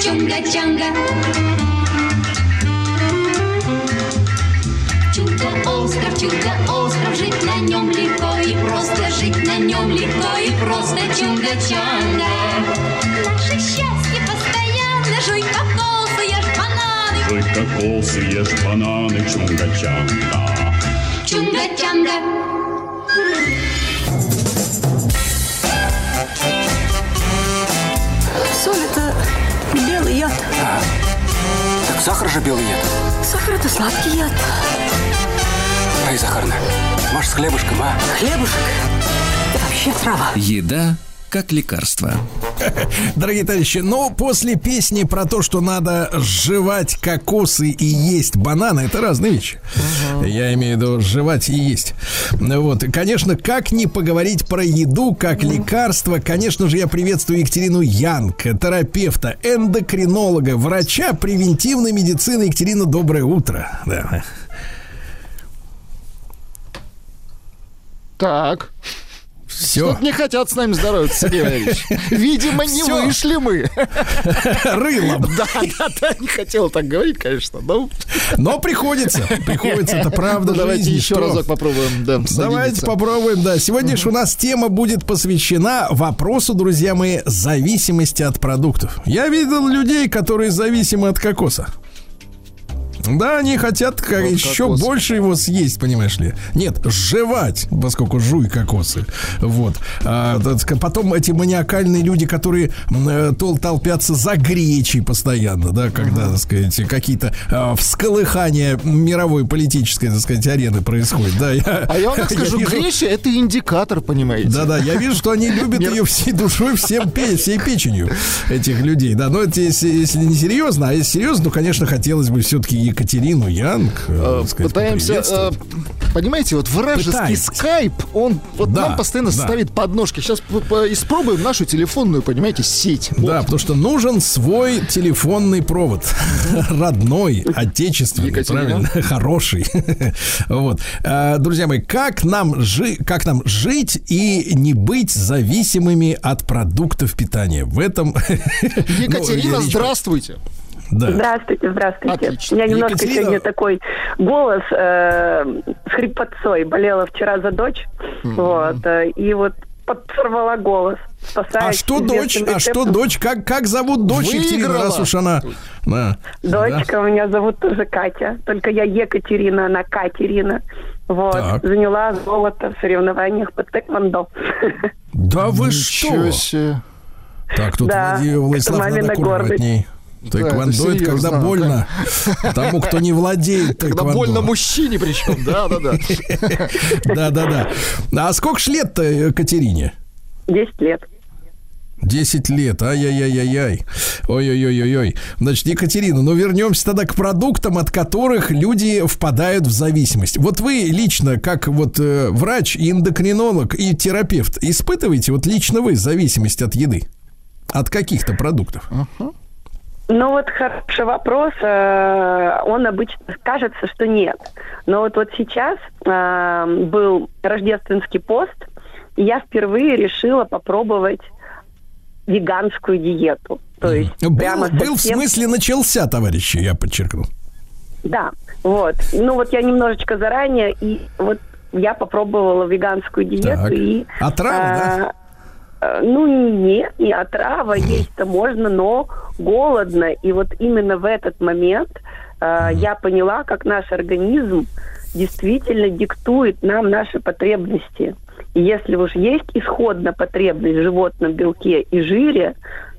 Чунга-чанга. Чудо-остров, чудо-остров, жить на нем легко и просто, жить на нем легко и просто, чунга-чанга. Наше счастье постоянно, жуй кокосы, ешь бананы. Жуй кокосы, ешь бананы, чунга-чанга. Чунга-чанга. Соль – это белый яд. Так сахар же белый яд. Сахар – это сладкий яд. Ай, Захарна, может, с хлебушком, а? Хлебушек – это вообще трава. Еда как лекарство. <laughs> Дорогие товарищи, ну, после песни про то, что надо жевать кокосы и есть бананы, это разные вещи. Я имею в виду жевать и есть. Вот, конечно, как не поговорить про еду как лекарство, конечно же, я приветствую Екатерину Янг, терапевта, эндокринолога, врача превентивной медицины. Екатерина, доброе утро. Да. Так. Все. Тут не хотят с нами здороваться, Сергей Валерьевич. <laughs> Видимо, не Всё. вышли мы. <laughs> Рылом. <laughs> Да, да, да, не хотел так говорить, конечно. Но, Но приходится, приходится, это правда Ну, давайте еще что? разок попробуем. Да, Давайте попробуем, да. Сегодня же у нас тема будет посвящена вопросу, друзья мои, зависимости от продуктов. Я видел людей, которые зависимы от кокоса. Да, они хотят как, Вот еще кокос. больше его съесть, понимаешь ли. Нет, жевать, поскольку жуй кокосы. Вот. А, потом эти маниакальные люди, которые э, тол толпятся за гречей постоянно, да, когда, так сказать, какие-то а, всколыхания мировой политической, так сказать, арены происходят. Да, я, А я вам <laughs> так скажу, вижу- греча это индикатор, понимаете? да, да, я вижу, что они любят ее всей душой, всем всей печенью этих людей. Да, но это если, если не серьезно, а если серьезно, то, конечно, хотелось бы все-таки Екатерину Янг. э, Э, сказать, Пытаемся, э, понимаете, вот вражеский Пытаетесь. скайп, он вот Да, нам постоянно да. ставит подножки. Сейчас испробуем нашу телефонную, понимаете, сеть. Да, потому что нужен свой телефонный провод. <laughs> Родной, отечественный, Екатерина. правильно? <laughs> Хороший. <laughs> Вот. Друзья мои, как нам, жи- как нам жить и не быть зависимыми от продуктов питания? В этом... Екатерина, Ну, речь- здравствуйте. Да. Здравствуйте, здравствуйте. Отлично. У меня немножко Екатерина- сегодня такой голос э, с хрипотцой. Болела вчера за дочь. Вот. э, и вот подсорвала голос. А что дочь? А что дочь? Как, как зовут дочь Екатерина, Выиграла. раз уж она... Да. Дочка у меня зовут тоже Катя. Только я Екатерина, она Катерина. Вот. Так. Заняла золото в соревнованиях по тэквондо. Да вы Ничего что? себе. Так, тут Да, Владимир Владислав надо аккуратней. Да, Тэквондо это это когда серьезно, больно. Тому, кто не владеет Когда тэквондо. больно мужчине причем, да, да, да. Да, да, да. А сколько ж лет-то э, Катерине? Десять лет. 10 лет, ай-яй-яй-яй-яй. Ой-ой-ой-ой-ой. Значит, Екатерина, ну вернемся тогда к продуктам, от которых люди впадают в зависимость. Вот вы лично, как вот э, врач, и эндокринолог и терапевт, испытываете вот лично вы зависимость от еды? От каких-то продуктов? Ну вот хороший вопрос. Э, Он обычно кажется, что нет. Но вот, вот сейчас э, был рождественский пост, и я впервые решила попробовать веганскую диету. То есть Был, прямо был в совсем- смысле начался, товарищи, я подчеркну. Да, вот. Ну вот я немножечко заранее, и вот я попробовала веганскую диету Так. и... Отрава, да? а, э, Ну, нет, не отрава, есть-то можно, но голодно. И вот именно в этот момент э, я поняла, как наш организм действительно диктует нам наши потребности. И если уж есть исходно потребность в животном белке и жире,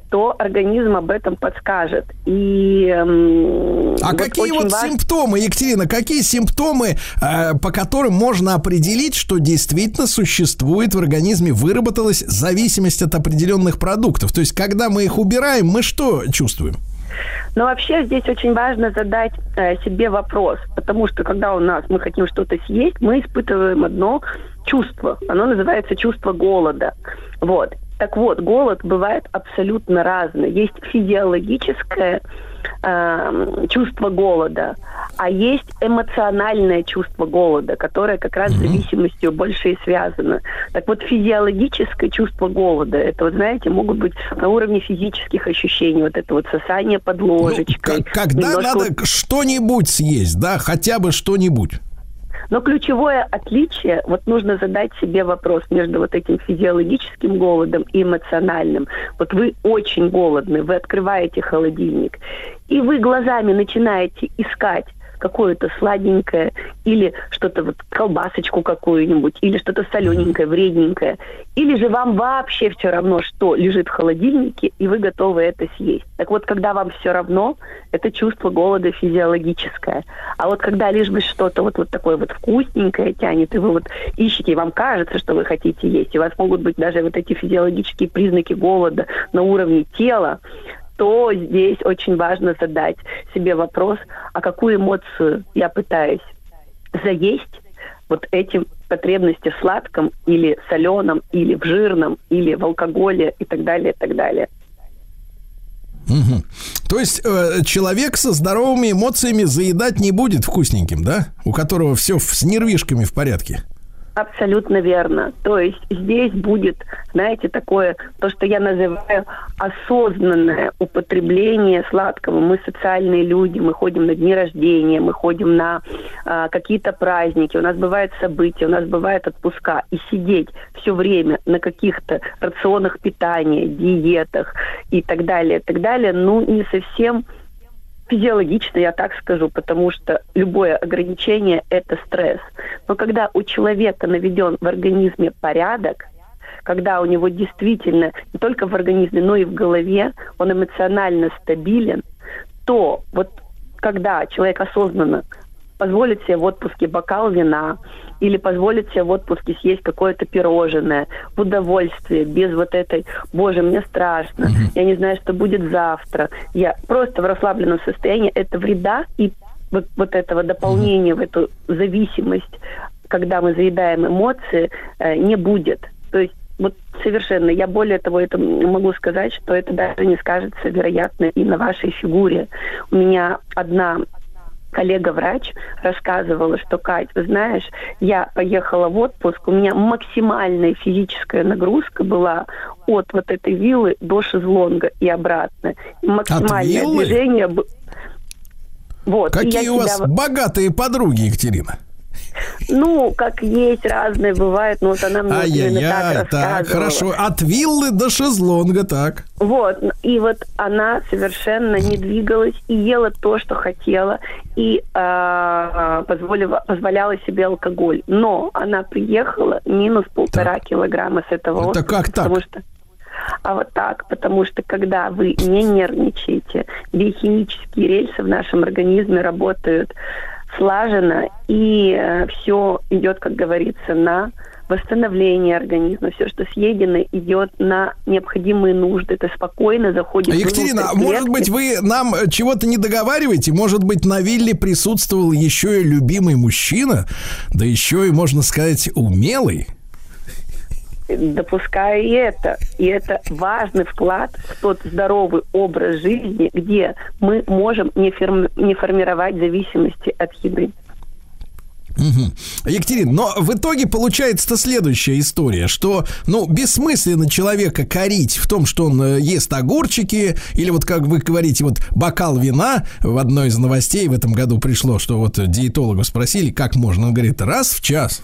то организм об этом подскажет. И эм, А вот какие вот важно- симптомы, Екатерина, какие симптомы, э, по которым можно определить, что действительно существует в организме, выработалась зависимость от определенных продуктов? То есть, когда мы их убираем, мы что чувствуем? Но вообще здесь очень важно задать э, себе вопрос, потому что когда у нас мы хотим что-то съесть, мы испытываем одно чувство. Оно называется чувство голода. Вот. Так вот, голод бывает абсолютно разный. Есть физиологическое э, чувство голода, а есть эмоциональное чувство голода, которое как раз с зависимостью больше и связано. Так вот, физиологическое чувство голода, это, вот знаете, могут быть на уровне физических ощущений, вот это вот сосание под ложечкой. Когда немножко надо что-нибудь съесть, да, хотя бы что-нибудь. Но ключевое отличие, вот нужно задать себе вопрос между вот этим физиологическим голодом и эмоциональным. Вот вы очень голодны, вы открываете холодильник, и вы глазами начинаете искать какое-то сладенькое или что-то вот колбасочку какую-нибудь или что-то солененькое, вредненькое. Или же вам вообще все равно, что лежит в холодильнике, и вы готовы это съесть. Так вот, когда вам все равно, это чувство голода физиологическое. А вот когда лишь бы что-то вот, вот такое вот вкусненькое тянет, и вы вот ищете, и вам кажется, что вы хотите есть, и у вас могут быть даже вот эти физиологические признаки голода на уровне тела, то здесь очень важно задать себе вопрос, а какую эмоцию я пытаюсь заесть вот этим потребности в сладком или соленом, или в жирном, или в алкоголе и так далее, и так далее. Мгм. То есть э, человек со здоровыми эмоциями заедать не будет вкусненьким, да? У которого все с нервишками в порядке. Абсолютно верно. То есть здесь будет, знаете, такое, то, что я называю осознанное употребление сладкого. Мы социальные люди, мы ходим на дни рождения, мы ходим на а, какие-то праздники, у нас бывают события, у нас бывают отпуска. И сидеть все время на каких-то рационах питания, диетах и так далее, так далее, ну, не совсем физиологично, я так скажу, потому что любое ограничение – это стресс. Но когда у человека наведен в организме порядок, когда у него действительно не только в организме, но и в голове, он эмоционально стабилен, то вот когда человек осознанно позволит себе в отпуске бокал вина или позволит себе в отпуске съесть какое-то пирожное в удовольствие, без вот этой «Боже, мне страшно, я не знаю, что будет завтра». Я просто в расслабленном состоянии. Это вреда и вот, вот этого дополнения в эту зависимость, когда мы заедаем эмоции, э, не будет. То есть вот совершенно. Я более того это могу сказать, что это даже не скажется, вероятно, и на вашей фигуре. У меня одна коллега-врач рассказывала, что, Кать, вы знаешь, я поехала в отпуск, у меня максимальная физическая нагрузка была от вот этой виллы до шезлонга и обратно. И максимальное движение... Вот. Какие у вас себя- богатые подруги, Екатерина? Ну, как есть, разные бывают, но вот она мне именно так так, хорошо. От виллы до шезлонга, так. Вот, и вот она совершенно не двигалась и ела то, что хотела, и а, позволила, позволяла себе алкоголь. Но она приехала минус полтора килограмма с этого Это отпуска, как так? потому что а вот так, потому что когда вы не нервничаете, биохимические рельсы в нашем организме работают слаженно, и все идет, как говорится, на восстановление организма. Все, что съедено, идет на необходимые нужды. Это спокойно заходит Екатерина, а внутрь может клетки. быть, вы нам э, чего-то не договариваете? Может быть, на вилле присутствовал еще и любимый мужчина, да еще и, можно сказать, умелый? Допускаю и это. И это важный вклад в тот здоровый образ жизни, где мы можем не, ферм- не формировать зависимости от еды. Угу. Екатерина, но в итоге получается-то следующая история, что, ну, бессмысленно человека корить в том, что он э, ест огурчики, или вот, как вы говорите, вот бокал вина, в одной из новостей в этом году пришло, что вот диетологу спросили, как можно, он говорит, раз в час,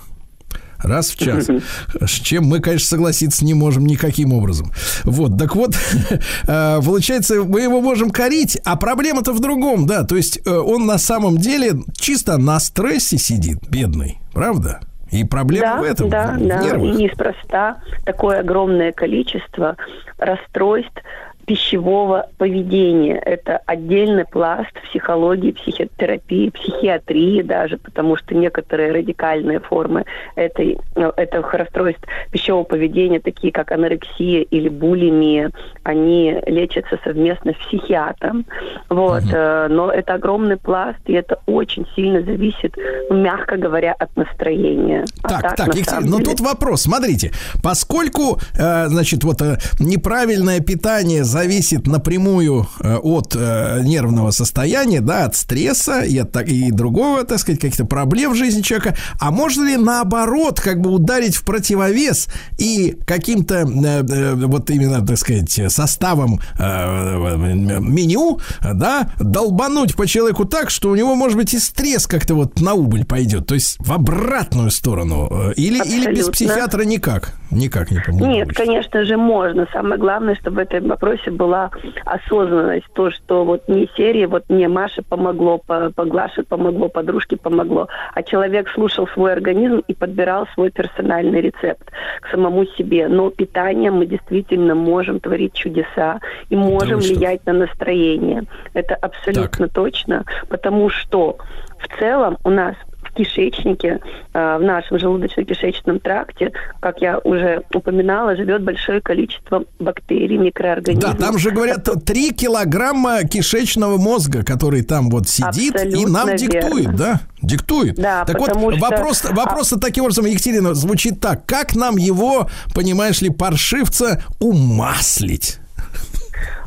Раз в час. <laughs> С чем мы, конечно, согласиться не можем никаким образом. Вот, так вот, <laughs> э, получается, мы его можем корить, а проблема-то в другом, да. То есть э, он на самом деле чисто на стрессе сидит, бедный, правда? И проблема да, в этом, да, в да. нервах. И неспроста такое огромное количество расстройств пищевого поведения. Это отдельный пласт психологии, психотерапии, психиатрии даже, потому что некоторые радикальные формы этой, э, этого расстройств пищевого поведения, такие как анорексия или булимия, они лечатся совместно с психиатром. Вот. Э, Но это огромный пласт, и это очень сильно зависит, ну, мягко говоря, от настроения. А Так, так, на Екатерина, но деле- тут вопрос. Смотрите, поскольку, э, значит, вот неправильное питание зависит напрямую э, от э, нервного состояния, да, от стресса и от и другого, так сказать, каких-то проблем в жизни человека, а можно ли наоборот как бы ударить в противовес и каким-то э, вот именно, так сказать, составом меню, да, долбануть по человеку так, что у него, может быть, и стресс как-то вот на убыль пойдет, то есть в обратную сторону, или, или без психиатра никак, никак не поможет. Нет, конечно же, можно. Самое главное, чтобы в этом вопросе была осознанность. То, что вот не серии, вот мне Маше помогло, по, по Глаше помогло, подружке помогло, а человек слушал свой организм и подбирал свой персональный рецепт к самому себе. Но питанием мы действительно можем творить чудеса и можем что? влиять на настроение. Это абсолютно точно, потому что в целом у нас кишечнике, э, в нашем желудочно-кишечном тракте, как я уже упоминала, живет большое количество бактерий, Да, микроорганизмов. там же говорят 3 килограмма кишечного мозга, который там вот сидит и нам Абсолютно диктует, верно. да? Диктует. Да, так вот, что- вопрос, вопрос таким образом, Екатерина, звучит так. Как нам его, понимаешь ли, паршивца умаслить?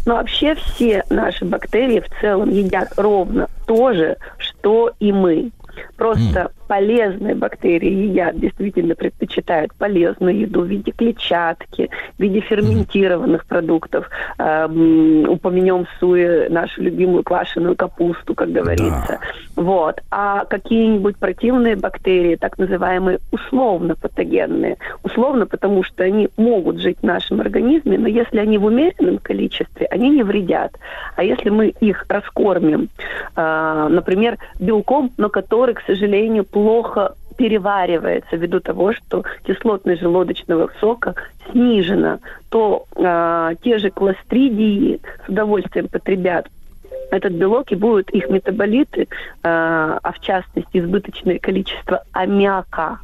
Но вообще все наши бактерии в целом едят ровно то же, что и мы. Просто полезные бактерии едят, действительно предпочитают полезную еду в виде клетчатки, в виде ферментированных продуктов. Эм, упомянем суе нашу любимую квашеную капусту, как говорится. Вот. А какие-нибудь противные бактерии, так называемые условно патогенные, условно, потому что они могут жить в нашем организме, но если они в умеренном количестве, они не вредят. А если мы их раскормим, э, например, белком, но который, к сожалению, плохо переваривается ввиду того, что кислотность желудочного сока снижена, то э, те же кластридии с удовольствием потребят. Этот белок и будут их метаболиты, э, а в частности избыточное количество аммиака,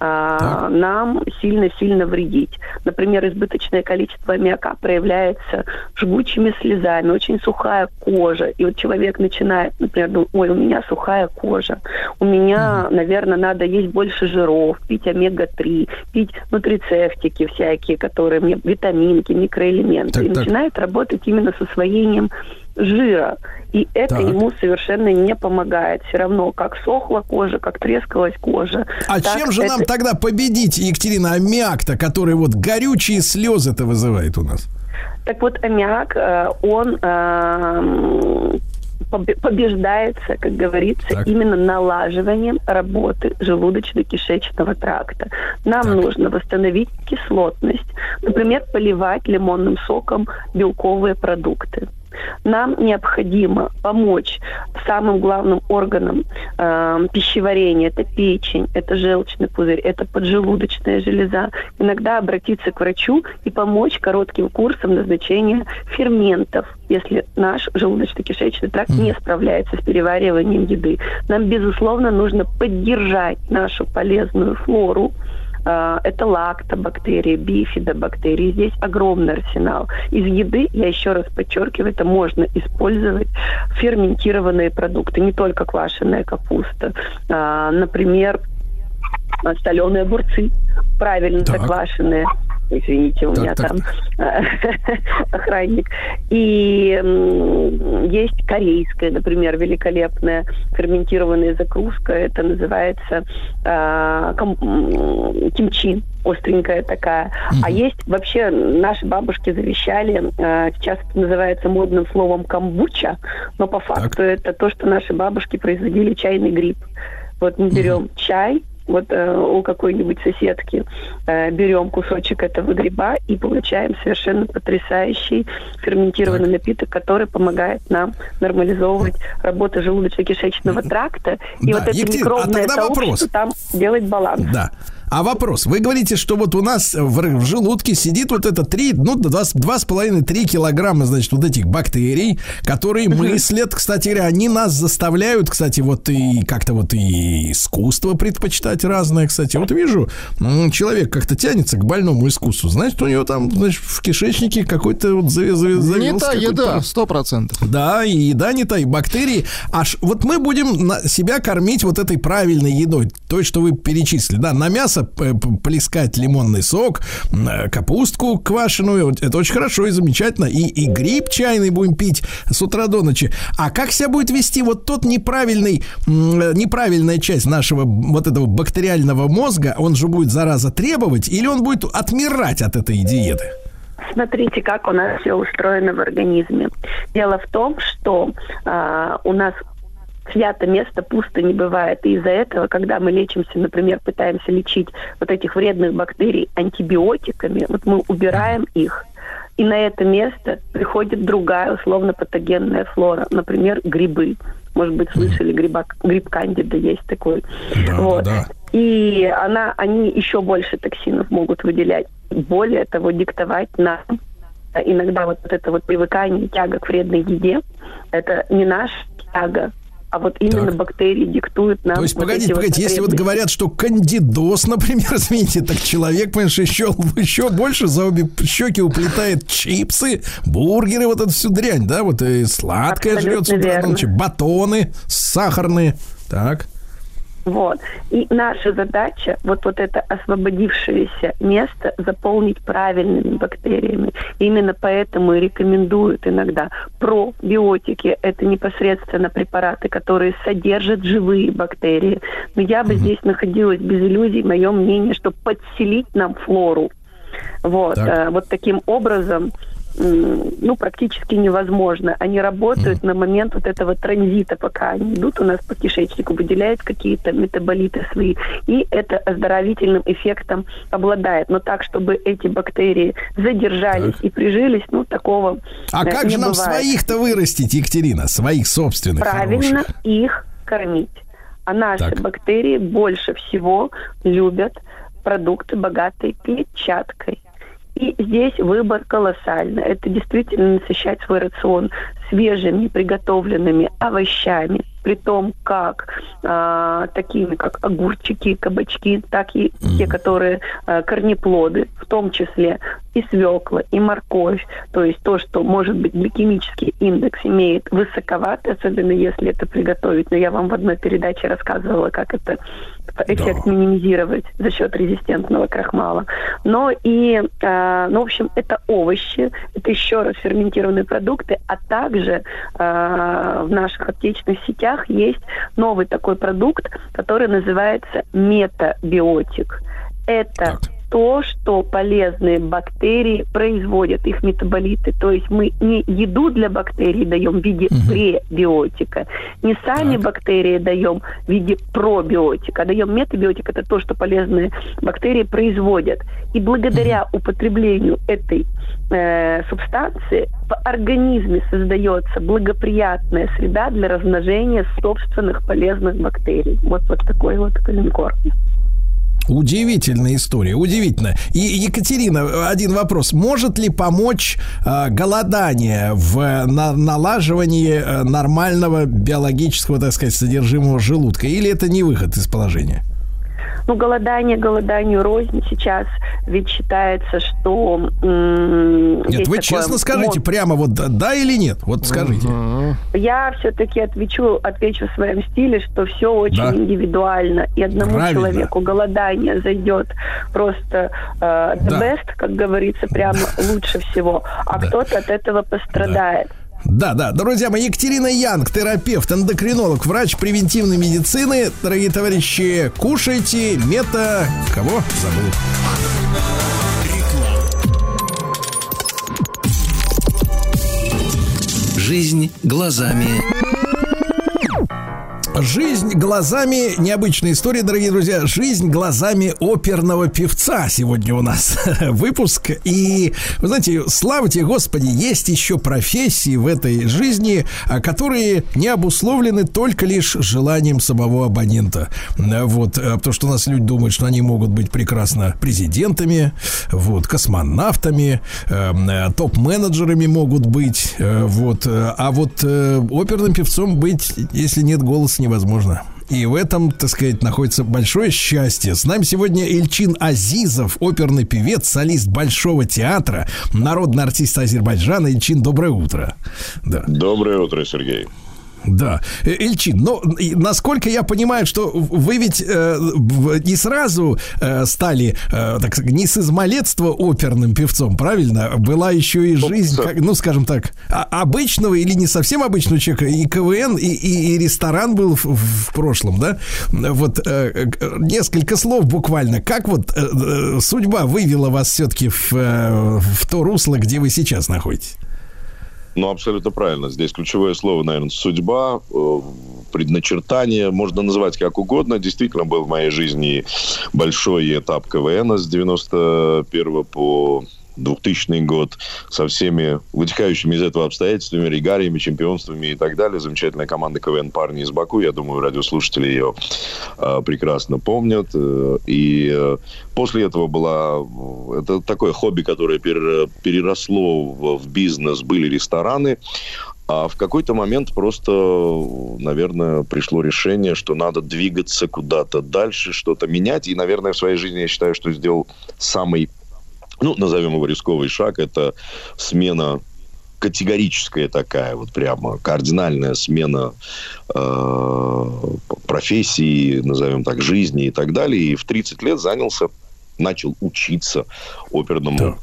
э, нам сильно-сильно вредить. Например, избыточное количество аммиака проявляется жгучими слезами, очень сухая кожа. И вот человек начинает, например, думать, ой, у меня сухая кожа, у меня, наверное, надо есть больше жиров, пить омега-3, пить нутрицептики всякие, которые мне, витаминки, микроэлементы. Так, и так. начинает работать именно с усвоением жира. И это Так. ему совершенно не помогает. Все равно, как сохла кожа, как трескалась кожа. А так чем же нам это- тогда победить, Екатерина, аммиак-то, который вот горючие слезы-то вызывает у нас? Так вот, аммиак, э, он побе- побеждается, как говорится, именно налаживанием работы желудочно-кишечного тракта. Нам нужно восстановить кислотность. Например, поливать лимонным соком белковые продукты. Нам необходимо помочь самым главным органам э, пищеварения. Это печень, это желчный пузырь, это поджелудочная железа. Иногда обратиться к врачу и помочь коротким курсом назначения ферментов, если наш желудочно-кишечный тракт не справляется с перевариванием еды. Нам, безусловно, нужно поддержать нашу полезную флору, это лактобактерии, бифидобактерии. Здесь огромный арсенал. Из еды, я еще раз подчеркиваю, это можно использовать ферментированные продукты, не только квашеная капуста. А, Например, соленые огурцы, правильно заквашенные. Извините, у Так, меня так. там э, <laughs> охранник. И есть корейская, например, великолепная ферментированная закруска. Это называется э, ком- м, кимчи остренькая такая. А есть вообще наши бабушки завещали, э, сейчас это называется модным словом камбуча, но по факту это то, что наши бабушки производили чайный гриб. Вот мы берем чай, вот э, у какой-нибудь соседки э, берем кусочек этого гриба и получаем совершенно потрясающий ферментированный напиток, который помогает нам нормализовывать работу желудочно-кишечного тракта. И Да, вот это Екатерина, а микробное тогда сообщество вопрос. там делать баланс. Да. А вопрос. Вы говорите, что вот у нас в, в желудке сидит вот это 3, ну, 2,5-3 килограмма, значит, вот этих бактерий, которые мыслят, кстати говоря, они нас заставляют, кстати, вот и как-то вот и искусство предпочитать разное, кстати. Вот вижу, человек как-то тянется к больному искусству. Значит, у него там, значит, в кишечнике какой-то вот заве- заве- Не завелся та еда, сто процентов. да, и еда не та, и бактерии. Аж вот мы будем себя кормить вот этой правильной едой, той, что вы перечислили. Да, на мясо п- плескать лимонный сок, э, капустку квашеную. Это очень хорошо и замечательно. И, и гриб чайный будем пить с утра до ночи. А как себя будет вести вот тот неправильный, э, неправильная часть нашего вот этого бактериального мозга, он же будет, зараза, требовать, или он будет отмирать от этой диеты? Смотрите, как у нас все устроено в организме. Дело в том, что а, у нас свято место пусто не бывает. И из-за этого, когда мы лечимся, например, пытаемся лечить вот этих вредных бактерий антибиотиками, вот мы убираем их, и на это место приходит другая условно-патогенная флора, например, грибы. Может быть, слышали, гриба, гриб кандида есть такой. вот. И она, они еще больше токсинов могут выделять. Более того, диктовать нам иногда вот это вот привыкание, тяга к вредной еде, это не наша тяга, а вот именно бактерии диктуют нам. То есть, вот погодите, вот погодите, если вот говорят, что кандидоз, например, <laughs> извините, так человек, понимаешь, еще, еще больше за обе щеки уплетает чипсы, бургеры, вот эту всю дрянь, да, вот и сладкое Абсолютно жрет с утра батоны сахарные, так. Вот. И наша задача вот, вот это освободившееся место заполнить правильными бактериями. Именно поэтому и рекомендуют иногда пробиотики. Это непосредственно препараты, которые содержат живые бактерии. Но я бы здесь находилась без иллюзий, мое мнение, что подселить нам флору вот, Так. э, вот таким образом ну, практически невозможно. Они работают на момент вот этого транзита, пока они идут у нас по кишечнику, выделяют какие-то метаболиты свои, и это оздоровительным эффектом обладает. Но так, чтобы эти бактерии задержались и прижились, ну, такого А э, как же нам бывает. своих-то вырастить, Екатерина, своих собственных Правильно хороших? их кормить. А наши Так. бактерии больше всего любят продукты, богатые клетчаткой. И здесь выбор колоссальный. Это действительно насыщать свой рацион свежими приготовленными овощами, при том как а, такими, как огурчики, кабачки, так и те, которые а, корнеплоды, в том числе и свекла, и морковь. То есть то, что, может быть, гликемический индекс имеет высоковатый, особенно если это приготовить. Но я вам в одной передаче рассказывала, как это эффект минимизировать за счет резистентного крахмала. Но и, э, ну, в общем, это овощи, это еще раз ферментированные продукты, а также э, в наших аптечных сетях есть новый такой продукт, который называется метабиотик. Это то, что полезные бактерии производят, их метаболиты. То есть мы не еду для бактерий даем в виде пребиотика, не сами бактерии даем в виде пробиотика, а даем метабиотик, это то, что полезные бактерии производят. И благодаря употреблению этой э, субстанции в организме создается благоприятная среда для размножения собственных полезных бактерий. Вот, вот такой вот калинкор. Удивительная история, удивительно. И Екатерина, один вопрос: может ли помочь э, голодание в на- налаживании э, нормального биологического, так сказать, содержимого желудка, или это не выход из положения? Ну, голодание, голоданию рознь сейчас. Ведь считается, что... м, Нет, вы честно скажите, мод- прямо вот да, да или нет? Вот скажите. Я все-таки отвечу, отвечу в своем стиле, что все очень Да. индивидуально. И одному Правильно. человеку голодание зайдет просто э, the Да. best, как говорится, прямо <laughs> лучше всего, а кто-то от этого пострадает. Да, да, друзья мои, Екатерина Янг, терапевт, эндокринолог, врач превентивной медицины. Дорогие товарищи, кушайте мета... Кого? Забыл. Жизнь глазами Жизнь глазами, необычная история, дорогие друзья, жизнь глазами оперного певца сегодня у нас <laughs> выпуск. И, вы знаете, слава тебе, Господи, есть еще профессии в этой жизни, а, которые не обусловлены только лишь желанием самого абонента. Вот, а, потому что у нас люди думают, что они могут быть прекрасно президентами, вот, космонавтами, эм, э, топ-менеджерами могут быть, э, вот, э, а вот оперным певцом быть, если нет голоса, невозможно. И в этом, так сказать, находится большое счастье. С нами сегодня Эльчин Азизов, оперный певец, солист Большого театра, народный артист Азербайджана. Эльчин, доброе утро. Да. Доброе утро, Сергей. Да. Эльчин, но и насколько я понимаю, что вы ведь э, не сразу э, стали, э, так не с измалетства оперным певцом, правильно? Была еще и жизнь, как, ну, скажем так, а- обычного или не совсем обычного человека, и КВН, и, и- и ресторан был в, в прошлом, да? Вот э, э, несколько слов буквально. Как вот э, э, судьба вывела вас все-таки в, э, в то русло, где вы сейчас находитесь? Ну, абсолютно правильно. Здесь ключевое слово, наверное, судьба, э, предначертание, можно называть как угодно. Действительно, был в моей жизни большой этап КВН с 91 по 2000 год со всеми вытекающими из этого обстоятельствами, регалиями, чемпионствами и так далее. Замечательная команда КВН «Парни из Баку». Я думаю, радиослушатели ее э, прекрасно помнят. Э, И э, после этого была... Это такое хобби, которое пере- переросло в, в бизнес. Были рестораны. А в какой-то момент просто, наверное, пришло решение, что надо двигаться куда-то дальше, что-то менять. И, наверное, в своей жизни я считаю, что сделал самый, ну, назовем его рисковый шаг, это смена категорическая такая, вот прямо кардинальная смена э, профессии, назовем так, жизни и так далее. И в 30 лет занялся, начал учиться оперному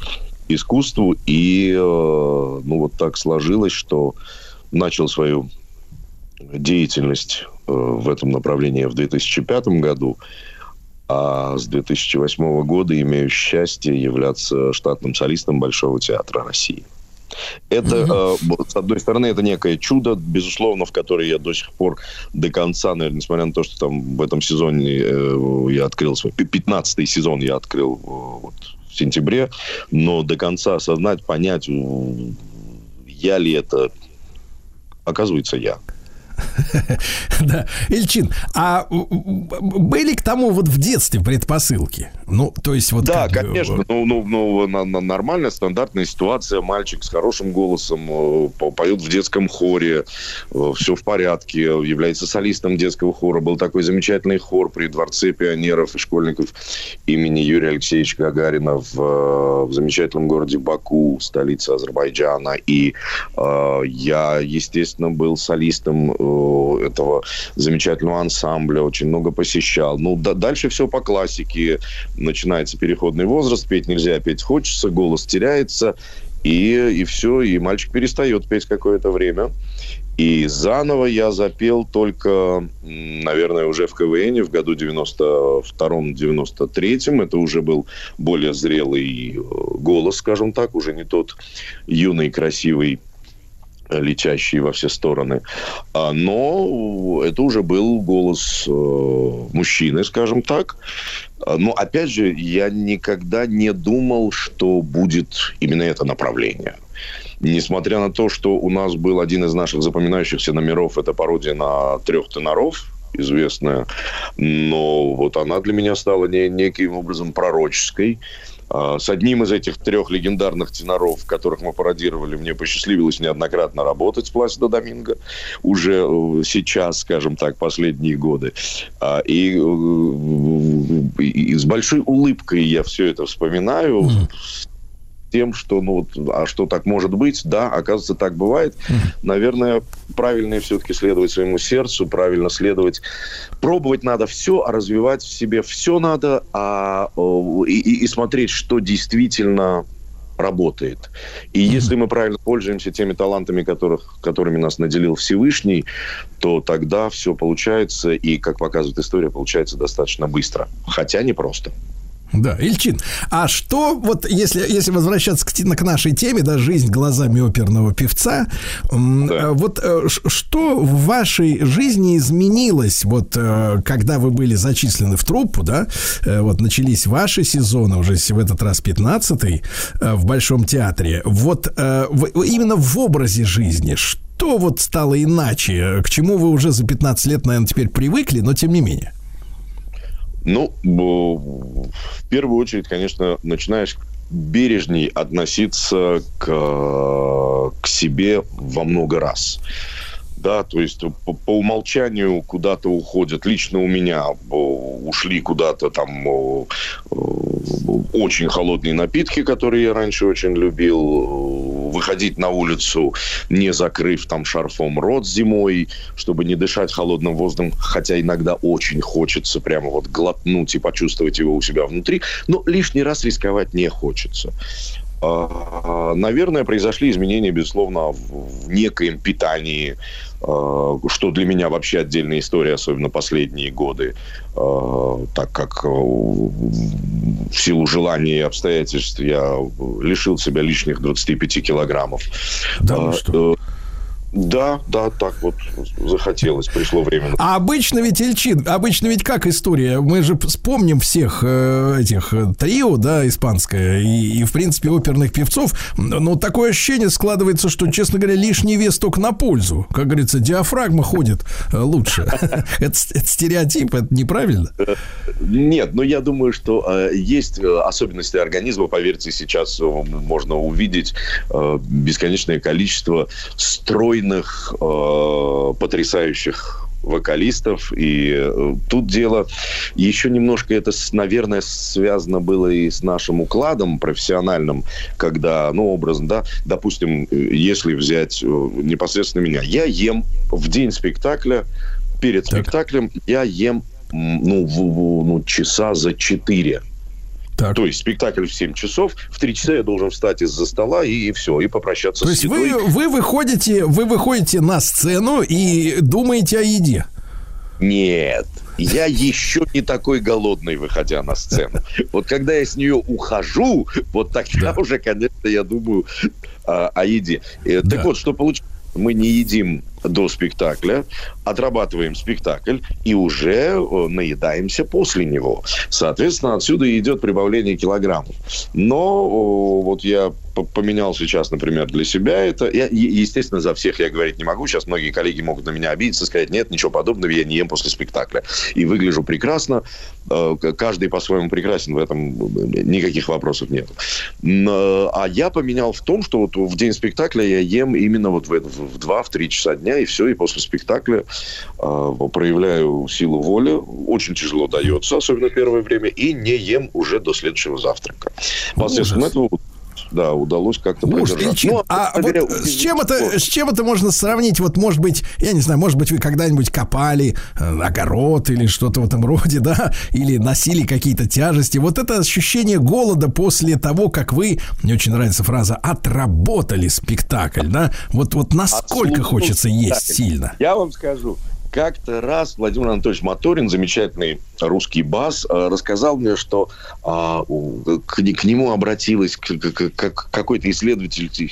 искусству. И э, ну вот так сложилось, что начал свою деятельность э, в этом направлении в 2005 году. А с 2008 года имею счастье являться штатным солистом Большого театра России. Это, э, вот, с одной стороны, это некое чудо, безусловно, в которое я до сих пор до конца, наверное, несмотря на то, что там в этом сезоне э, я открыл свой... 15-й сезон я открыл э, вот, в сентябре, но до конца осознать, понять, э, я ли это... Оказывается, я. <laughs> Да. Ильчин, а были к тому вот в детстве предпосылки? Ну, то есть вот... Да, конечно. Ну, ну, ну, на- на- нормальная, стандартная ситуация. Мальчик с хорошим голосом э, по- поет в детском хоре. Все в порядке. Является солистом детского хора. Был такой замечательный хор при Дворце пионеров и школьников имени Юрия Алексеевича Гагарина в, э, в замечательном городе Баку, столице Азербайджана. И э, я, естественно, был солистом э, этого замечательного ансамбля. Очень много посещал. Ну, да- дальше все по классике начинается переходный возраст, петь нельзя, петь хочется, голос теряется, и, и все, и мальчик перестает петь какое-то время. И заново я запел только, наверное, уже в КВН в году 92-93. Это уже был более зрелый э, голос, скажем так, уже не тот юный, красивый э, летящий во все стороны. А, Но это уже был голос э, мужчины, скажем так. А, Но, опять же, я никогда не думал, что будет именно это направление. Несмотря на то, что у нас был один из наших запоминающихся номеров, это пародия на трех теноров, известная, но вот она для меня стала не, неким образом пророческой. А, С одним из этих трех легендарных теноров, которых мы пародировали, мне посчастливилось неоднократно работать с Пласидо Доминго. Уже э, сейчас, скажем так, последние годы. А, И, э, и с большой улыбкой я все это вспоминаю. с тем, что, ну, вот, а что так может быть? Да, оказывается, так бывает. Наверное, правильно все-таки следовать своему сердцу, правильно следовать. Пробовать надо все, а развивать в себе все надо, а, и, и- и смотреть, что действительно работает. И если мы правильно пользуемся теми талантами, которых, которыми нас наделил Всевышний, то тогда все получается, и, как показывает история, получается достаточно быстро. Хотя не просто. Да, Ильчин, а что, вот если, если возвращаться к, к нашей теме, да, жизнь глазами оперного певца, м, э, вот э, что в вашей жизни изменилось, вот э, когда вы были зачислены в труппу, да, вот начались ваши сезоны, уже в этот раз 15-й, э, в Большом театре, вот именно в образе жизни, что вот стало иначе, к чему вы уже за 15 лет, наверное, теперь привыкли, но тем не менее? Ну, в первую очередь, конечно, начинаешь бережней относиться к, к себе во много раз. Да, то есть по, по умолчанию куда-то уходят. Лично у меня о, ушли куда-то там о, о, очень холодные напитки, которые я раньше очень любил. Выходить на улицу, не закрыв там шарфом рот зимой, чтобы не дышать холодным воздухом, хотя иногда очень хочется прямо вот глотнуть и почувствовать его у себя внутри. Но лишний раз рисковать не хочется. А, Наверное, произошли изменения, безусловно, в некоем питании, что для меня вообще отдельная история, особенно последние годы, а, так как а, в силу желания и обстоятельств я лишил себя лишних 25 килограммов. Да, А, э, Да, да, так вот захотелось, пришло время. А обычно ведь, Ильчин, обычно ведь как история? Мы же вспомним всех э, этих э, трио, да, испанское, и, и, в принципе, оперных певцов. Но такое ощущение складывается, что, честно говоря, лишний вес только на пользу. Как говорится, диафрагма ходит э, лучше. <laughs> Это стереотип, это неправильно. Нет, но я думаю, что есть особенности организма. Поверьте, сейчас можно увидеть бесконечное количество стройных, э, потрясающих вокалистов. И э, тут дело еще немножко это, наверное, связано было и с нашим укладом профессиональным, когда, ну, образно, да, допустим, э, если взять э, непосредственно меня, я ем в день спектакля, перед спектаклем я ем ну, в- в- ну, часа за 4. То есть спектакль в 7 часов, в 3 часа я должен встать из-за стола и, все, и попрощаться То с есть едой. вы, вы, выходите, вы выходите на сцену и думаете о еде. Нет, я еще не такой голодный, выходя на сцену. Вот когда я с нее ухожу, вот тогда уже, конечно, я думаю а, о еде. Э, Так вот, что получилось? Мы не едим до спектакля, отрабатываем спектакль и уже э, наедаемся после него. Соответственно, отсюда идет прибавление килограммов. Но вот я поменял сейчас, например, для себя это. Я, естественно, за всех я говорить не могу. Сейчас многие коллеги могут на меня обидеться, сказать, нет, ничего подобного, я не ем после спектакля. И выгляжу прекрасно. Э, Каждый по-своему прекрасен, в этом э, никаких вопросов нет. А я поменял в том, что вот в день спектакля я ем именно вот в 2-3 часа дня, и все, и после спектакля э, проявляю силу воли. Очень тяжело дается, особенно первое время, и не ем уже до следующего завтрака. Посредством этого да, удалось как-то продержаться. Ну, а говоря, вот с чем это, с чем это можно сравнить? Вот, может быть, я не знаю, может быть, вы когда-нибудь копали э, огород или что-то в этом роде, <laughs> да, или носили какие-то тяжести. Вот это ощущение голода после того, как вы, мне очень нравится фраза, отработали спектакль, да? Вот, вот насколько Отслужил хочется есть спектакль. сильно. Я вам скажу. Как-то раз Владимир Анатольевич Моторин, замечательный русский бас, э, рассказал мне, что а, к, к нему обратилась к- к- к- какой-то исследовательский,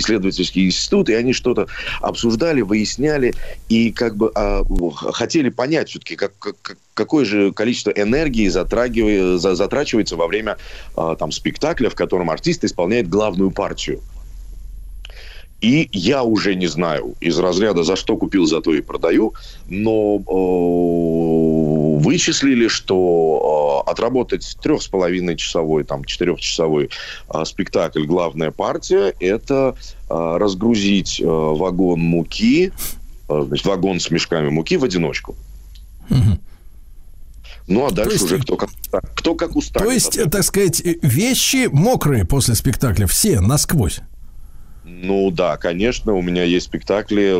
исследовательский институт, и они что-то обсуждали, выясняли, и как бы а, хотели понять все-таки, как, как- как- какое же количество энергии затрагивая- за- затрачивается во время а, там, спектакля, в котором артист исполняет главную партию. И я уже не знаю из разряда, за что купил, за то и продаю, но э, вычислили, что э, отработать трех с половиной часовой, там, четырехчасовой э, спектакль «Главная партия» – это э, разгрузить э, вагон муки, э, значит, вагон с мешками муки в одиночку. Ну, а дальше есть- уже кто как, кто как устанет. То есть, так сказать, вещи мокрые после спектакля, все насквозь. Ну да, конечно, у меня есть спектакли.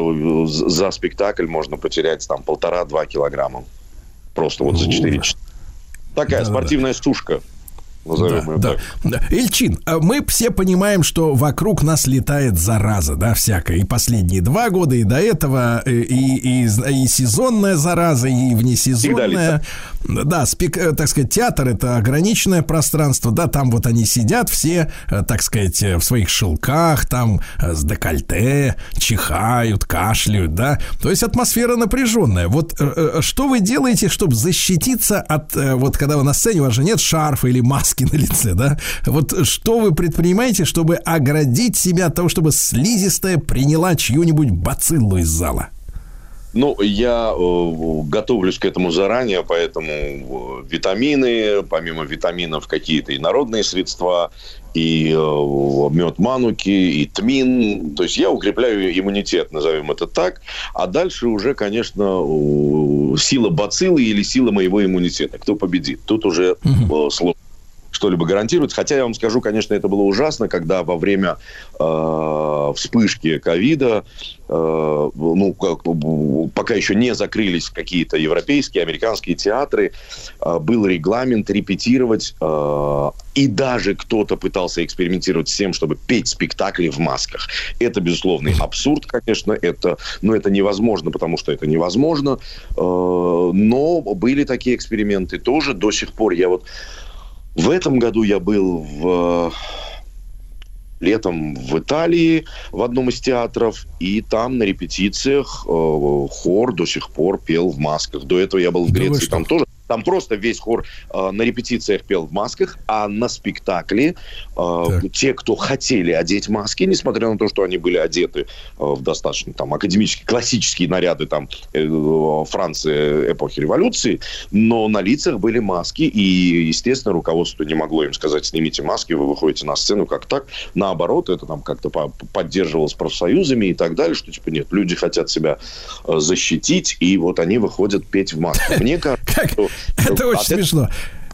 За спектакль можно потерять там полтора-два килограмма. Просто вот за 4 часа. Такая спортивная сушка. Назовем ее да, так. да. Ильчин, а мы все понимаем, что вокруг нас летает зараза, да, всякая. И последние два года, и до этого, э, и, и, и сезонная зараза, и внесезонная. Да, спек, э, так сказать, театр это ограниченное пространство, да, там вот они сидят все, э, так сказать, в своих шелках, там с декольте, чихают, кашляют, да. То есть атмосфера напряженная. Вот что вы делаете, чтобы защититься от, вот когда вы на сцене, у вас же нет шарфа или маски на лице, да? Вот что вы предпринимаете, чтобы оградить себя от того, чтобы слизистая приняла чью-нибудь бациллу из зала? Ну, я э, готовлюсь к этому заранее, поэтому э, витамины, помимо витаминов какие-то и народные средства, и э, мед мануки, и тмин. То есть я укрепляю иммунитет, назовем это так. А дальше уже, конечно, сила бациллы или сила моего иммунитета. Кто победит? Тут уже э, сложно что-либо гарантировать. Хотя я вам скажу, конечно, это было ужасно, когда во время э, вспышки ковида, э, ну, как, э, пока еще не закрылись какие-то европейские, американские театры, э, был регламент репетировать, э, и даже кто-то пытался экспериментировать с тем, чтобы петь спектакли в масках. Это, безусловный абсурд, конечно, это, но это невозможно, потому что это невозможно. Э, но были такие эксперименты тоже до сих пор. Я вот в этом году я был в летом в Италии в одном из театров, и там на репетициях э, хор до сих пор пел в масках. До этого я был в Греции, что? там тоже там просто весь хор э, на репетициях пел в масках, а на спектакле э, те, кто хотели одеть маски, несмотря на то, что они были одеты э, в достаточно там академические, классические наряды там э, Франции эпохи революции, но на лицах были маски, и, естественно, руководство не могло им сказать, снимите маски, вы выходите на сцену, как так. Наоборот, это там как-то по- поддерживалось профсоюзами и так далее, что типа нет, люди хотят себя э, защитить, и вот они выходят петь в маске. Мне кажется, что Это очень смешно.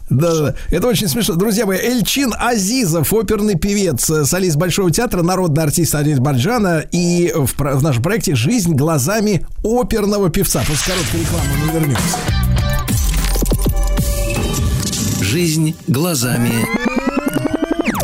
Да, да, да. Это очень смешно. Друзья мои, Эльчин Азизов, оперный певец, э, солист Большого театра, народный артист Азербайджана. И в, в нашем проекте «Жизнь глазами оперного певца». После короткой рекламы мы вернемся. Жизнь глазами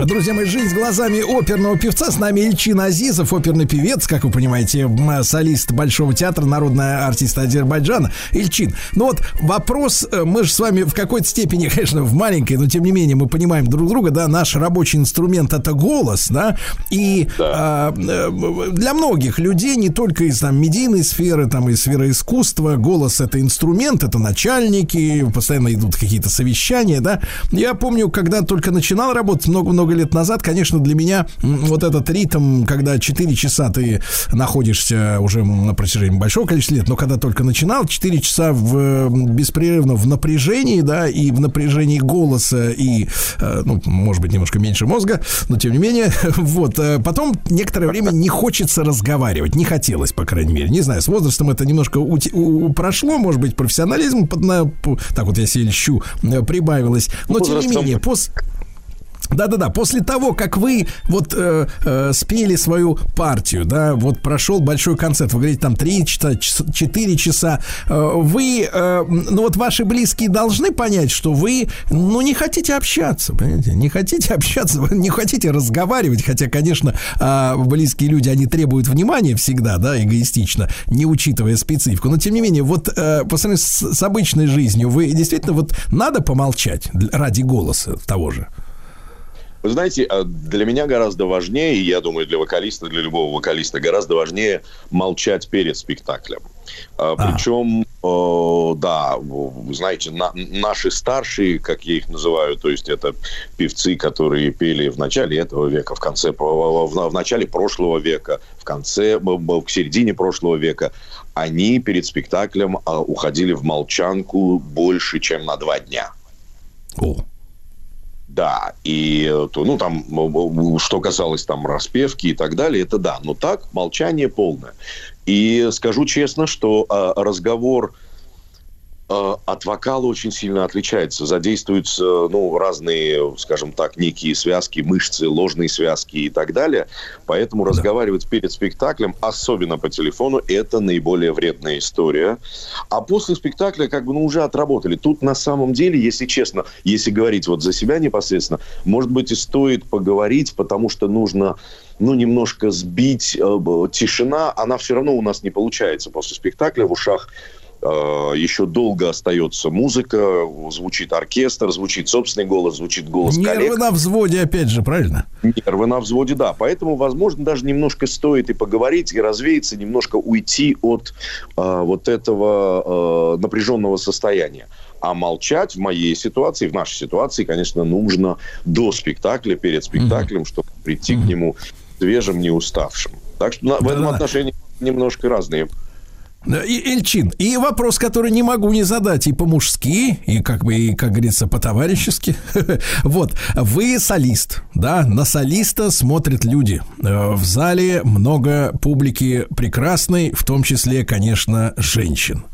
Друзья мои, жизнь глазами оперного певца. С нами Ильчин Азизов, оперный певец, как вы понимаете, солист Большого театра, народная артист Азербайджана. Ильчин, ну вот вопрос, э, мы же с вами в какой-то степени, <laughs> конечно, в маленькой, но тем не менее мы понимаем друг друга, да, наш рабочий инструмент это голос, да, и а, э, для многих людей, не только из там медийной сферы, там из сферы искусства, голос это инструмент, это начальники, постоянно идут какие-то совещания, да. Я помню, когда только начинал работать много-много лет назад, конечно, для меня вот этот ритм, когда 4 часа ты находишься уже на протяжении большого количества лет, но когда только начинал, 4 часа в, беспрерывно в напряжении, да, и в напряжении голоса, и, э, ну, может быть, немножко меньше мозга, но тем не менее, <laughs> вот. э, Потом некоторое время не хочется разговаривать, не хотелось, по крайней мере. Не знаю, с возрастом это немножко ути- у- прошло, может быть, профессионализм, под- на- так вот я себе льщу, э, прибавилось. Но, тем не менее, после... Да-да-да, после того, как вы вот э, э, спели свою партию, да, вот прошел большой концерт, вы говорите, там 3 часа, 4 часа, э, вы, э, ну вот ваши близкие должны понять, что вы, ну, не хотите общаться, понимаете, не хотите общаться, не хотите разговаривать, хотя, конечно, э, близкие люди, они требуют внимания всегда, да, эгоистично, не учитывая специфику, но, тем не менее, вот э, по сравнению с, с обычной жизнью, вы действительно вот надо помолчать ради голоса того же? Вы знаете, э, для меня гораздо важнее, и я думаю, для вокалиста, для любого вокалиста, гораздо важнее молчать перед спектаклем. А, Причем, э, да, вы знаете, на- наши старшие, как я их называю, то есть это певцы, которые пели в начале этого века, в конце, в, в- начале прошлого века, в конце, к середине прошлого века, они перед спектаклем а, уходили в молчанку больше, чем на два дня. Да, и то, ну там, что касалось там распевки и так далее, это да. Но так, молчание полное. И скажу честно, что э, разговор от вокала очень сильно отличается. Задействуются, ну, разные, скажем так, некие связки, мышцы, ложные связки и так далее. Поэтому разговаривать перед спектаклем, особенно по телефону, это наиболее вредная история. А после спектакля как бы, ну, уже отработали. Тут на самом деле, если честно, если говорить вот за себя непосредственно, может быть, и стоит поговорить, потому что нужно ну, немножко сбить э, тишина, она все равно у нас не получается после спектакля в ушах э, еще долго остается музыка, звучит оркестр, звучит собственный голос, звучит голос коллег. Нервы на взводе, опять же, правильно? Нервы на взводе, да. Поэтому, возможно, даже немножко стоит и поговорить, и развеяться, немножко уйти от э, вот этого э, напряженного состояния. А молчать в моей ситуации, в нашей ситуации, конечно, нужно до спектакля, перед спектаклем, чтобы прийти к нему свежим, не уставшим. Так что на- в этом отношении немножко разные. И Эльчин, и вопрос, который не могу не задать и по-мужски, и как бы, и, как говорится, по-товарищески. <laughs> Вот, вы солист, да, на солиста смотрят люди. Э, В зале много публики прекрасной, в том числе, конечно, женщин.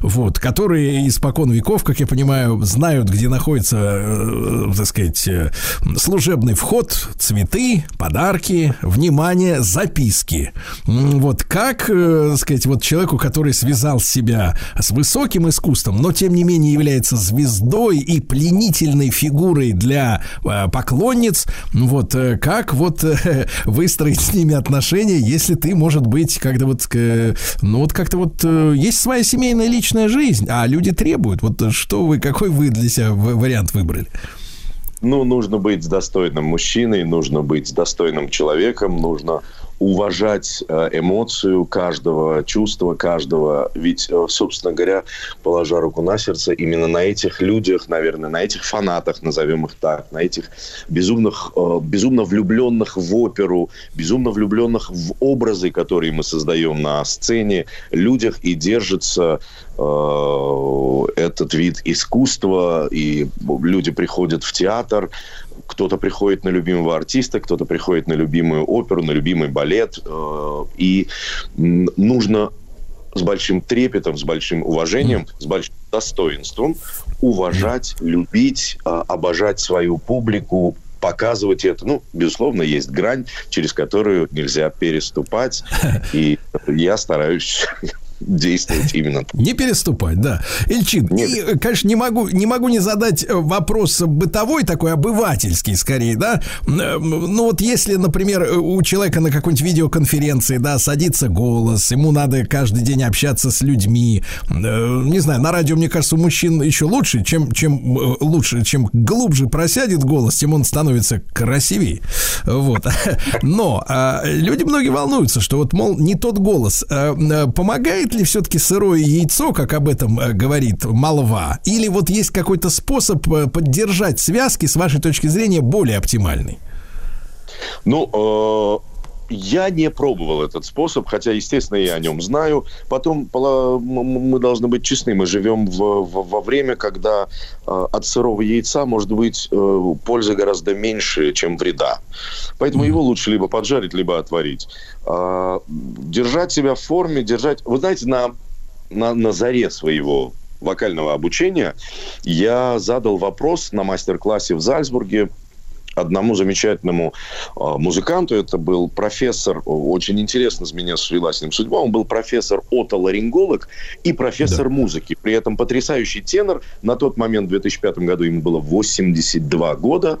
Вот, которые испокон веков, как я понимаю, знают, где находится, э, так сказать, э, служебный вход, цветы, подарки, внимание, записки. Вот как, так сказать, вот человеку, который связал себя с высоким искусством, но тем не менее является звездой и пленительной фигурой для э, поклонниц, вот э, как вот э, <laughs> выстроить с ними отношения, если ты, может быть, когда вот, ну вот как-то вот есть своя семейная личная жизнь, а люди требуют. Вот что вы, какой вы для себя вариант выбрали? Ну, нужно быть достойным мужчиной, нужно быть достойным человеком, нужно уважать э, эмоцию каждого, чувство каждого. Ведь, э, собственно говоря, положа руку на сердце, именно на этих людях, наверное, на этих фанатах, назовем их так, на этих безумных, э, безумно влюбленных в оперу, безумно влюбленных в образы, которые мы создаем на сцене, людях и держится этот вид искусства, и люди приходят в театр, кто-то приходит на любимого артиста, кто-то приходит на любимую оперу, на любимый балет, э, и нужно с большим трепетом, с большим уважением, с большим достоинством уважать, любить, э, обожать свою публику, показывать это. Ну, безусловно, есть грань, через которую нельзя переступать, и я стараюсь действовать именно так. Не переступать, да. Ильчин, и, э, конечно, не могу, не могу не задать э, вопрос бытовой, такой обывательский, скорее, да. Э, Ну вот если, например, э, у человека на какой-нибудь видеоконференции, да, садится голос, ему надо каждый день общаться с людьми. Не знаю, на радио, мне кажется, у мужчин еще лучше, чем, чем лучше, чем глубже просядет голос, тем он становится красивее. Вот. <laughs> Но а, люди многие волнуются, что вот, мол, не тот голос. А, Помогает ли все-таки сырое яйцо, как об этом э, говорит молва? Или вот есть какой-то способ э, поддержать связки, с вашей точки зрения, более оптимальный? Ну, э, я не пробовал этот способ, хотя, естественно, я о нем знаю. Потом мы должны быть честны. Мы живем в- в- во время, когда э, от сырого яйца может быть э, пользы гораздо меньше, чем вреда. Поэтому его лучше либо поджарить, либо отварить. А, держать себя в форме, держать... Вы знаете, на, на, на заре своего вокального обучения я задал вопрос на мастер-классе в Зальцбурге одному замечательному э, музыканту. Это был профессор, очень интересно с меня свелась с ним судьба. Он был профессор отоларинголог и профессор музыки. При этом потрясающий тенор. На тот момент, в 2005 году, ему было 82 года.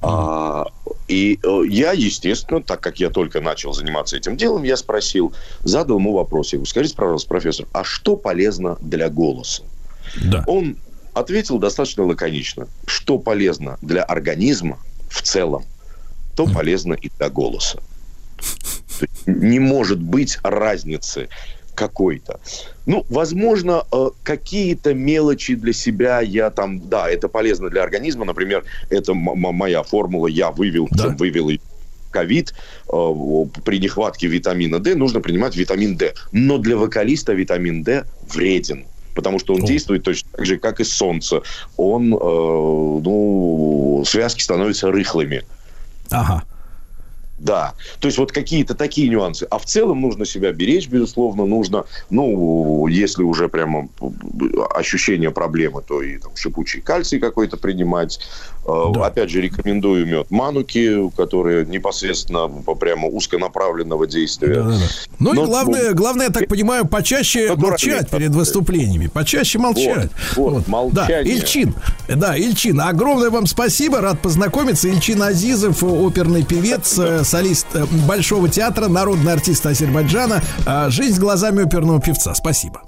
А, и я, естественно, так как я только начал заниматься этим делом, я спросил, задал ему вопрос. Я говорю, скажите, пожалуйста, профессор, а что полезно для голоса? Да. Он ответил достаточно лаконично, что полезно для организма в целом, то полезно и для голоса. Не может быть разницы какой-то. Ну, возможно, э, какие-то мелочи для себя я там, да, это полезно для организма. Например, это моя формула, я вывел, вывел и ковид, э, при нехватке витамина D нужно принимать витамин D. Но для вокалиста витамин D вреден. Потому что он действует точно так же, как и солнце. Он, э, ну, связки становятся рыхлыми. Ага. Да, то есть вот какие-то такие нюансы. А в целом нужно себя беречь, безусловно, нужно, ну, если уже прямо ощущение проблемы, то и там шипучий кальций какой-то принимать. Э, Опять же, рекомендую мед мануки, которые непосредственно по- прямо узконаправленного действия. Ну Но- и главное, главное, я так понимаю, почаще молчать перед выступлениями. Почаще молчать. Вот, вот, Да, молчание. Ильчин, да, Ильчин, огромное вам спасибо, рад познакомиться. Ильчин Азизов, оперный певец, э, солист э, Большого театра, народный артист Азербайджана. Жизнь глазами оперного певца. Спасибо.